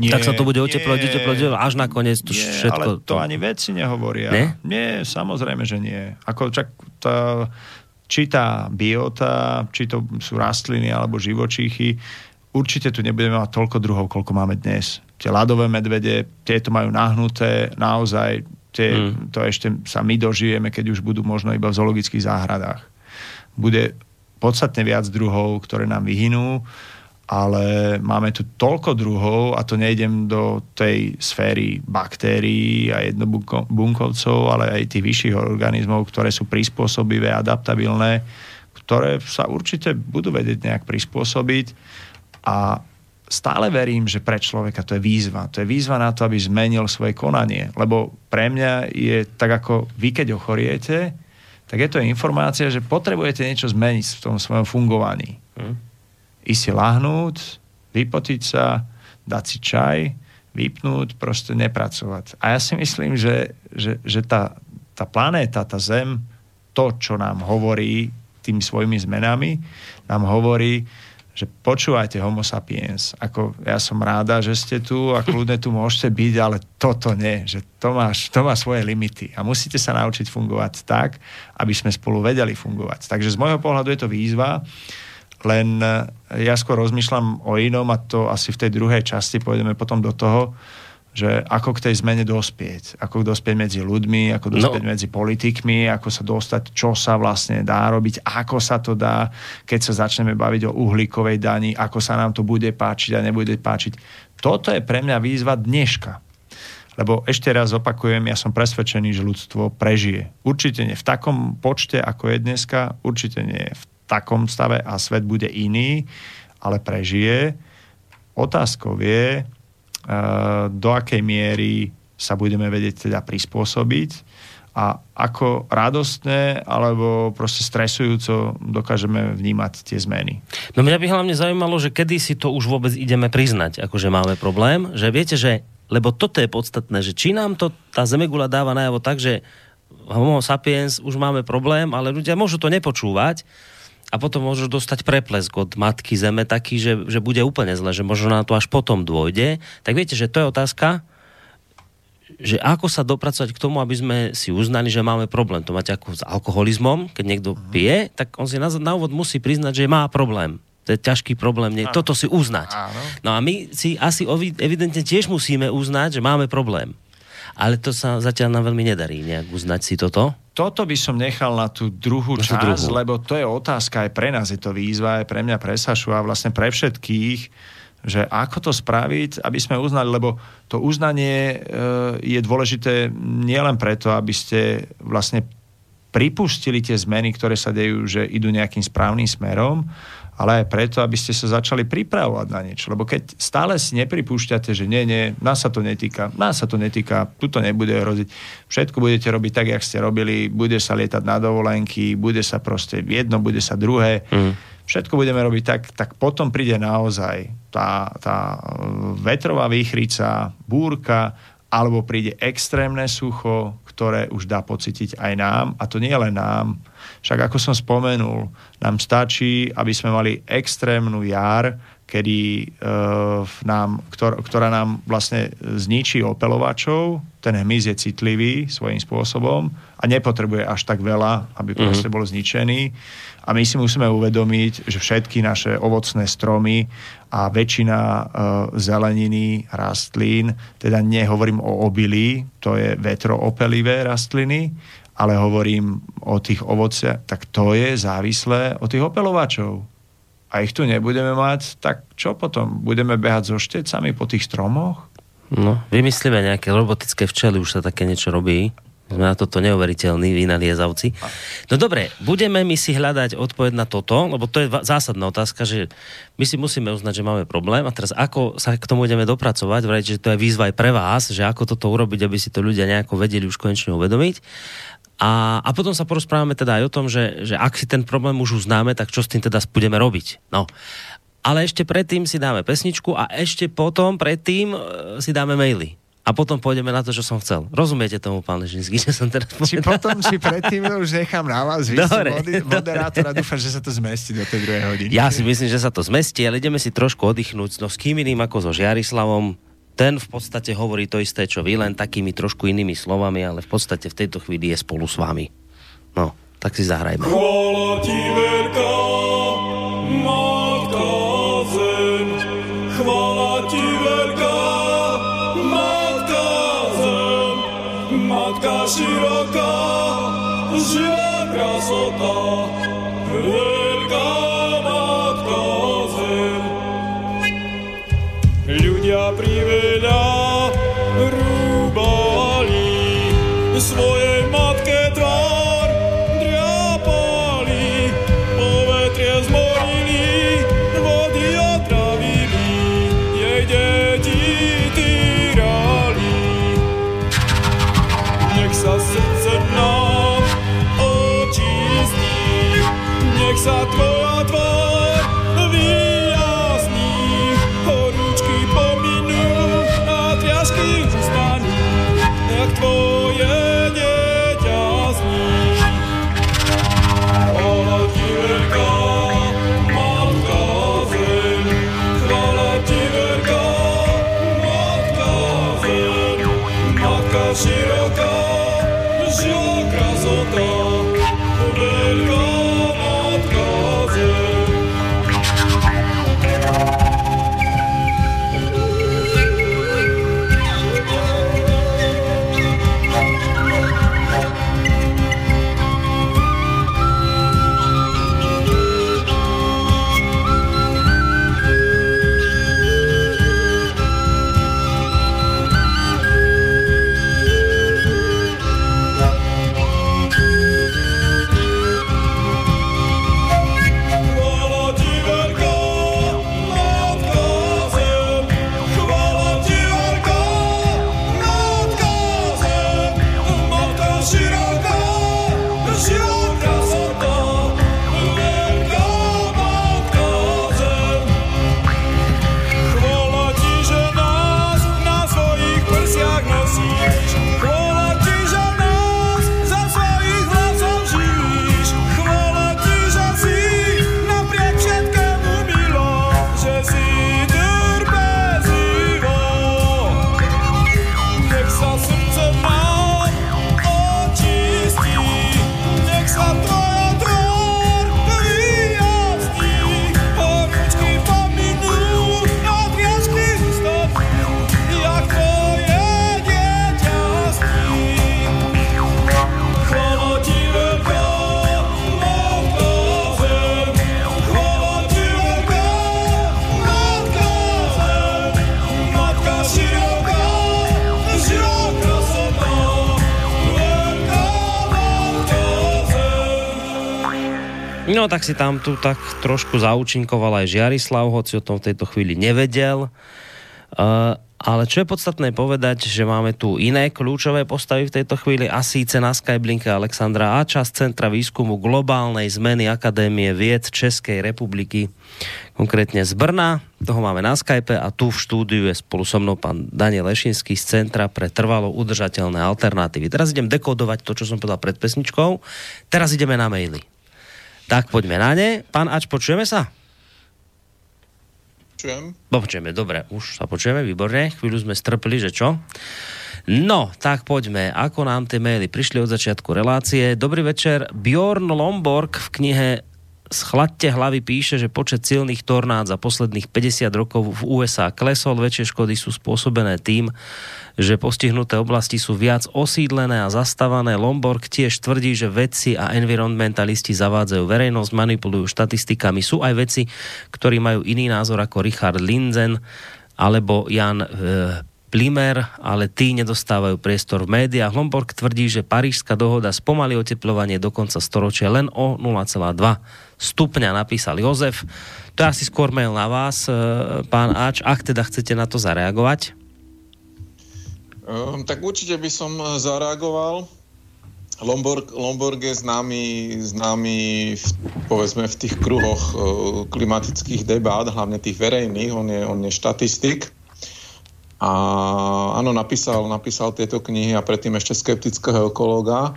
nie, tak sa to bude oteplovať, oteplovať, až nakoniec to nie, všetko... Ale to, to ani veci nehovoria. Nie? Nie, samozrejme, že nie. Ako čak tá, či tá biota, či to sú rastliny alebo živočíchy, určite tu nebudeme mať toľko druhov, koľko máme dnes. Tie ľadové medvede, tieto majú nahnuté, naozaj, tie, mm. to ešte sa my dožijeme, keď už budú možno iba v zoologických záhradách. Bude podstatne viac druhov, ktoré nám vyhynú ale máme tu toľko druhov a to nejdem do tej sféry baktérií a jednobunkovcov, ale aj tých vyšších organizmov, ktoré sú prispôsobivé, adaptabilné, ktoré sa určite budú vedieť nejak prispôsobiť a stále verím, že pre človeka to je výzva. To je výzva na to, aby zmenil svoje konanie. Lebo pre mňa je tak, ako vy, keď ochoriete, tak je to informácia, že potrebujete niečo zmeniť v tom svojom fungovaní. Hmm ísť si lahnúť, vypotiť sa, dať si čaj, vypnúť, proste nepracovať. A ja si myslím, že, že, že tá, tá planéta, tá Zem, to, čo nám hovorí tými svojimi zmenami, nám hovorí, že počúvajte homo sapiens. Ako ja som ráda, že ste tu a kľudne tu môžete byť, ale toto nie. Že to, máš, to má svoje limity. A musíte sa naučiť fungovať tak, aby sme spolu vedeli fungovať. Takže z môjho pohľadu je to výzva len e, ja skôr rozmýšľam o inom a to asi v tej druhej časti pôjdeme potom do toho, že ako k tej zmene dospieť. Ako dospieť medzi ľuďmi, ako no. dospieť no. medzi politikmi, ako sa dostať, čo sa vlastne dá robiť, ako sa to dá, keď sa začneme baviť o uhlíkovej dani, ako sa nám to bude páčiť a nebude páčiť. Toto je pre mňa výzva dneška. Lebo ešte raz opakujem, ja som presvedčený, že ľudstvo prežije. Určite nie v takom počte, ako je dneska, určite nie v takom stave a svet bude iný, ale prežije. Otázkou je, do akej miery sa budeme vedieť teda prispôsobiť a ako radostné alebo proste stresujúco dokážeme vnímať tie zmeny. No mňa by hlavne zaujímalo, že kedy si to už vôbec ideme priznať, akože máme problém, že viete, že lebo toto je podstatné, že či nám to tá zemegula dáva najavo tak, že homo sapiens už máme problém, ale ľudia môžu to nepočúvať, a potom môžu dostať preplesk od matky zeme taký, že, že bude úplne zle, že možno na to až potom dôjde, tak viete, že to je otázka, že ako sa dopracovať k tomu, aby sme si uznali, že máme problém. To máte ako s alkoholizmom, keď niekto mhm. pije, tak on si na, na úvod musí priznať, že má problém. To je ťažký problém, nie, toto si uznať. No a my si asi evidentne tiež musíme uznať, že máme problém. Ale to sa zatiaľ nám veľmi nedarí nejak uznať si toto toto by som nechal na tú druhú na časť, druhú. lebo to je otázka aj pre nás, je to výzva, aj pre mňa, pre Sašu a vlastne pre všetkých, že ako to spraviť, aby sme uznali, lebo to uznanie e, je dôležité nielen preto, aby ste vlastne pripustili tie zmeny, ktoré sa dejú, že idú nejakým správnym smerom, ale aj preto, aby ste sa začali pripravovať na niečo. Lebo keď stále si nepripúšťate, že nie, nie, nás sa to netýka, nás sa to netýka, tu to nebude hroziť, všetko budete robiť tak, jak ste robili, bude sa lietať na dovolenky, bude sa proste jedno, bude sa druhé, mm. všetko budeme robiť tak, tak potom príde naozaj tá, tá vetrová výchrica, búrka, alebo príde extrémne sucho, ktoré už dá pocítiť aj nám, a to nie len nám, však ako som spomenul, nám stačí, aby sme mali extrémnu jar, kedy uh, nám, ktor, ktorá nám vlastne zničí opelovačov. Ten hmyz je citlivý svojím spôsobom a nepotrebuje až tak veľa, aby mm-hmm. proste bol zničený. A my si musíme uvedomiť, že všetky naše ovocné stromy a väčšina uh, zeleniny, rastlín, teda nehovorím o obilí, to je vetroopelivé rastliny, ale hovorím o tých ovociach, tak to je závislé od tých opelovačov. A ich tu nebudeme mať, tak čo potom? Budeme behať so štecami po tých stromoch? No, vymyslíme nejaké robotické včely, už sa také niečo robí. Sme na toto neuveriteľní vynaliezavci. No dobre, budeme my si hľadať odpoveď na toto, lebo to je zásadná otázka, že my si musíme uznať, že máme problém a teraz ako sa k tomu ideme dopracovať, vrajte, že to je výzva aj pre vás, že ako toto urobiť, aby si to ľudia nejako vedeli už konečne uvedomiť. A, a potom sa porozprávame teda aj o tom, že, že ak si ten problém už uznáme, tak čo s tým teda budeme robiť. No. Ale ešte predtým si dáme pesničku a ešte potom predtým e, si dáme maily. A potom pôjdeme na to, čo som chcel. Rozumiete tomu, pán Ležinský, že som teraz povedal? Či potom, či predtým už nechám na vás, vy dobre, moderátor a dúfam, že sa to zmestí do tej druhej hodiny. Ja si myslím, že sa to zmestí, ale ideme si trošku oddychnúť. No s kým iným ako so Žiarislavom, ten v podstate hovorí to isté, čo vy, len takými trošku inými slovami, ale v podstate v tejto chvíli je spolu s vami. No, tak si zahrajme. Chvála ti veľká, matka zem, chvála ti veľká, matka zem, matka široká, živá No tak si tam tu tak trošku zaučinkoval aj Žiarislav, hoci o tom v tejto chvíli nevedel. Uh, ale čo je podstatné povedať, že máme tu iné kľúčové postavy v tejto chvíli a síce na Skyblinke Alexandra Ača z Centra výskumu globálnej zmeny Akadémie vied Českej republiky, konkrétne z Brna. Toho máme na Skype a tu v štúdiu je spolu so mnou pán Daniel Lešinský z Centra pre trvalo udržateľné alternatívy. Teraz idem dekodovať to, čo som povedal pred pesničkou. Teraz ideme na maily. Tak poďme na ne. Pán Ač, počujeme sa? Počujem. Počujeme, dobre, už sa počujeme, výborne. Chvíľu sme strpli, že čo? No, tak poďme. Ako nám tie maily prišli od začiatku relácie. Dobrý večer. Bjorn Lomborg v knihe Schladte hlavy píše, že počet silných tornád za posledných 50 rokov v USA klesol. Väčšie škody sú spôsobené tým, že postihnuté oblasti sú viac osídlené a zastavané. Lomborg tiež tvrdí, že vedci a environmentalisti zavádzajú verejnosť, manipulujú štatistikami. Sú aj vedci, ktorí majú iný názor ako Richard Linzen alebo Jan e, Plimer, ale tí nedostávajú priestor v médiách. Lomborg tvrdí, že Parížská dohoda spomalí oteplovanie do konca storočia len o 0,2 stupňa, napísal Jozef. To je asi skôr mail na vás, e, pán Ač, ak teda chcete na to zareagovať. Um, tak určite by som eh, zareagoval. Lomborg, Lomborg je známy, známy v, povedzme v tých kruhoch uh, klimatických debát, hlavne tých verejných, on je, on je štatistik. A áno, napísal, napísal tieto knihy a predtým ešte skeptického ekológa.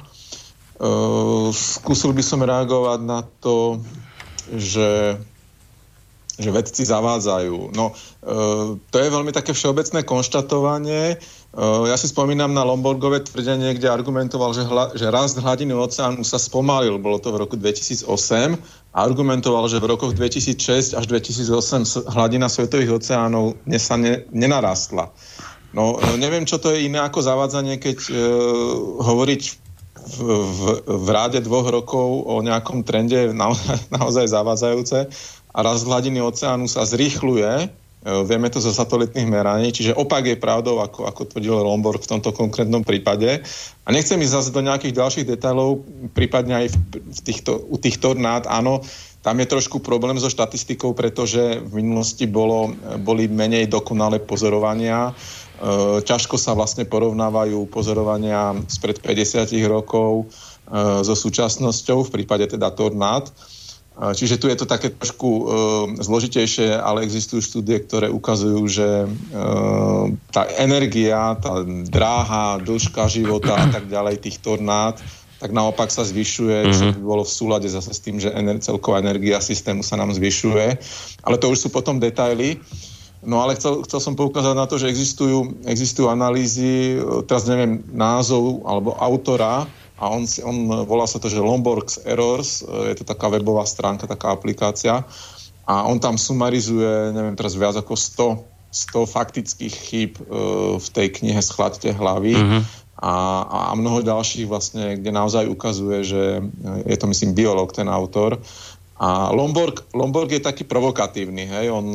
Uh, skúsil by som reagovať na to, že že vedci zavádzajú. No, e, to je veľmi také všeobecné konštatovanie. E, ja si spomínam na Lomborgové tvrdenie, kde argumentoval, že, hla, že rast hladiny oceánu sa spomalil, bolo to v roku 2008, a argumentoval, že v rokoch 2006 až 2008 hladina svetových oceánov sa ne, nenarastla. No, e, neviem, čo to je iné ako zavádzanie, keď e, hovoriť v, v, v ráde dvoch rokov o nejakom trende naozaj, naozaj zavádzajúce a rast hladiny oceánu sa zrýchluje, e, vieme to zo satelitných meraní, čiže opak je pravdou, ako, ako tvrdil Lomborg v tomto konkrétnom prípade. A nechcem ísť zase do nejakých ďalších detailov, prípadne aj v, v týchto, u tých tornád, áno, tam je trošku problém so štatistikou, pretože v minulosti bolo, boli menej dokonalé pozorovania. E, ťažko sa vlastne porovnávajú pozorovania spred 50 rokov e, so súčasnosťou v prípade teda tornád. Čiže tu je to také trošku e, zložitejšie, ale existujú štúdie, ktoré ukazujú, že e, tá energia, tá dráha, dĺžka života a tak ďalej tých tornád, tak naopak sa zvyšuje, čo by bolo v súlade zase s tým, že ener- celková energia systému sa nám zvyšuje. Ale to už sú potom detaily. No ale chcel, chcel som poukázať na to, že existujú, existujú analýzy, e, teraz neviem názov alebo autora, a on, on volá sa to, že Lomborg's Errors, e, je to taká webová stránka, taká aplikácia. A on tam sumarizuje, neviem teraz viac ako 100, 100 faktických chýb uh, v tej knihe Schladte hlavy. Uh-huh. a, a mnoho ďalších vlastne, kde naozaj ukazuje, že je to myslím biolog ten autor. A Lomborg, Lomborg je taký provokatívny, hej, on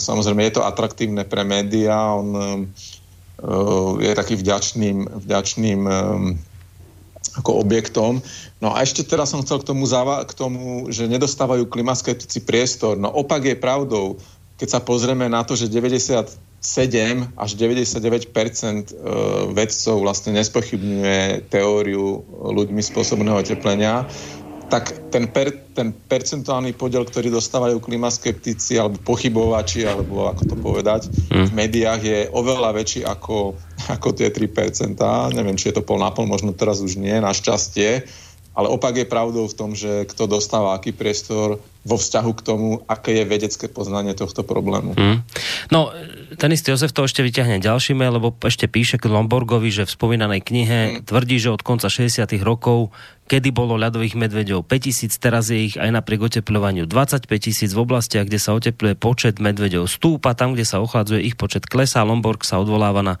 samozrejme je to atraktívne pre médiá, on je taký vďačným, vďačným ako objektom. No a ešte teraz som chcel k tomu, zava- k tomu že nedostávajú klimaskeptici priestor. No opak je pravdou. Keď sa pozrieme na to, že 97 až 99% e, vedcov vlastne nespochybňuje teóriu ľuďmi spôsobného oteplenia, tak ten, per, ten percentuálny podiel, ktorý dostávajú klimaskeptici alebo pochybovači, alebo ako to povedať, mm. v médiách je oveľa väčší ako, ako tie 3%. Neviem, či je to pol na pol, možno teraz už nie, našťastie. Ale opak je pravdou v tom, že kto dostáva aký priestor vo vzťahu k tomu, aké je vedecké poznanie tohto problému. Mm. No, ten istý Jozef to ešte vyťahne ďalšími, lebo ešte píše k Lomborgovi, že v spomínanej knihe mm. tvrdí, že od konca 60 rokov kedy bolo ľadových medveďov 5000, teraz je ich aj napriek oteplovaniu 25 tisíc v oblastiach, kde sa otepluje počet medveďov stúpa, tam, kde sa ochladzuje ich počet klesá. Lomborg sa odvoláva na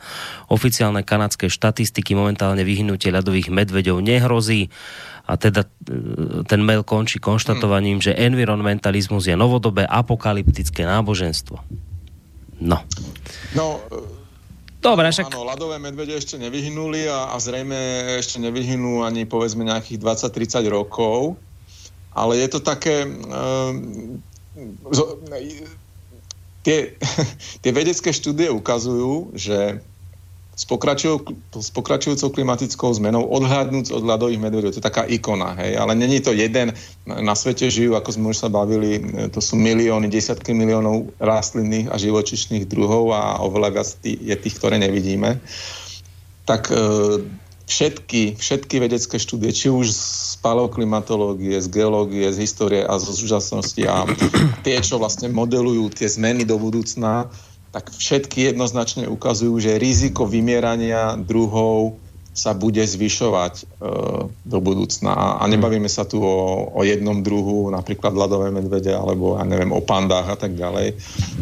oficiálne kanadské štatistiky, momentálne vyhnutie ľadových medveďov nehrozí. A teda e, ten mail končí konštatovaním, že environmentalizmus je novodobé apokalyptické náboženstvo. No. No, Dobre, však... Áno, ľadové medvede ešte nevyhnuli a, a zrejme ešte nevyhnú ani povedzme nejakých 20-30 rokov. Ale je to také... Um, zo, tie, tie vedecké štúdie ukazujú, že s, s pokračujúcou klimatickou zmenou odhľadnúť od ľadových medvedov. To je taká ikona, hej. Ale není to jeden. Na svete žijú, ako sme už sa bavili, to sú milióny, desiatky miliónov rastlinných a živočišných druhov a oveľa viac je tých, ktoré nevidíme. Tak e, všetky, všetky vedecké štúdie, či už z paleoklimatológie, z geológie, z histórie a z úžasnosti a tie, čo vlastne modelujú tie zmeny do budúcna, tak všetky jednoznačne ukazujú, že riziko vymierania druhov sa bude zvyšovať e, do budúcna. A nebavíme sa tu o, o jednom druhu, napríklad ľadové medvede, alebo ja neviem, o pandách a tak ďalej.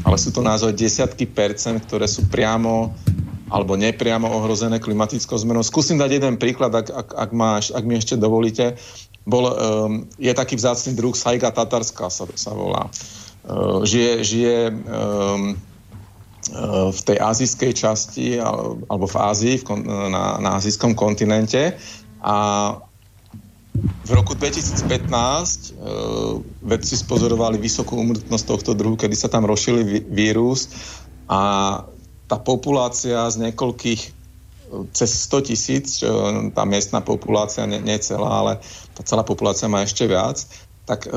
Ale sú to naozaj desiatky percent, ktoré sú priamo alebo nepriamo ohrozené klimatickou zmenou. Skúsim dať jeden príklad, ak, ak, ak, máš, ak mi ešte dovolíte. Bol, um, je taký vzácný druh Saiga tatarská sa, sa volá. Uh, žije žije um, v tej azijskej časti alebo v Ázii, na, na azijskom kontinente. A v roku 2015 uh, eh, vedci spozorovali vysokú umrtnosť tohto druhu, kedy sa tam rozšili vírus. A tá populácia z niekoľkých eh, cez 100 tisíc, tá miestna populácia, nie, nie celá, ale tá celá populácia má ešte viac, tak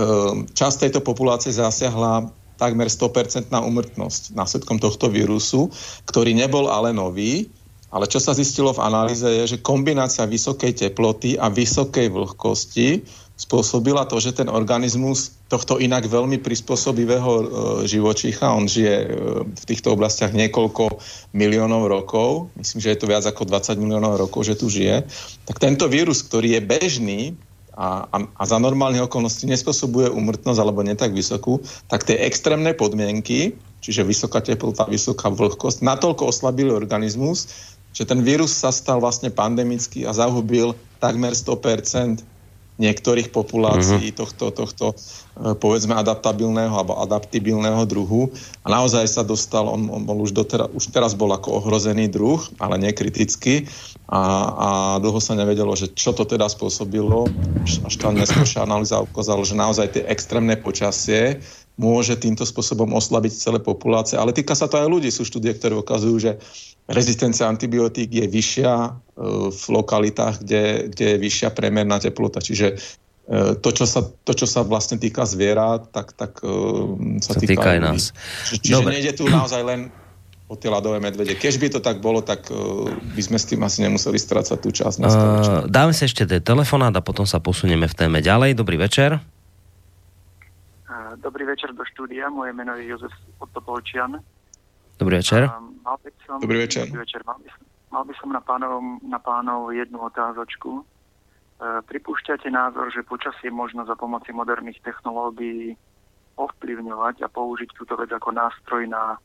časť tejto populácie zasiahla takmer 100% umrtnosť následkom tohto vírusu, ktorý nebol ale nový, ale čo sa zistilo v analýze je, že kombinácia vysokej teploty a vysokej vlhkosti spôsobila to, že ten organizmus tohto inak veľmi prispôsobivého e, živočícha, on žije e, v týchto oblastiach niekoľko miliónov rokov, myslím, že je to viac ako 20 miliónov rokov, že tu žije, tak tento vírus, ktorý je bežný a, a, a za normálnych okolností nespôsobuje umrtnosť alebo nie tak vysokú, tak tie extrémne podmienky, čiže vysoká teplota, vysoká vlhkosť, natoľko oslabili organizmus, že ten vírus sa stal vlastne pandemický a zahubil takmer 100% niektorých populácií uh-huh. tohto, tohto e, povedzme adaptabilného alebo adaptibilného druhu a naozaj sa dostal, on, on bol už, dotera, už teraz bol ako ohrozený druh, ale nekriticky a, a dlho sa nevedelo, že čo to teda spôsobilo, až tá neskôršia analýza ukázala, že naozaj tie extrémne počasie môže týmto spôsobom oslabiť celé populácie, ale týka sa to aj ľudí. Sú štúdie, ktoré ukazujú, že rezistencia antibiotík je vyššia e, v lokalitách, kde, kde je vyššia premerná teplota. Čiže e, to, čo sa, to, čo sa vlastne týka zvierat, tak, tak e, sa, sa týka, týka aj nás. Čiže Dobre. nejde tu naozaj len o tie ľadové medvede. Keď by to tak bolo, tak by sme s tým asi nemuseli strácať tú časť. Uh, dáme si ešte telefonát a potom sa posunieme v téme ďalej. Dobrý večer. Dobrý večer do štúdia. Moje meno je Jozef Otopolčian. Dobrý večer. Mal by som, Dobrý večer. Dobrý večer. Mal by, som, mal by som na, pánov, na pánov jednu otázočku. E, pripúšťate názor, že počasie možno za pomoci moderných technológií ovplyvňovať a použiť túto vec ako nástroj na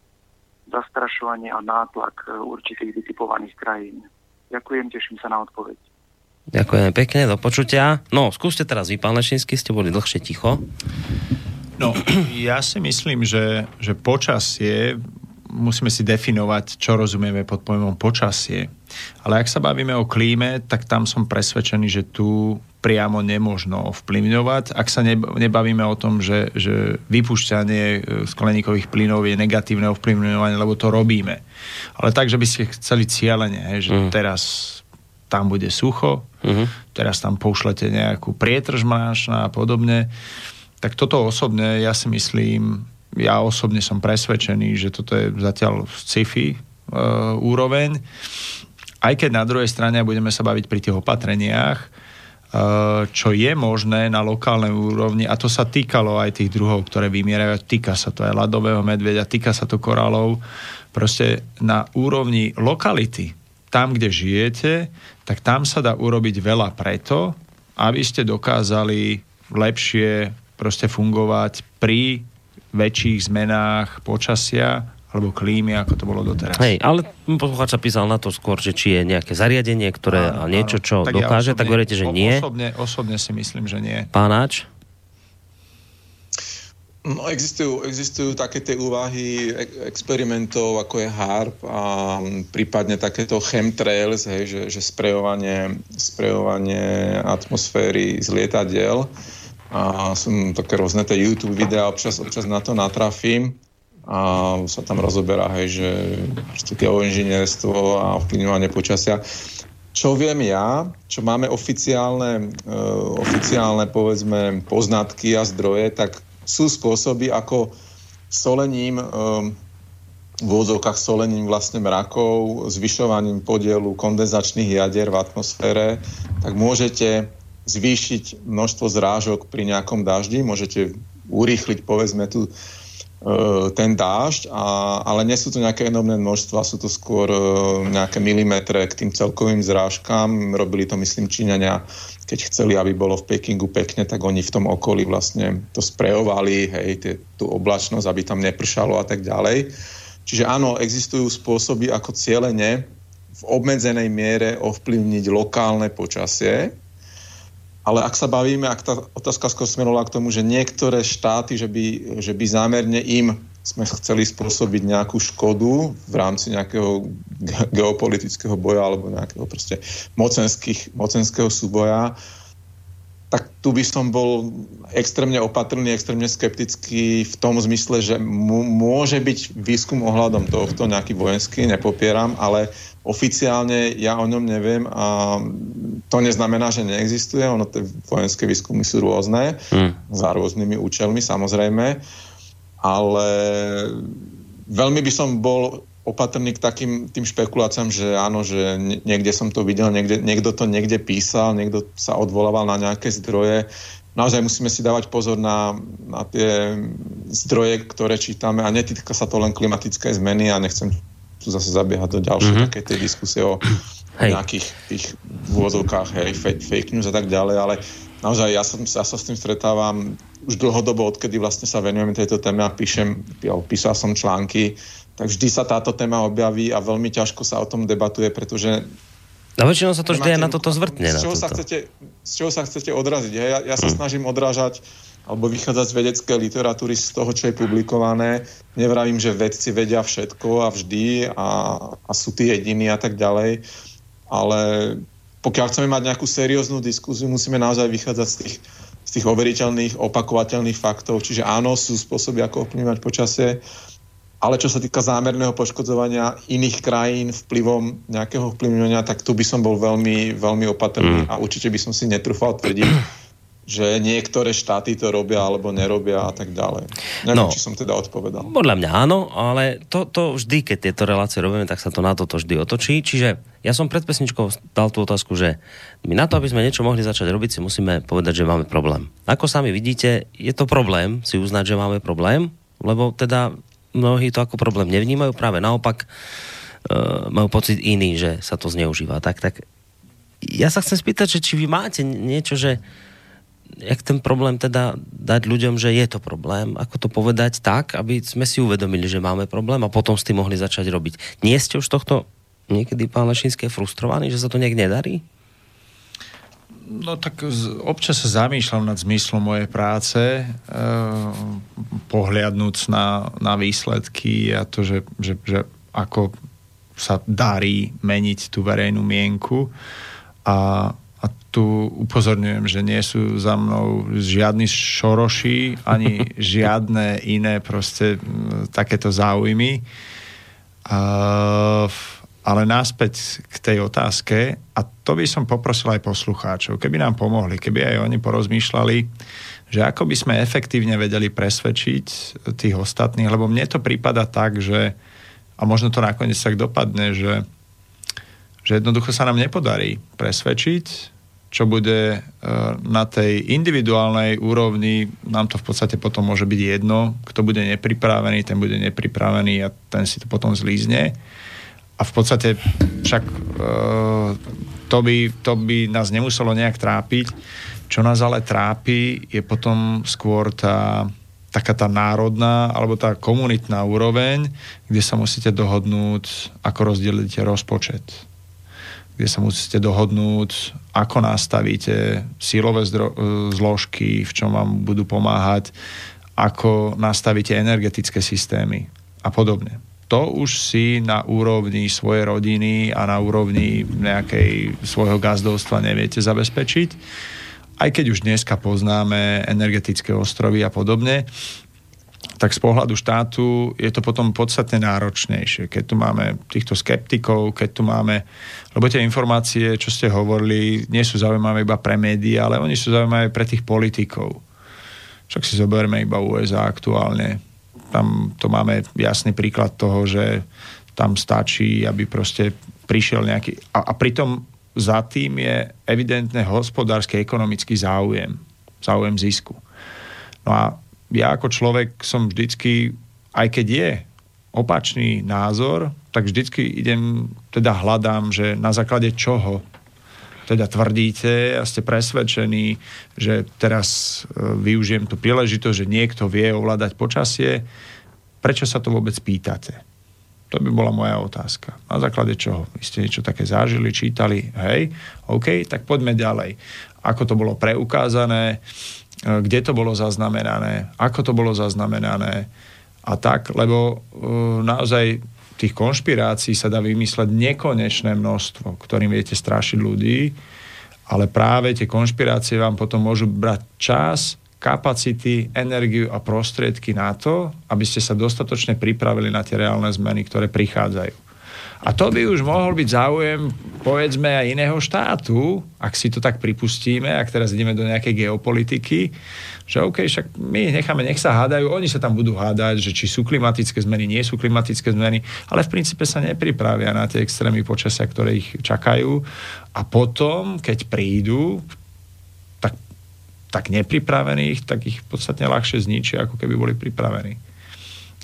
zastrašovanie a nátlak e, určitých vytipovaných krajín. Ďakujem, teším sa na odpoveď. Ďakujem pekne, do počutia. No, skúste teraz vy, pán Lešinsky, ste boli dlhšie ticho. No, ja si myslím, že, že počasie musíme si definovať, čo rozumieme pod pojmom počasie. Ale ak sa bavíme o klíme, tak tam som presvedčený, že tu priamo nemožno ovplyvňovať. Ak sa nebavíme o tom, že, že vypúšťanie e, skleníkových plynov je negatívne ovplyvňovanie, lebo to robíme. Ale tak, že by ste chceli cieľene, že mm. teraz tam bude sucho, mm. teraz tam pošlete nejakú prietrž mráčna a podobne, tak toto osobne ja si myslím, ja osobne som presvedčený, že toto je zatiaľ sci-fi uh, úroveň. Aj keď na druhej strane budeme sa baviť pri tých opatreniach, uh, čo je možné na lokálnej úrovni, a to sa týkalo aj tých druhov, ktoré vymierajú, týka sa to aj ľadového medveďa, týka sa to korálov, proste na úrovni lokality, tam, kde žijete, tak tam sa dá urobiť veľa preto, aby ste dokázali lepšie proste fungovať pri väčších zmenách počasia alebo klímy, ako to bolo doteraz. Hej, ale poslucháč sa písal na to skôr, že či je nejaké zariadenie, ktoré áno, niečo, čo tak dokáže, ja osobne, tak hovoríte, že nie. Osobne, osobne si myslím, že nie. Pánač? No, existujú, existujú také tie úvahy experimentov, ako je HARP a prípadne takéto chemtrails, hej, že, že sprejovanie, sprejovanie atmosféry z lietadiel a som také rôzne tie YouTube videá, občas, občas na to natrafím a sa tam rozoberá, hej, že geoinžinierstvo a ovplyvňovanie počasia. Čo viem ja, čo máme oficiálne, uh, oficiálne povedzme poznatky a zdroje, tak sú spôsoby, ako solením uh, v úvodzovkách solením vlastne mrakov, zvyšovaním podielu kondenzačných jadier v atmosfére, tak môžete zvýšiť množstvo zrážok pri nejakom daždi, môžete urýchliť povedzme tu e, ten dážď, a, ale nie sú to nejaké enormné množstva, sú to skôr e, nejaké milimetre k tým celkovým zrážkam. Robili to, myslím, Číňania, keď chceli, aby bolo v Pekingu pekne, tak oni v tom okolí vlastne to sprejovali, hej, tie, tú oblačnosť, aby tam nepršalo a tak ďalej. Čiže áno, existujú spôsoby, ako cieľene v obmedzenej miere ovplyvniť lokálne počasie, ale ak sa bavíme, ak tá otázka skôr smerovala k tomu, že niektoré štáty, že by, že by zámerne im sme chceli spôsobiť nejakú škodu v rámci nejakého geopolitického boja alebo nejakého proste mocenského súboja, tak tu by som bol extrémne opatrný, extrémne skeptický v tom zmysle, že môže byť výskum ohľadom tohto nejaký vojenský, nepopieram, ale oficiálne ja o ňom neviem a to neznamená, že neexistuje, ono tie vojenské výskumy sú rôzne, hmm. za rôznymi účelmi samozrejme. ale veľmi by som bol opatrný k takým tým špekuláciám, že áno, že niekde som to videl, niekde, niekto to niekde písal, niekto sa odvolával na nejaké zdroje. Naozaj musíme si dávať pozor na, na tie zdroje, ktoré čítame a netýka sa to len klimatické zmeny a nechcem tu zase zabiehať do ďalšej mm-hmm. takej tej diskusie o hej. nejakých tých vôzovkách, hej, fake, fake news a tak ďalej, ale naozaj ja, som, ja sa s tým stretávam už dlhodobo, odkedy vlastne sa venujem tejto téme a píšem, písal som články, tak vždy sa táto téma objaví a veľmi ťažko sa o tom debatuje, pretože a väčšinou sa to vždy aj na toto zvrtne. Z čoho, sa chcete, z čoho sa chcete odraziť? Ja, ja sa hmm. snažím odrážať alebo vychádzať z vedeckej literatúry z toho, čo je publikované. Nevravím, že vedci vedia všetko a vždy a, a sú tí jediní a tak ďalej. Ale pokiaľ chceme mať nejakú serióznu diskuziu, musíme naozaj vychádzať z tých, z tých overiteľných, opakovateľných faktov. Čiže áno, sú spôsoby, ako ovplyvňovať počasie, ale čo sa týka zámerného poškodzovania iných krajín vplyvom nejakého vplyvňovania, tak tu by som bol veľmi, veľmi opatrný mm. a určite by som si netrúfal tvrdiť, že niektoré štáty to robia alebo nerobia a tak ďalej. Neviem, no, či som teda odpovedal. Podľa mňa áno, ale to, to vždy, keď tieto relácie robíme, tak sa to na toto vždy otočí. Čiže ja som pred pesničkou dal tú otázku, že my na to, aby sme niečo mohli začať robiť, si musíme povedať, že máme problém. Ako sami vidíte, je to problém si uznať, že máme problém, lebo teda mnohí to ako problém nevnímajú, práve naopak uh, majú pocit iný, že sa to zneužíva. Tak, tak ja sa chcem spýtať, že či vy máte niečo, že jak ten problém teda dať ľuďom, že je to problém, ako to povedať tak, aby sme si uvedomili, že máme problém a potom s tým mohli začať robiť. Nie ste už tohto niekedy, pán Lešinský, frustrovaný, že sa to nejak nedarí? No tak občas sa zamýšľam nad zmyslom mojej práce, eh, pohľadnúc na, na výsledky a to, že, že, že ako sa darí meniť tú verejnú mienku. A, a tu upozorňujem, že nie sú za mnou žiadni šoroši, ani žiadne iné proste takéto záujmy. A, ale náspäť k tej otázke, a to by som poprosil aj poslucháčov, keby nám pomohli, keby aj oni porozmýšľali, že ako by sme efektívne vedeli presvedčiť tých ostatných, lebo mne to prípada tak, že a možno to nakoniec tak dopadne, že, že jednoducho sa nám nepodarí presvedčiť, čo bude e, na tej individuálnej úrovni, nám to v podstate potom môže byť jedno, kto bude nepripravený, ten bude nepripravený a ten si to potom zlízne a v podstate však e, to, by, to by nás nemuselo nejak trápiť. Čo nás ale trápi, je potom skôr tá, taká tá národná alebo tá komunitná úroveň, kde sa musíte dohodnúť, ako rozdelíte rozpočet. Kde sa musíte dohodnúť, ako nastavíte sílové zdro- zložky, v čom vám budú pomáhať, ako nastavíte energetické systémy a podobne to už si na úrovni svojej rodiny a na úrovni nejakej svojho gazdovstva neviete zabezpečiť. Aj keď už dneska poznáme energetické ostrovy a podobne, tak z pohľadu štátu je to potom podstatne náročnejšie. Keď tu máme týchto skeptikov, keď tu máme... Lebo tie informácie, čo ste hovorili, nie sú zaujímavé iba pre médiá, ale oni sú zaujímavé pre tých politikov. Však si zoberme iba USA aktuálne tam to máme jasný príklad toho, že tam stačí, aby proste prišiel nejaký... A, a pritom za tým je evidentne hospodársky, ekonomický záujem. Záujem zisku. No a ja ako človek som vždycky, aj keď je opačný názor, tak vždycky idem, teda hľadám, že na základe čoho teda tvrdíte a ste presvedčení, že teraz e, využijem tú príležitosť, že niekto vie ovládať počasie, prečo sa to vôbec pýtate? To by bola moja otázka. Na základe čoho? Vy ste niečo také zažili, čítali, hej, OK, tak poďme ďalej. Ako to bolo preukázané, kde to bolo zaznamenané, ako to bolo zaznamenané a tak, lebo uh, naozaj tých konšpirácií sa dá vymysleť nekonečné množstvo, ktorým viete strašiť ľudí, ale práve tie konšpirácie vám potom môžu brať čas, kapacity, energiu a prostriedky na to, aby ste sa dostatočne pripravili na tie reálne zmeny, ktoré prichádzajú. A to by už mohol byť záujem povedzme aj iného štátu, ak si to tak pripustíme, ak teraz ideme do nejakej geopolitiky, že OK, však my necháme, nech sa hádajú, oni sa tam budú hádať, že či sú klimatické zmeny, nie sú klimatické zmeny, ale v princípe sa nepripravia na tie extrémy počasia, ktoré ich čakajú. A potom, keď prídu, tak, tak nepripravených, tak ich v podstate ľahšie zničia, ako keby boli pripravení.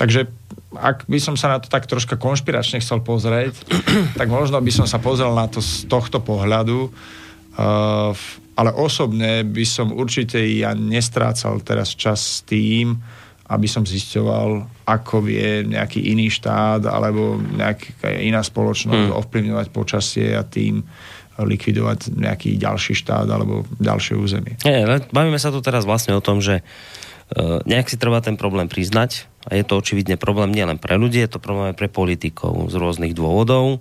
Takže ak by som sa na to tak troška konšpiračne chcel pozrieť, tak možno by som sa pozrel na to z tohto pohľadu, uh, ale osobne by som určite ja nestrácal teraz čas s tým, aby som zisťoval, ako vie nejaký iný štát alebo nejaká iná spoločnosť hmm. ovplyvňovať počasie a tým likvidovať nejaký ďalší štát alebo ďalšie územie. Nie, bavíme sa tu teraz vlastne o tom, že uh, nejak si treba ten problém priznať, a je to očividne problém nielen pre ľudí, je to problém aj pre politikov z rôznych dôvodov.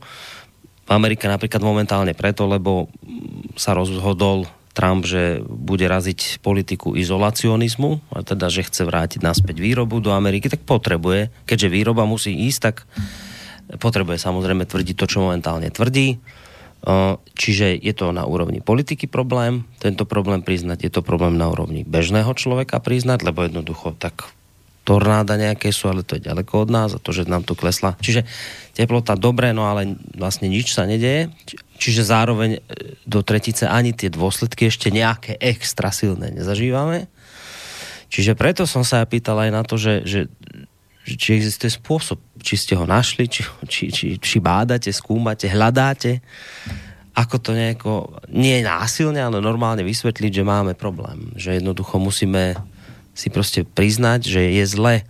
Amerika napríklad momentálne preto, lebo sa rozhodol Trump, že bude raziť politiku izolacionizmu, a teda, že chce vrátiť naspäť výrobu do Ameriky, tak potrebuje, keďže výroba musí ísť, tak potrebuje samozrejme tvrdiť to, čo momentálne tvrdí. Čiže je to na úrovni politiky problém, tento problém priznať, je to problém na úrovni bežného človeka priznať, lebo jednoducho tak tornáda nejaké sú, ale to je ďaleko od nás a to, že nám to klesla. Čiže teplota dobre, no ale vlastne nič sa nedeje. Čiže zároveň e, do tretice ani tie dôsledky ešte nejaké extra silné nezažívame. Čiže preto som sa pýtal aj na to, že, že, či existuje spôsob, či ste ho našli, či, či, či, či bádate, skúmate, hľadáte, ako to nejako, nie násilne, ale normálne vysvetliť, že máme problém. Že jednoducho musíme si proste priznať, že je zle.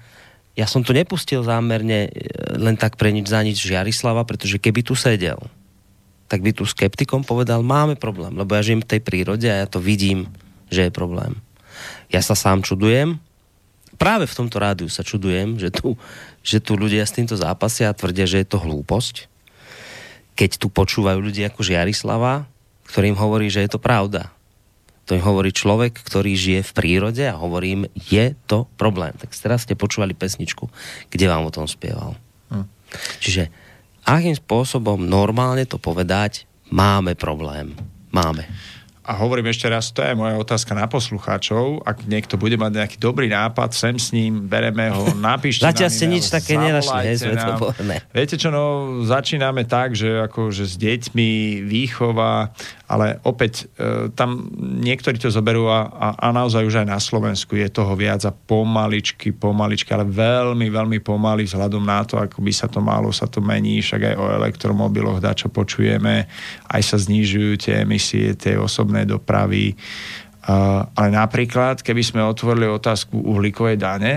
Ja som to nepustil zámerne e, len tak pre nič za nič Žiarislava, pretože keby tu sedel, tak by tu skeptikom povedal, máme problém, lebo ja žijem v tej prírode a ja to vidím, že je problém. Ja sa sám čudujem, práve v tomto rádiu sa čudujem, že tu, že tu ľudia s týmto zápasia a tvrdia, že je to hlúposť. Keď tu počúvajú ľudia ako Žiarislava, ktorým hovorí, že je to pravda. To im hovorí človek, ktorý žije v prírode a hovorím, je to problém. Tak teraz ste počúvali pesničku, kde vám o tom spieval. Hm. Čiže akým spôsobom normálne to povedať, máme problém. Máme. A hovorím ešte raz, to je moja otázka na poslucháčov. Ak niekto bude mať nejaký dobrý nápad, sem s ním, bereme ho, napíšte Zatiaľ ste nič také nenašli, hej, Viete čo, no, začíname tak, že akože s deťmi, výchova, ale opäť e, tam niektorí to zoberú a, a, a naozaj už aj na Slovensku je toho viac a pomaličky, pomaličky, ale veľmi, veľmi pomaly vzhľadom na to, ako by sa to malo, sa to mení, však aj o elektromobiloch dá, čo počujeme, aj sa znižujú tie emisie, tie osobné dopravy. Uh, ale napríklad, keby sme otvorili otázku uhlíkovej dane,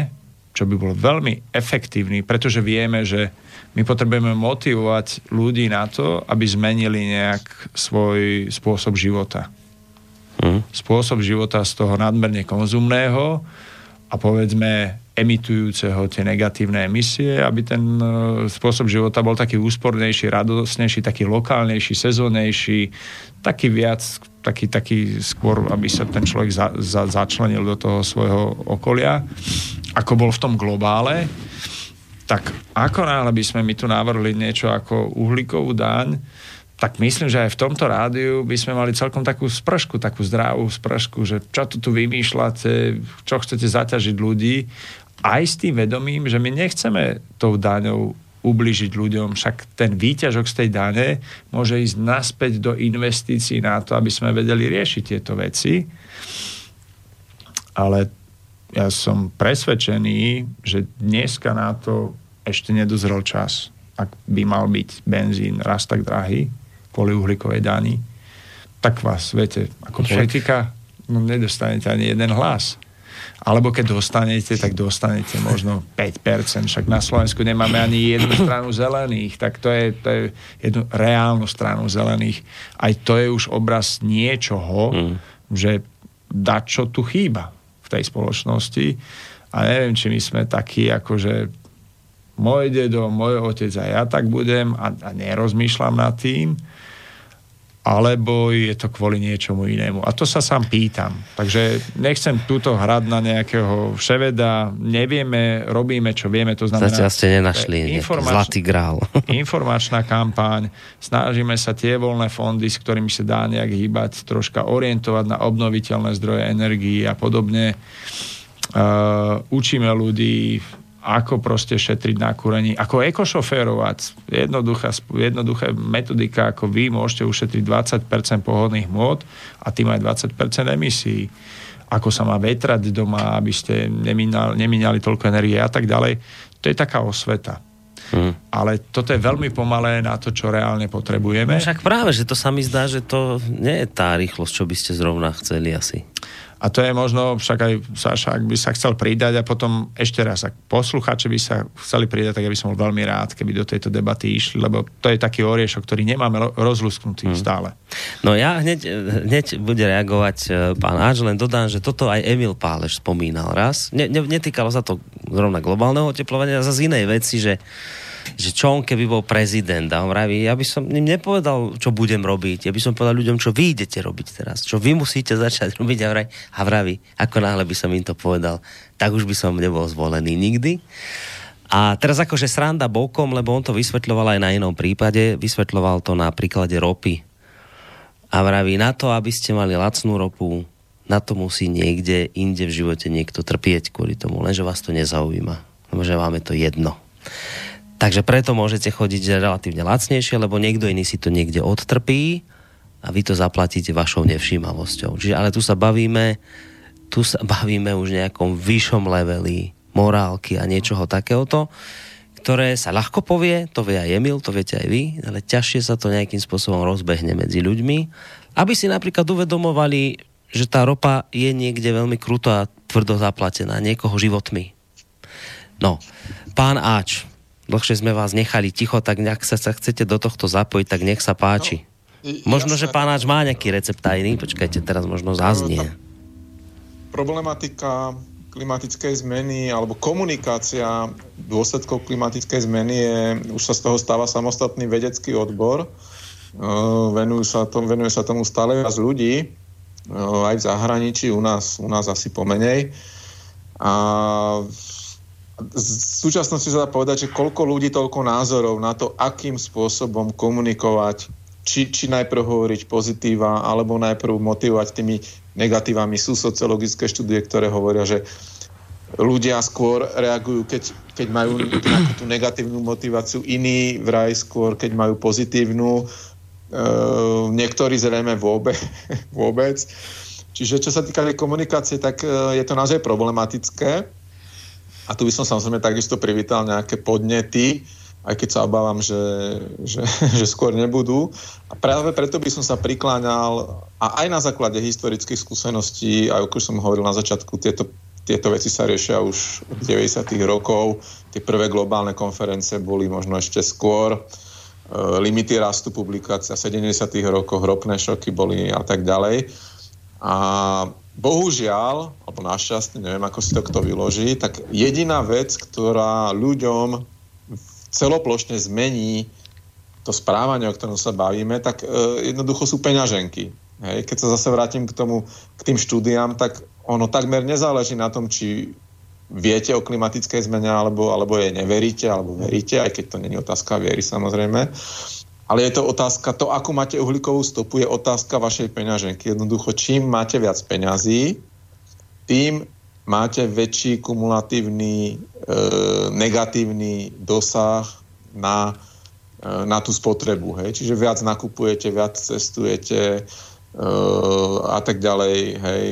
čo by bolo veľmi efektívny, pretože vieme, že my potrebujeme motivovať ľudí na to, aby zmenili nejak svoj spôsob života. Mm. Spôsob života z toho nadmerne konzumného a povedzme emitujúceho tie negatívne emisie, aby ten e, spôsob života bol taký úspornejší, radosnejší, taký lokálnejší, sezónejší, taký viac, taký, taký skôr, aby sa ten človek za, za, začlenil do toho svojho okolia, ako bol v tom globále tak ako náhle by sme mi tu navrhli niečo ako uhlíkovú daň, tak myslím, že aj v tomto rádiu by sme mali celkom takú spršku, takú zdravú spršku, že čo tu, tu vymýšľate, čo chcete zaťažiť ľudí, aj s tým vedomím, že my nechceme tou daňou ubližiť ľuďom, však ten výťažok z tej dane môže ísť naspäť do investícií na to, aby sme vedeli riešiť tieto veci. Ale ja som presvedčený, že dneska na to ešte nedozrel čas. Ak by mal byť benzín raz tak drahý kvôli uhlíkovej dani, tak vás, viete, ako politika, no nedostanete ani jeden hlas. Alebo keď dostanete, tak dostanete možno 5%, však na Slovensku nemáme ani jednu stranu zelených, tak to je, to je jednu reálnu stranu zelených. Aj to je už obraz niečoho, mm. že dať čo tu chýba v tej spoločnosti. A neviem, či my sme takí, akože môj dedo, môj otec a ja tak budem a, a nerozmýšľam nad tým, alebo je to kvôli niečomu inému. A to sa sám pýtam. Takže nechcem túto hrať na nejakého vševeda, nevieme, robíme, čo vieme, to znamená... Zatiaľ ste nenašli informač... zlatý grál. informačná kampaň, snažíme sa tie voľné fondy, s ktorými sa dá nejak hýbať, troška orientovať na obnoviteľné zdroje energii a podobne. Uh, učíme ľudí ako proste šetriť na kúrení, ako ekošoférovať. Jednoduchá, jednoduchá metodika, ako vy môžete ušetriť 20% pohodných môd a tým aj 20% emisí. Ako sa má vetrať doma, aby ste nemínali, toľko energie a tak ďalej. To je taká osveta. Hmm. Ale toto je veľmi pomalé na to, čo reálne potrebujeme. No však práve, že to sa mi zdá, že to nie je tá rýchlosť, čo by ste zrovna chceli asi. A to je možno, však aj Saša, ak by sa chcel pridať a potom ešte raz, ak posluchači by sa chceli pridať, tak ja by som bol veľmi rád, keby do tejto debaty išli, lebo to je taký oriešok, ktorý nemáme rozlusknutý hmm. stále. No ja hneď, hneď bude reagovať e, pán Áč, len dodám, že toto aj Emil Páleš spomínal raz. Ne, ne, netýkalo sa to zrovna globálneho oteplovania, a zase inej veci, že že čo on keby bol prezident a on vraví, ja by som im nepovedal, čo budem robiť, ja by som povedal ľuďom, čo vy idete robiť teraz, čo vy musíte začať robiť a vraví, a vraví, ako náhle by som im to povedal, tak už by som nebol zvolený nikdy. A teraz akože sranda bokom, lebo on to vysvetľoval aj na inom prípade, vysvetľoval to na príklade ropy. A vraví, na to, aby ste mali lacnú ropu, na to musí niekde inde v živote niekto trpieť kvôli tomu, lenže vás to nezaujíma. Lebo že je to jedno. Takže preto môžete chodiť relatívne lacnejšie, lebo niekto iný si to niekde odtrpí a vy to zaplatíte vašou nevšímavosťou. Čiže, ale tu sa bavíme, tu sa bavíme už nejakom vyššom leveli morálky a niečoho takéhoto, ktoré sa ľahko povie, to vie aj Emil, to viete aj vy, ale ťažšie sa to nejakým spôsobom rozbehne medzi ľuďmi, aby si napríklad uvedomovali, že tá ropa je niekde veľmi kruto a tvrdo zaplatená niekoho životmi. No, pán Ač, dlhšie sme vás nechali ticho, tak ak sa, sa chcete do tohto zapojiť, tak nech sa páči. No, možno, že pánač má nejaký recept tajný, počkajte, teraz možno zaznie. Problematika klimatickej zmeny alebo komunikácia dôsledkov klimatickej zmeny je, už sa z toho stáva samostatný vedecký odbor. Venujú sa tomu, venuje sa tomu stále viac ľudí, aj v zahraničí, u nás, u nás asi pomenej. A v súčasnosti sa dá povedať, že koľko ľudí, toľko názorov na to, akým spôsobom komunikovať, či, či najprv hovoriť pozitíva, alebo najprv motivovať tými negatívami. Sú sociologické štúdie, ktoré hovoria, že ľudia skôr reagujú, keď, keď majú nejakú tú negatívnu motiváciu, iní vraj skôr, keď majú pozitívnu, e, niektorí zrejme vôbec, vôbec. Čiže čo sa týka komunikácie, tak e, je to naozaj problematické. A tu by som samozrejme takisto privítal nejaké podnety, aj keď sa obávam, že, že, že skôr nebudú. A práve preto by som sa prikláňal, a aj na základe historických skúseností, aj ako som hovoril na začiatku, tieto, tieto veci sa riešia už od 90. rokov. Tie prvé globálne konferencie boli možno ešte skôr. E, limity rastu publikácia v 70. rokoch, ropné šoky boli a tak ďalej. A bohužiaľ, alebo našťastie, neviem ako si to kto vyloží, tak jediná vec, ktorá ľuďom celoplošne zmení to správanie, o ktorom sa bavíme, tak e, jednoducho sú peňaženky. Hej? Keď sa zase vrátim k tomu, k tým štúdiám, tak ono takmer nezáleží na tom, či viete o klimatickej zmene, alebo, alebo jej neveríte, alebo veríte, aj keď to není otázka viery samozrejme. Ale je to otázka, to ako máte uhlíkovú stopu, je otázka vašej peňaženky. Jednoducho, čím máte viac peňazí, tým máte väčší kumulatívny e, negatívny dosah na, e, na tú spotrebu. Hej? Čiže viac nakupujete, viac cestujete e, a tak ďalej, hej?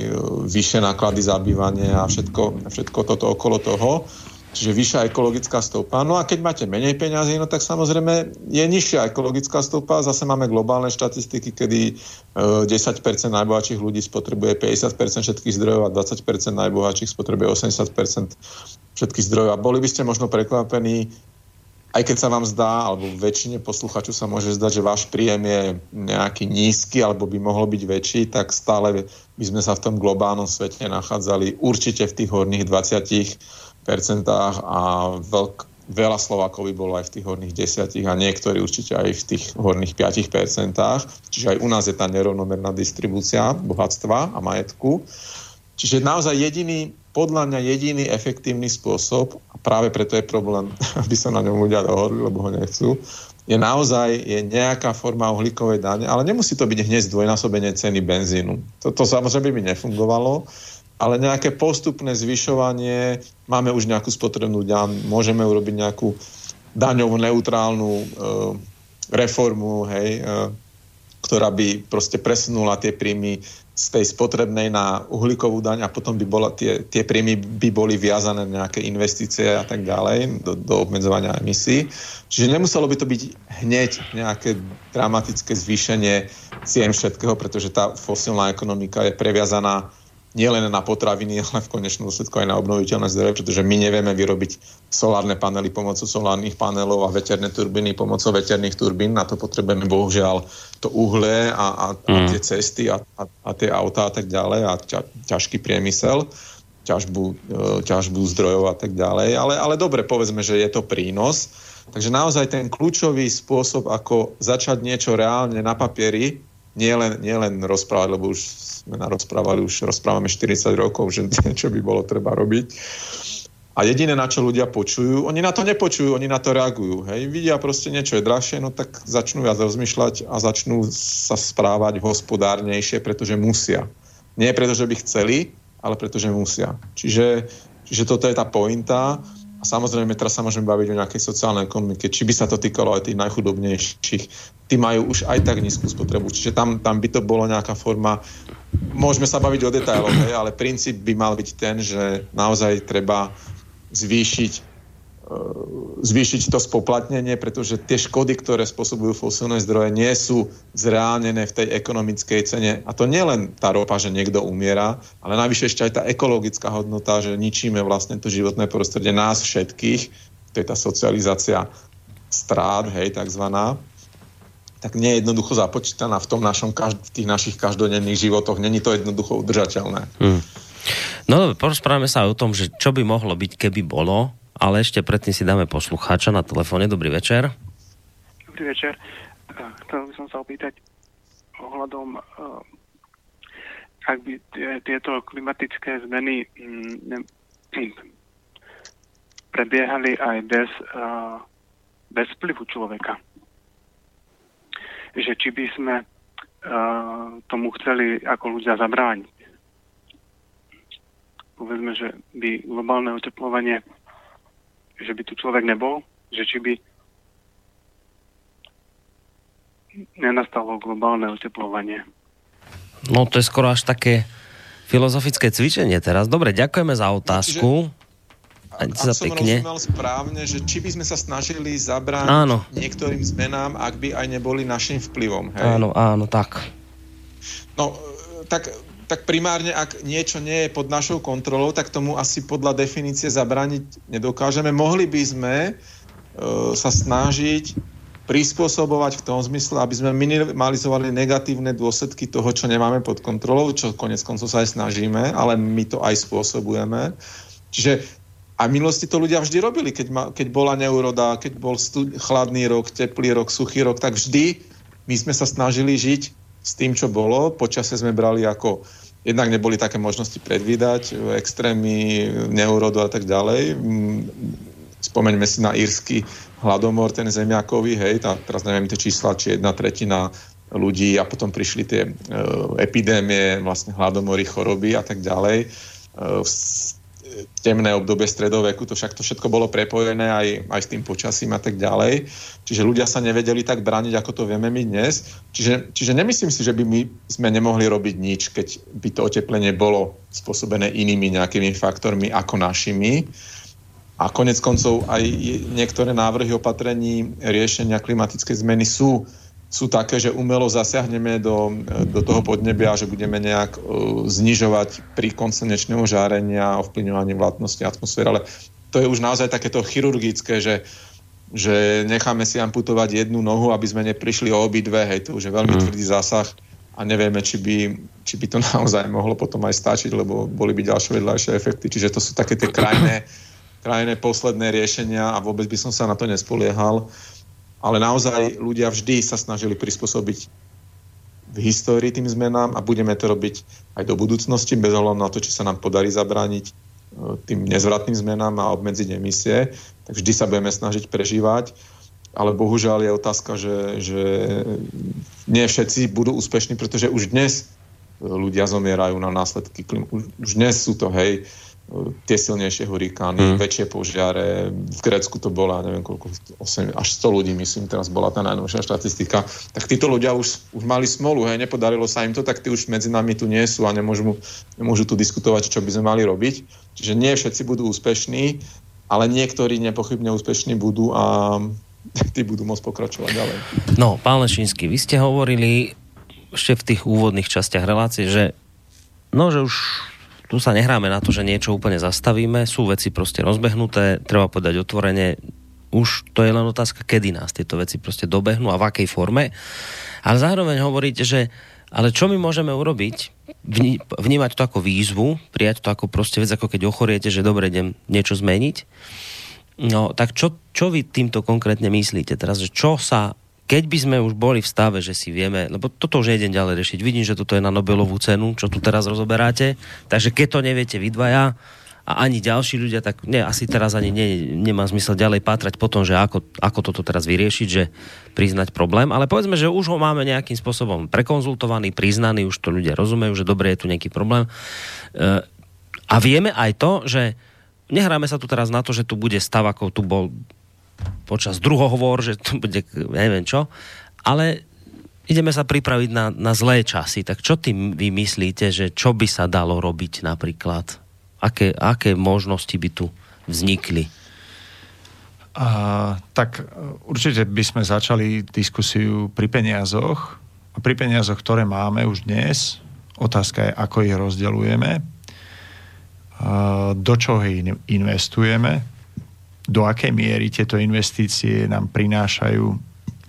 vyššie náklady zabývania a všetko, všetko toto okolo toho. Čiže vyššia ekologická stopa. No a keď máte menej peňazí, no tak samozrejme je nižšia ekologická stopa. Zase máme globálne štatistiky, kedy 10% e, najbohatších ľudí spotrebuje 50% všetkých zdrojov a 20% najbohatších spotrebuje 80% všetkých zdrojov. A boli by ste možno prekvapení, aj keď sa vám zdá, alebo väčšine posluchačov sa môže zdať, že váš príjem je nejaký nízky, alebo by mohol byť väčší, tak stále by sme sa v tom globálnom svete nachádzali určite v tých horných 20 percentách a veľk, veľa Slovákov by bolo aj v tých horných desiatich a niektorí určite aj v tých horných 5%. Čiže aj u nás je tá nerovnomerná distribúcia bohatstva a majetku. Čiže naozaj jediný, podľa mňa jediný efektívny spôsob, a práve preto je problém, aby sa na ňom ľudia dohodli, lebo ho nechcú, je naozaj je nejaká forma uhlíkovej dane, ale nemusí to byť hneď zdvojnásobenie ceny benzínu. Toto samozrejme by nefungovalo, ale nejaké postupné zvyšovanie, máme už nejakú spotrebnú daň, môžeme urobiť nejakú daňovú neutrálnu e, reformu, hej, e, ktorá by proste presunula tie príjmy z tej spotrebnej na uhlíkovú daň a potom by bola, tie, tie príjmy by boli viazané na nejaké investície a tak ďalej do, do obmedzovania emisí. Čiže nemuselo by to byť hneď nejaké dramatické zvýšenie cien všetkého, pretože tá fosilná ekonomika je previazaná nielen na potraviny, ale v konečnom dôsledku aj na obnoviteľné zdroje, pretože my nevieme vyrobiť solárne panely pomocou solárnych panelov a veterné turbíny pomocou veterných turbín. Na to potrebujeme bohužiaľ to uhle a, a, mm. a tie cesty a, a, a tie autá a tak ďalej a ťa, ťažký priemysel, ťažbu, e, ťažbu zdrojov a tak ďalej. Ale, ale dobre, povedzme, že je to prínos. Takže naozaj ten kľúčový spôsob, ako začať niečo reálne na papieri, nie len, nie len rozprávať, lebo už sme narozprávali, už rozprávame 40 rokov, že niečo by bolo treba robiť. A jediné, na čo ľudia počujú, oni na to nepočujú, oni na to reagujú. Hej. Vidia proste niečo je drahšie, no tak začnú viac rozmýšľať a začnú sa správať hospodárnejšie, pretože musia. Nie preto, že by chceli, ale pretože musia. Čiže, čiže toto je tá pointa. A samozrejme, teraz sa môžeme baviť o nejakej sociálnej ekonomike, či by sa to týkalo aj tých najchudobnejších. Tí majú už aj tak nízku spotrebu, čiže tam, tam by to bolo nejaká forma, môžeme sa baviť o detailoch, ale princíp by mal byť ten, že naozaj treba zvýšiť zvýšiť to spoplatnenie, pretože tie škody, ktoré spôsobujú fosilné zdroje, nie sú zreálnené v tej ekonomickej cene. A to nie len tá ropa, že niekto umiera, ale najvyššie ešte aj tá ekologická hodnota, že ničíme vlastne to životné prostredie nás všetkých, to je tá socializácia strát, hej, takzvaná, tak nie je jednoducho započítaná v tom našom, v tých našich každodenných životoch. Není to jednoducho udržateľné. Hmm. No, porozprávame sa o tom, že čo by mohlo byť, keby bolo ale ešte predtým si dáme poslucháča na telefóne. Dobrý večer. Dobrý večer. Eh, chcel by som sa opýtať ohľadom, eh, ak by tieto klimatické zmeny mm, prebiehali aj bez, eh, bez vplyvu človeka. Že či by sme tomu chceli ako ľudia zabrániť. Povedzme, že by globálne oteplovanie že by tu človek nebol, že či by nenastalo globálne oteplovanie. No to je skoro až také filozofické cvičenie teraz. Dobre, ďakujeme za otázku. Ak, ak som pekne. rozumel správne, že či by sme sa snažili zabrániť áno. niektorým zmenám, ak by aj neboli našim vplyvom. Hej? Áno, áno, tak. No, tak tak primárne, ak niečo nie je pod našou kontrolou, tak tomu asi podľa definície zabrániť nedokážeme. Mohli by sme e, sa snažiť prispôsobovať v tom zmysle, aby sme minimalizovali negatívne dôsledky toho, čo nemáme pod kontrolou, čo konec koncov sa aj snažíme, ale my to aj spôsobujeme. Čiže a v minulosti to ľudia vždy robili, keď, ma, keď bola neuroda, keď bol stud, chladný rok, teplý rok, suchý rok, tak vždy my sme sa snažili žiť s tým, čo bolo. Počasie sme brali ako jednak neboli také možnosti predvídať, extrémy, neurodu a tak ďalej. Mm, spomeňme si na írsky hladomor, ten zemiakový, hej, tá, teraz neviem tie čísla, či jedna tretina ľudí a potom prišli tie e, epidémie, vlastne hladomory, choroby a tak ďalej. E, temné obdobie stredoveku, to však to všetko bolo prepojené aj, aj s tým počasím a tak ďalej. Čiže ľudia sa nevedeli tak brániť, ako to vieme my dnes. Čiže, čiže nemyslím si, že by my sme nemohli robiť nič, keď by to oteplenie bolo spôsobené inými nejakými faktormi ako našimi. A konec koncov aj niektoré návrhy opatrení riešenia klimatickej zmeny sú sú také, že umelo zasiahneme do, do toho podnebia, že budeme nejak uh, znižovať pri slnečného žárenia a ovplyvňovanie vlátnosti atmosféry, ale to je už naozaj takéto chirurgické, že, že necháme si amputovať jednu nohu, aby sme neprišli o obidve, hej, to už je veľmi mm. tvrdý zásah a nevieme, či by, či by to naozaj mohlo potom aj stačiť, lebo boli by ďalšie vedľajšie efekty. Čiže to sú také tie krajné krajné posledné riešenia a vôbec by som sa na to nespoliehal. Ale naozaj ľudia vždy sa snažili prispôsobiť v histórii tým zmenám a budeme to robiť aj do budúcnosti, bez ohľadu na to, či sa nám podarí zabrániť e, tým nezvratným zmenám a obmedziť emisie, tak vždy sa budeme snažiť prežívať. Ale bohužiaľ je otázka, že, že nie všetci budú úspešní, pretože už dnes ľudia zomierajú na následky klimu. Už dnes sú to, hej, tie silnejšie hurikány, mm. väčšie požiare. V Grécku to bola, neviem koľko, 8, až 100 ľudí, myslím, teraz bola tá najnovšia štatistika. Tak títo ľudia už, už mali smolu, hej, nepodarilo sa im to, tak tí už medzi nami tu nie sú a nemôžu, nemôžu tu diskutovať, čo by sme mali robiť. Čiže nie všetci budú úspešní, ale niektorí nepochybne úspešní budú a tí budú môcť pokračovať ďalej. No, pán Lešínsky, vy ste hovorili ešte v tých úvodných častiach relácie, že no, že už tu sa nehráme na to, že niečo úplne zastavíme, sú veci proste rozbehnuté, treba povedať otvorene, už to je len otázka, kedy nás tieto veci proste dobehnú a v akej forme. Ale zároveň hovoríte, že ale čo my môžeme urobiť? Vnímať to ako výzvu, prijať to ako proste vec, ako keď ochoriete, že dobre, idem niečo zmeniť. No, tak čo, čo vy týmto konkrétne myslíte teraz? Že čo sa keď by sme už boli v stave, že si vieme, lebo toto už nejdem ďalej riešiť, vidím, že toto je na Nobelovú cenu, čo tu teraz rozoberáte, takže keď to neviete vy dvaja a ani ďalší ľudia, tak nie, asi teraz ani nie, nemá zmysel ďalej pátrať po tom, že ako, ako toto teraz vyriešiť, že priznať problém, ale povedzme, že už ho máme nejakým spôsobom prekonzultovaný, priznaný, už to ľudia rozumejú, že dobre je tu nejaký problém. E, a vieme aj to, že nehráme sa tu teraz na to, že tu bude stav, ako tu bol počas druhohovor, že to bude, neviem čo, ale ideme sa pripraviť na, na zlé časy. Tak čo tým vy myslíte, že čo by sa dalo robiť napríklad? Aké, aké možnosti by tu vznikli? A, tak určite by sme začali diskusiu pri peniazoch. A pri peniazoch, ktoré máme už dnes, otázka je, ako ich rozdeľujeme, do čoho investujeme, do akej miery tieto investície nám prinášajú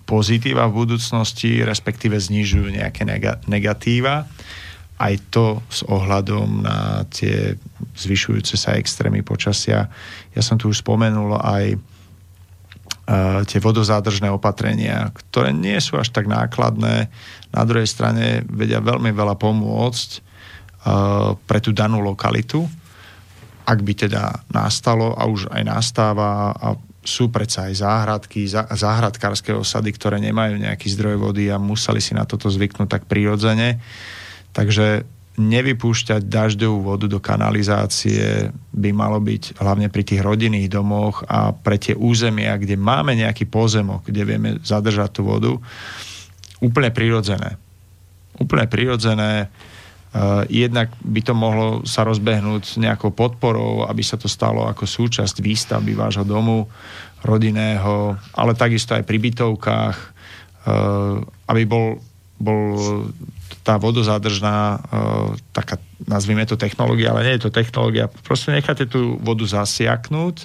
pozitíva v budúcnosti, respektíve znižujú nejaké negatíva. Aj to s ohľadom na tie zvyšujúce sa extrémy počasia. Ja som tu už spomenul aj uh, tie vodozádržné opatrenia, ktoré nie sú až tak nákladné. Na druhej strane vedia veľmi veľa pomôcť uh, pre tú danú lokalitu ak by teda nastalo a už aj nastáva a sú predsa aj záhradky, záhradkárske osady, ktoré nemajú nejaký zdroj vody a museli si na toto zvyknúť tak prirodzene. Takže nevypúšťať dažďovú vodu do kanalizácie by malo byť hlavne pri tých rodinných domoch a pre tie územia, kde máme nejaký pozemok, kde vieme zadržať tú vodu, úplne prirodzené. Úplne prirodzené jednak by to mohlo sa rozbehnúť nejakou podporou, aby sa to stalo ako súčasť výstavby vášho domu rodinného, ale takisto aj pri bytovkách, uh, aby bol, bol tá vodozádržná uh, taká, nazvime to technológia, ale nie je to technológia, proste necháte tú vodu zasiaknúť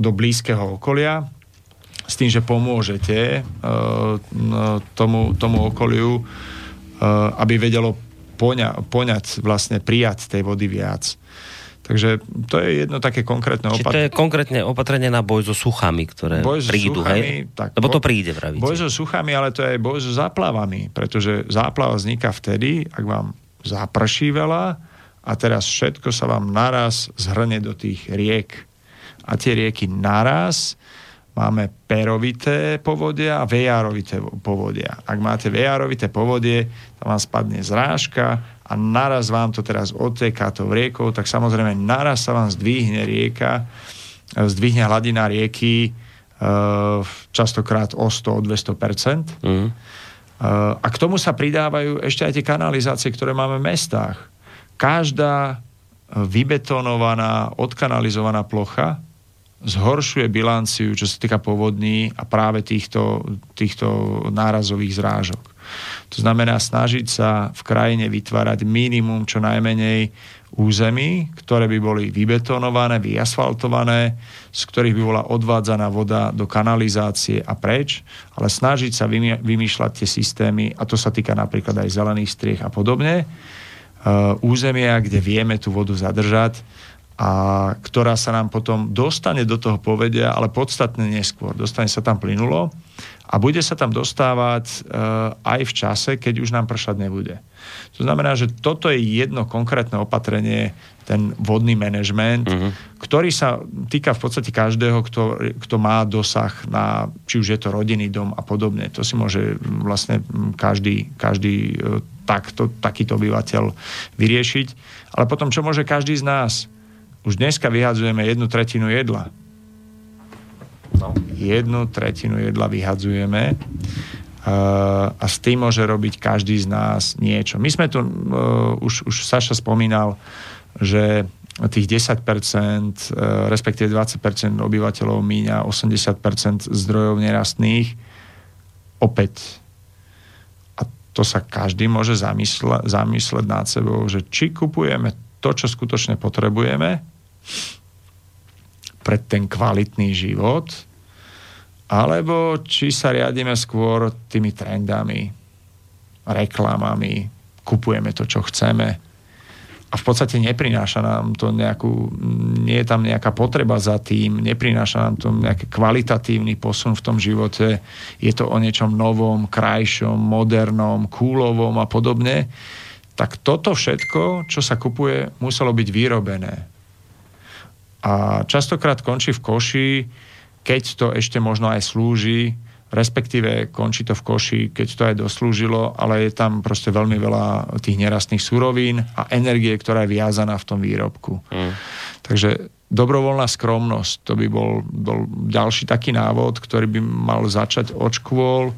do blízkeho okolia, s tým, že pomôžete tomu, tomu okoliu, aby vedelo poňa, poňať, vlastne prijať tej vody viac. Takže to je jedno také konkrétne opatrenie. to je konkrétne opatrenie na boj so suchami, ktoré boj so prídu, suchami, hej? Tak, Lebo to príde, vravíte. Boj so suchami, ale to je aj boj so záplavami, pretože záplava vzniká vtedy, ak vám zaprší veľa a teraz všetko sa vám naraz zhrne do tých riek. A tie rieky naraz máme perovité povodia a vejárovité povodia. Ak máte vejárovité povodie, tam vám spadne zrážka a naraz vám to teraz odteká tou riekou, tak samozrejme naraz sa vám zdvihne rieka, zdvihne hladina rieky uh, častokrát o 100, 200 mm. A k tomu sa pridávajú ešte aj tie kanalizácie, ktoré máme v mestách. Každá vybetonovaná, odkanalizovaná plocha zhoršuje bilanciu, čo sa týka povodní a práve týchto, týchto nárazových zrážok. To znamená snažiť sa v krajine vytvárať minimum čo najmenej území, ktoré by boli vybetonované, vyasfaltované, z ktorých by bola odvádzaná voda do kanalizácie a preč, ale snažiť sa vymýšľať tie systémy, a to sa týka napríklad aj zelených striech a podobne, územia, kde vieme tú vodu zadržať a ktorá sa nám potom dostane do toho povedia, ale podstatne neskôr. Dostane sa tam plynulo a bude sa tam dostávať uh, aj v čase, keď už nám pršať nebude. To znamená, že toto je jedno konkrétne opatrenie, ten vodný manažment, uh-huh. ktorý sa týka v podstate každého, kto, kto má dosah na, či už je to rodinný dom a podobne. To si môže vlastne každý, každý e, takto, takýto obyvateľ vyriešiť. Ale potom, čo môže každý z nás? Už dneska vyhadzujeme jednu tretinu jedla. No. Jednu tretinu jedla vyhadzujeme uh, a s tým môže robiť každý z nás niečo. My sme tu, uh, už, už Saša spomínal, že tých 10%, uh, respektíve 20% obyvateľov míňa 80% zdrojov nerastných. Opäť a to sa každý môže zamysle, zamysleť nad sebou, že či kupujeme to, čo skutočne potrebujeme, pre ten kvalitný život, alebo či sa riadíme skôr tými trendami, reklamami, kupujeme to, čo chceme. A v podstate neprináša nám to nejakú, nie je tam nejaká potreba za tým, neprináša nám to nejaký kvalitatívny posun v tom živote, je to o niečom novom, krajšom, modernom, kúlovom a podobne, tak toto všetko, čo sa kupuje, muselo byť vyrobené a častokrát končí v koši, keď to ešte možno aj slúži, respektíve končí to v koši, keď to aj doslúžilo, ale je tam proste veľmi veľa tých nerastných surovín a energie, ktorá je viazaná v tom výrobku. Mm. Takže dobrovoľná skromnosť, to by bol, bol ďalší taký návod, ktorý by mal začať od škôl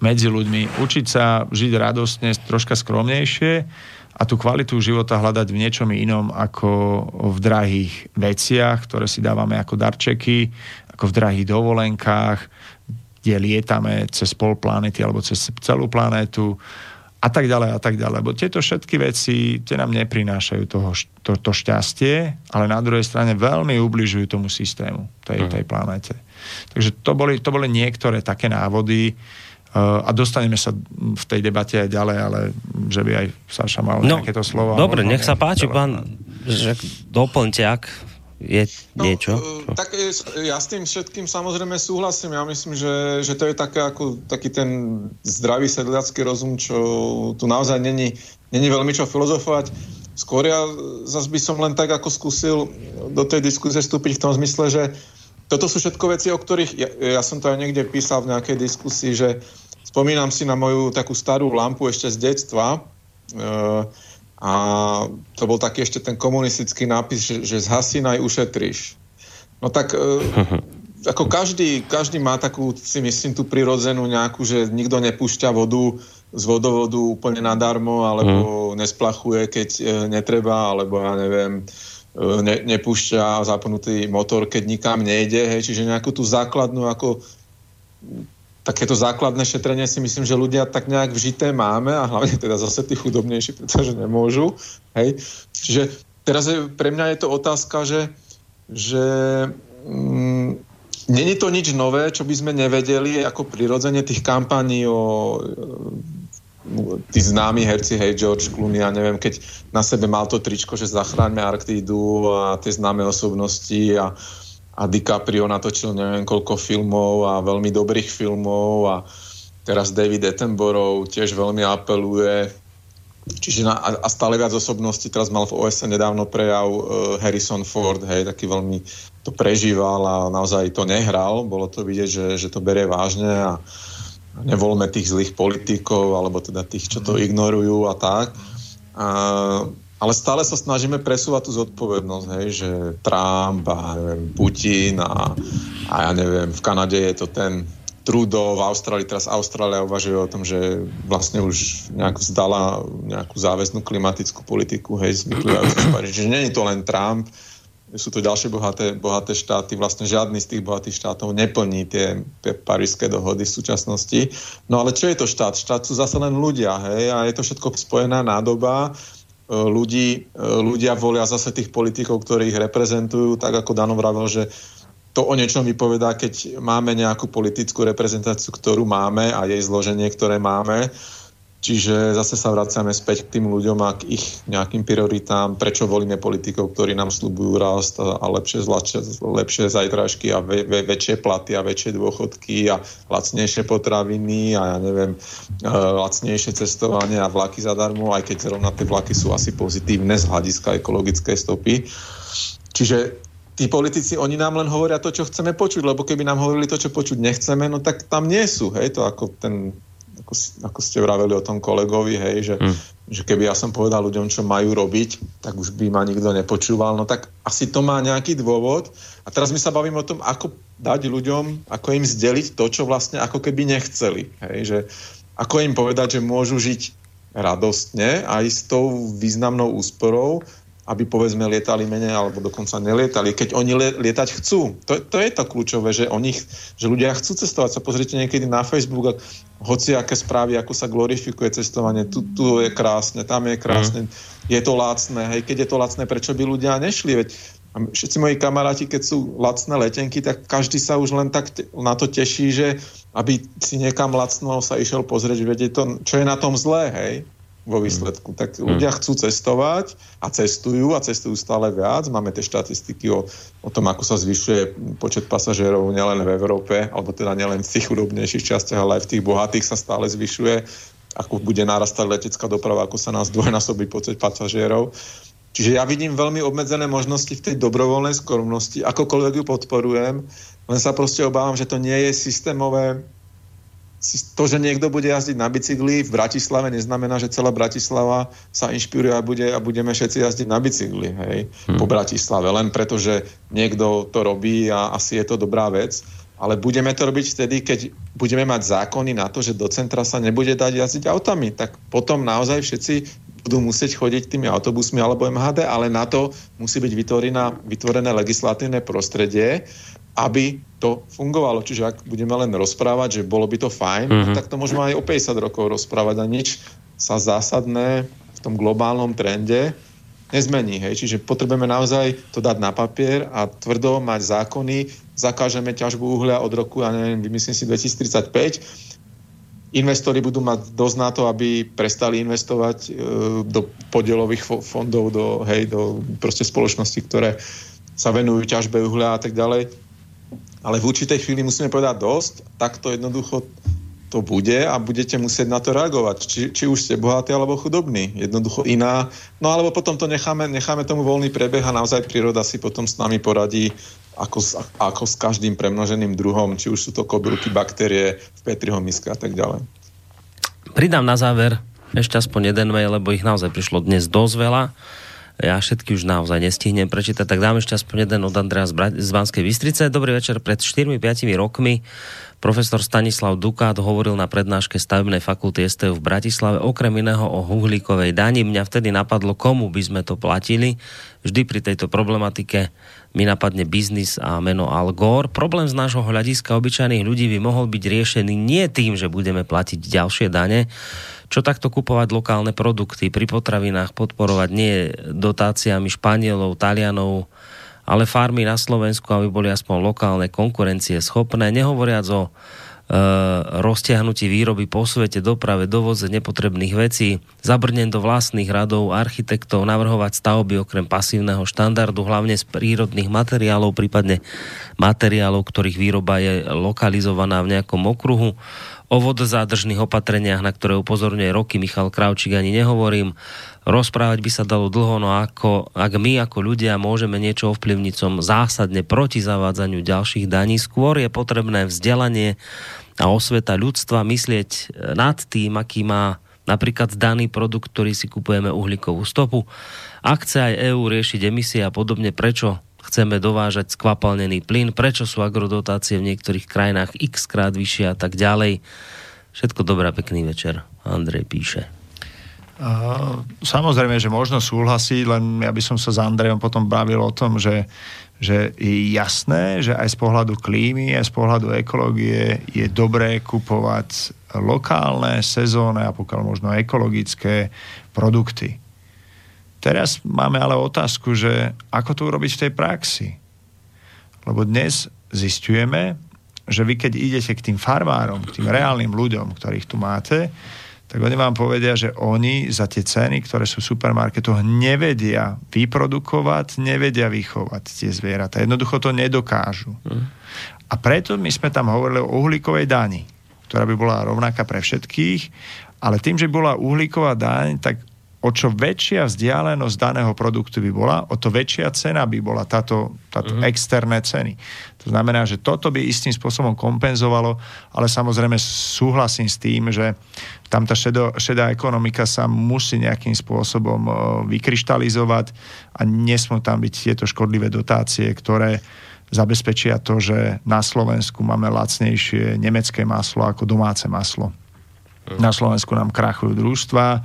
medzi ľuďmi, učiť sa žiť radostne, troška skromnejšie, a tú kvalitu života hľadať v niečom inom ako v drahých veciach, ktoré si dávame ako darčeky, ako v drahých dovolenkách, kde lietame cez pol planety alebo cez celú planétu a tak ďalej a tak ďalej. Lebo tieto všetky veci, tie nám neprinášajú toho, to, to šťastie, ale na druhej strane veľmi ubližujú tomu systému, tej, mhm. tej planéte. Takže to boli, to boli niektoré také návody, a dostaneme sa v tej debate aj ďalej, ale že by aj Saša mal no, nejaké to slovo. Dobre, nech sa páči, pán, že doplňte, ak je no, niečo. Čo? Tak ja s tým všetkým samozrejme súhlasím. Ja myslím, že, že to je také ako, taký ten zdravý sedliacký rozum, čo tu naozaj není, není veľmi čo filozofovať. Skôr ja zase by som len tak ako skúsil do tej diskusie vstúpiť v tom zmysle, že toto sú všetko veci, o ktorých ja, ja som to aj niekde písal v nejakej diskusii, že spomínam si na moju takú starú lampu ešte z detstva e, a to bol taký ešte ten komunistický nápis, že, že zhasínaj ušetríš. No tak e, ako každý, každý má takú, si myslím, tú prirodzenú nejakú, že nikto nepúšťa vodu z vodovodu úplne nadarmo, alebo mm. nesplachuje, keď e, netreba, alebo ja neviem, E, ne, nepúšťa zapnutý motor, keď nikam nejde, hej, čiže nejakú tú základnú ako takéto základné šetrenie si myslím, že ľudia tak nejak vžité máme a hlavne teda zase tí chudobnejší, pretože nemôžu. Hej. Čiže teraz je, pre mňa je to otázka, že, že mm, není to nič nové, čo by sme nevedeli ako prirodzene tých kampaní o tí známi herci, hej, George Clooney, ja neviem, keď na sebe mal to tričko, že zachráňme Arktídu a tie známe osobnosti a, a DiCaprio natočil neviem koľko filmov a veľmi dobrých filmov a teraz David Attenborough tiež veľmi apeluje. Čiže na, a stále viac osobností, teraz mal v OSN nedávno prejav uh, Harrison Ford, hej, taký veľmi to prežíval a naozaj to nehral, bolo to vidieť, že, že to berie vážne a nevolme tých zlých politikov, alebo teda tých, čo to ignorujú a tak. A, ale stále sa snažíme presúvať tú zodpovednosť, hej, že Trump a neviem, Putin a, a ja neviem, v Kanade je to ten Trudeau, v Austrálii, teraz Austrália uvažuje o tom, že vlastne už nejak zdala nejakú záväznú klimatickú politiku, hej, vyplývajúcu Čiže je to len Trump, sú to ďalšie bohaté, bohaté štáty, vlastne žiadny z tých bohatých štátov neplní tie, tie parížské dohody v súčasnosti. No ale čo je to štát? Štát sú zase len ľudia, hej, a je to všetko spojená nádoba. E, ľudí, e, ľudia volia zase tých politikov, ktorí ich reprezentujú, tak ako Dano vravel, že to o niečom vypovedá, keď máme nejakú politickú reprezentáciu, ktorú máme a jej zloženie, ktoré máme Čiže zase sa vraciame späť k tým ľuďom a k ich nejakým prioritám, prečo volíme politikov, ktorí nám slúbujú rast a lepšie, zlačie, lepšie zajtražky a ve, ve, väčšie platy a väčšie dôchodky a lacnejšie potraviny a ja neviem, uh, lacnejšie cestovanie a vlaky zadarmo, aj keď zrovna tie vlaky sú asi pozitívne z hľadiska ekologickej stopy. Čiže tí politici, oni nám len hovoria to, čo chceme počuť, lebo keby nám hovorili to, čo počuť nechceme, no tak tam nie sú, hej, to ako ten ako, ako ste vraveli o tom kolegovi, hej, že, mm. že keby ja som povedal ľuďom, čo majú robiť, tak už by ma nikto nepočúval. No tak asi to má nejaký dôvod. A teraz my sa bavíme o tom, ako dať ľuďom, ako im zdeliť to, čo vlastne ako keby nechceli. Hej, že ako im povedať, že môžu žiť radostne aj s tou významnou úsporou, aby povedzme lietali menej alebo dokonca nelietali, keď oni lietať chcú. To, to je to kľúčové, že, oni, že ľudia chcú cestovať. Sa pozrite niekedy na Facebook, hoci aké správy, ako sa glorifikuje cestovanie. Tu, tu je krásne, tam je krásne, mm. je to lacné. Hej, keď je to lacné, prečo by ľudia nešli? Veď všetci moji kamaráti, keď sú lacné letenky, tak každý sa už len tak na to teší, že aby si niekam lacno sa išiel pozrieť, vedieť to, čo je na tom zlé, hej vo výsledku. Tak ľudia chcú cestovať a cestujú a cestujú stále viac. Máme tie štatistiky o, o tom, ako sa zvyšuje počet pasažierov nielen v Európe, alebo teda nielen v tých chudobnejších častiach, ale aj v tých bohatých sa stále zvyšuje. Ako bude narastať letecká doprava, ako sa nás dvojnásobí počet pasažierov. Čiže ja vidím veľmi obmedzené možnosti v tej dobrovoľnej skromnosti. Akokoľvek ju podporujem, len sa proste obávam, že to nie je systémové to, že niekto bude jazdiť na bicykli v Bratislave, neznamená, že celá Bratislava sa inšpiruje a, bude, a budeme všetci jazdiť na bicykli hej, hmm. po Bratislave. Len preto, že niekto to robí a asi je to dobrá vec. Ale budeme to robiť vtedy, keď budeme mať zákony na to, že do centra sa nebude dať jazdiť autami. Tak potom naozaj všetci budú musieť chodiť tými autobusmi alebo MHD, ale na to musí byť vytvorené legislatívne prostredie, aby to fungovalo. Čiže ak budeme len rozprávať, že bolo by to fajn, mm-hmm. tak to môžeme aj o 50 rokov rozprávať a nič sa zásadné v tom globálnom trende nezmení. Hej. Čiže potrebujeme naozaj to dať na papier a tvrdo mať zákony, zakážeme ťažbu uhlia od roku, ja neviem, vymyslím si 2035, investori budú mať dosť na to, aby prestali investovať e, do podielových fondov, do, hej, do proste spoločnosti, ktoré sa venujú ťažbe uhlia a tak ďalej ale v určitej chvíli musíme povedať dosť, tak to jednoducho to bude a budete musieť na to reagovať. Či, či už ste bohatí alebo chudobní. Jednoducho iná. No alebo potom to necháme, necháme tomu voľný prebeh a naozaj príroda si potom s nami poradí ako, ako s každým premnoženým druhom, či už sú to kobylky, baktérie v Petriho miske a tak ďalej. Pridám na záver ešte aspoň jeden mail, lebo ich naozaj prišlo dnes dosť veľa ja všetky už naozaj nestihnem prečítať, tak dám ešte aspoň jeden od Andrea z, Banskej Bystrice. Dobrý večer, pred 4-5 rokmi profesor Stanislav Dukát hovoril na prednáške stavebnej fakulty STU v Bratislave okrem iného o uhlíkovej dani. Mňa vtedy napadlo, komu by sme to platili. Vždy pri tejto problematike mi napadne biznis a meno Al Gore. Problém z nášho hľadiska obyčajných ľudí by mohol byť riešený nie tým, že budeme platiť ďalšie dane, čo takto kupovať lokálne produkty pri potravinách, podporovať nie dotáciami Španielov, Talianov, ale farmy na Slovensku, aby boli aspoň lokálne konkurencie schopné, nehovoriac o e, roztiahnutí výroby po svete, doprave, dovoze nepotrebných vecí, zabrnem do vlastných radov architektov, navrhovať stavby okrem pasívneho štandardu, hlavne z prírodných materiálov, prípadne materiálov, ktorých výroba je lokalizovaná v nejakom okruhu, O vodozádržných opatreniach, na ktoré upozorňuje roky Michal Kravčík, ani nehovorím. Rozprávať by sa dalo dlho, no ako, ak my ako ľudia môžeme niečo ovplyvniť som zásadne proti zavádzaniu ďalších daní, skôr je potrebné vzdelanie a osveta ľudstva myslieť nad tým, aký má napríklad daný produkt, ktorý si kupujeme uhlíkovú stopu. Ak chce aj EÚ riešiť emisie a podobne, prečo chceme dovážať skvapalnený plyn, prečo sú agrodotácie v niektorých krajinách x krát vyššie a tak ďalej. Všetko dobré, pekný večer. Andrej píše. Uh, samozrejme, že možno súhlasiť, len ja by som sa s Andrejom potom bavil o tom, že, že je jasné, že aj z pohľadu klímy, aj z pohľadu ekológie je dobré kupovať lokálne, sezónne a pokiaľ možno ekologické produkty. Teraz máme ale otázku, že ako to urobiť v tej praxi. Lebo dnes zistujeme, že vy keď idete k tým farmárom, k tým reálnym ľuďom, ktorých tu máte, tak oni vám povedia, že oni za tie ceny, ktoré sú v supermarketoch, nevedia vyprodukovať, nevedia vychovať tie zvieratá. Jednoducho to nedokážu. Mm. A preto my sme tam hovorili o uhlíkovej dani, ktorá by bola rovnaká pre všetkých, ale tým, že bola uhlíková daň, tak o čo väčšia vzdialenosť daného produktu by bola, o to väčšia cena by bola táto, táto uh-huh. externé ceny. To znamená, že toto by istým spôsobom kompenzovalo, ale samozrejme súhlasím s tým, že tam tá šedo, šedá ekonomika sa musí nejakým spôsobom vykryštalizovať a nesmú tam byť tieto škodlivé dotácie, ktoré zabezpečia to, že na Slovensku máme lacnejšie nemecké maslo ako domáce maslo. Uh-huh. Na Slovensku nám krachujú družstva,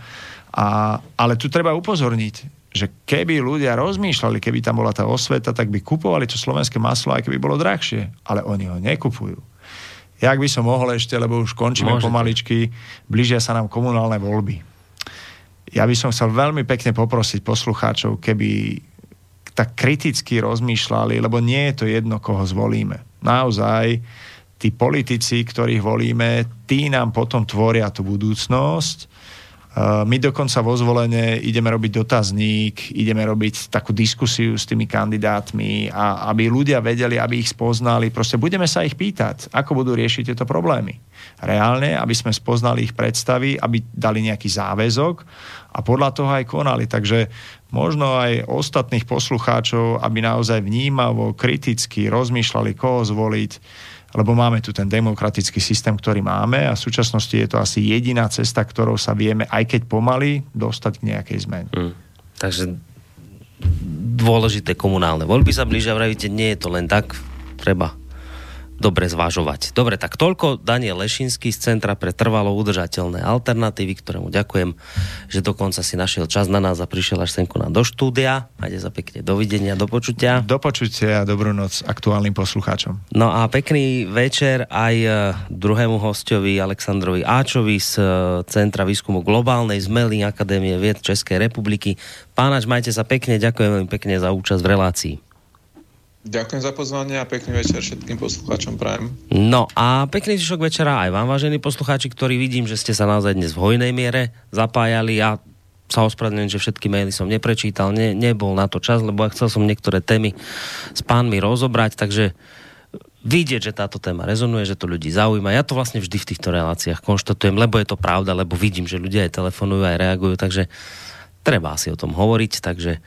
a, ale tu treba upozorniť, že keby ľudia rozmýšľali, keby tam bola tá osveta, tak by kupovali to slovenské maslo, aj keby bolo drahšie. Ale oni ho nekupujú. Jak by som mohol ešte, lebo už končíme Môžete. pomaličky, blížia sa nám komunálne voľby. Ja by som chcel veľmi pekne poprosiť poslucháčov, keby tak kriticky rozmýšľali, lebo nie je to jedno, koho zvolíme. Naozaj, tí politici, ktorých volíme, tí nám potom tvoria tú budúcnosť my dokonca vo zvolenie ideme robiť dotazník, ideme robiť takú diskusiu s tými kandidátmi a aby ľudia vedeli, aby ich spoznali. Proste budeme sa ich pýtať, ako budú riešiť tieto problémy. Reálne, aby sme spoznali ich predstavy, aby dali nejaký záväzok a podľa toho aj konali. Takže možno aj ostatných poslucháčov, aby naozaj vnímavo, kriticky rozmýšľali, koho zvoliť lebo máme tu ten demokratický systém, ktorý máme a v súčasnosti je to asi jediná cesta, ktorou sa vieme, aj keď pomaly, dostať k nejakej zmene. Mm. Takže dôležité komunálne voľby sa blížia, vravíte, nie je to len tak, treba dobre zvažovať. Dobre, tak toľko Daniel Lešinský z Centra pre trvalo udržateľné alternatívy, ktorému ďakujem, že dokonca si našiel čas na nás a prišiel až senku na do štúdia. Majte sa pekne, dovidenia, do počutia. Do počutia a dobrú noc aktuálnym poslucháčom. No a pekný večer aj e, druhému hostovi Aleksandrovi Áčovi z e, Centra výskumu globálnej zmely Akadémie vied Českej republiky. Pánač, majte sa pekne, ďakujem veľmi pekne za účasť v relácii. Ďakujem za pozvanie a pekný večer všetkým poslucháčom prajem. No a pekný zvyšok večera aj vám, vážení poslucháči, ktorí vidím, že ste sa naozaj dnes v hojnej miere zapájali. Ja sa ospravedlňujem, že všetky maily som neprečítal, ne, nebol na to čas, lebo ja chcel som niektoré témy s pánmi rozobrať, takže vidieť, že táto téma rezonuje, že to ľudí zaujíma. Ja to vlastne vždy v týchto reláciách konštatujem, lebo je to pravda, lebo vidím, že ľudia aj telefonujú, aj reagujú, takže treba si o tom hovoriť, takže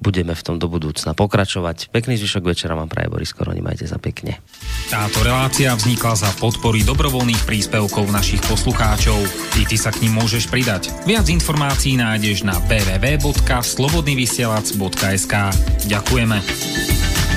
budeme v tom do budúcna pokračovať. Pekný zvyšok večera vám praje Boris Koroni, majte sa pekne. Táto relácia vznikla za podpory dobrovoľných príspevkov našich poslucháčov. I ty sa k ním môžeš pridať. Viac informácií nájdeš na www.slobodnyvysielac.sk Ďakujeme.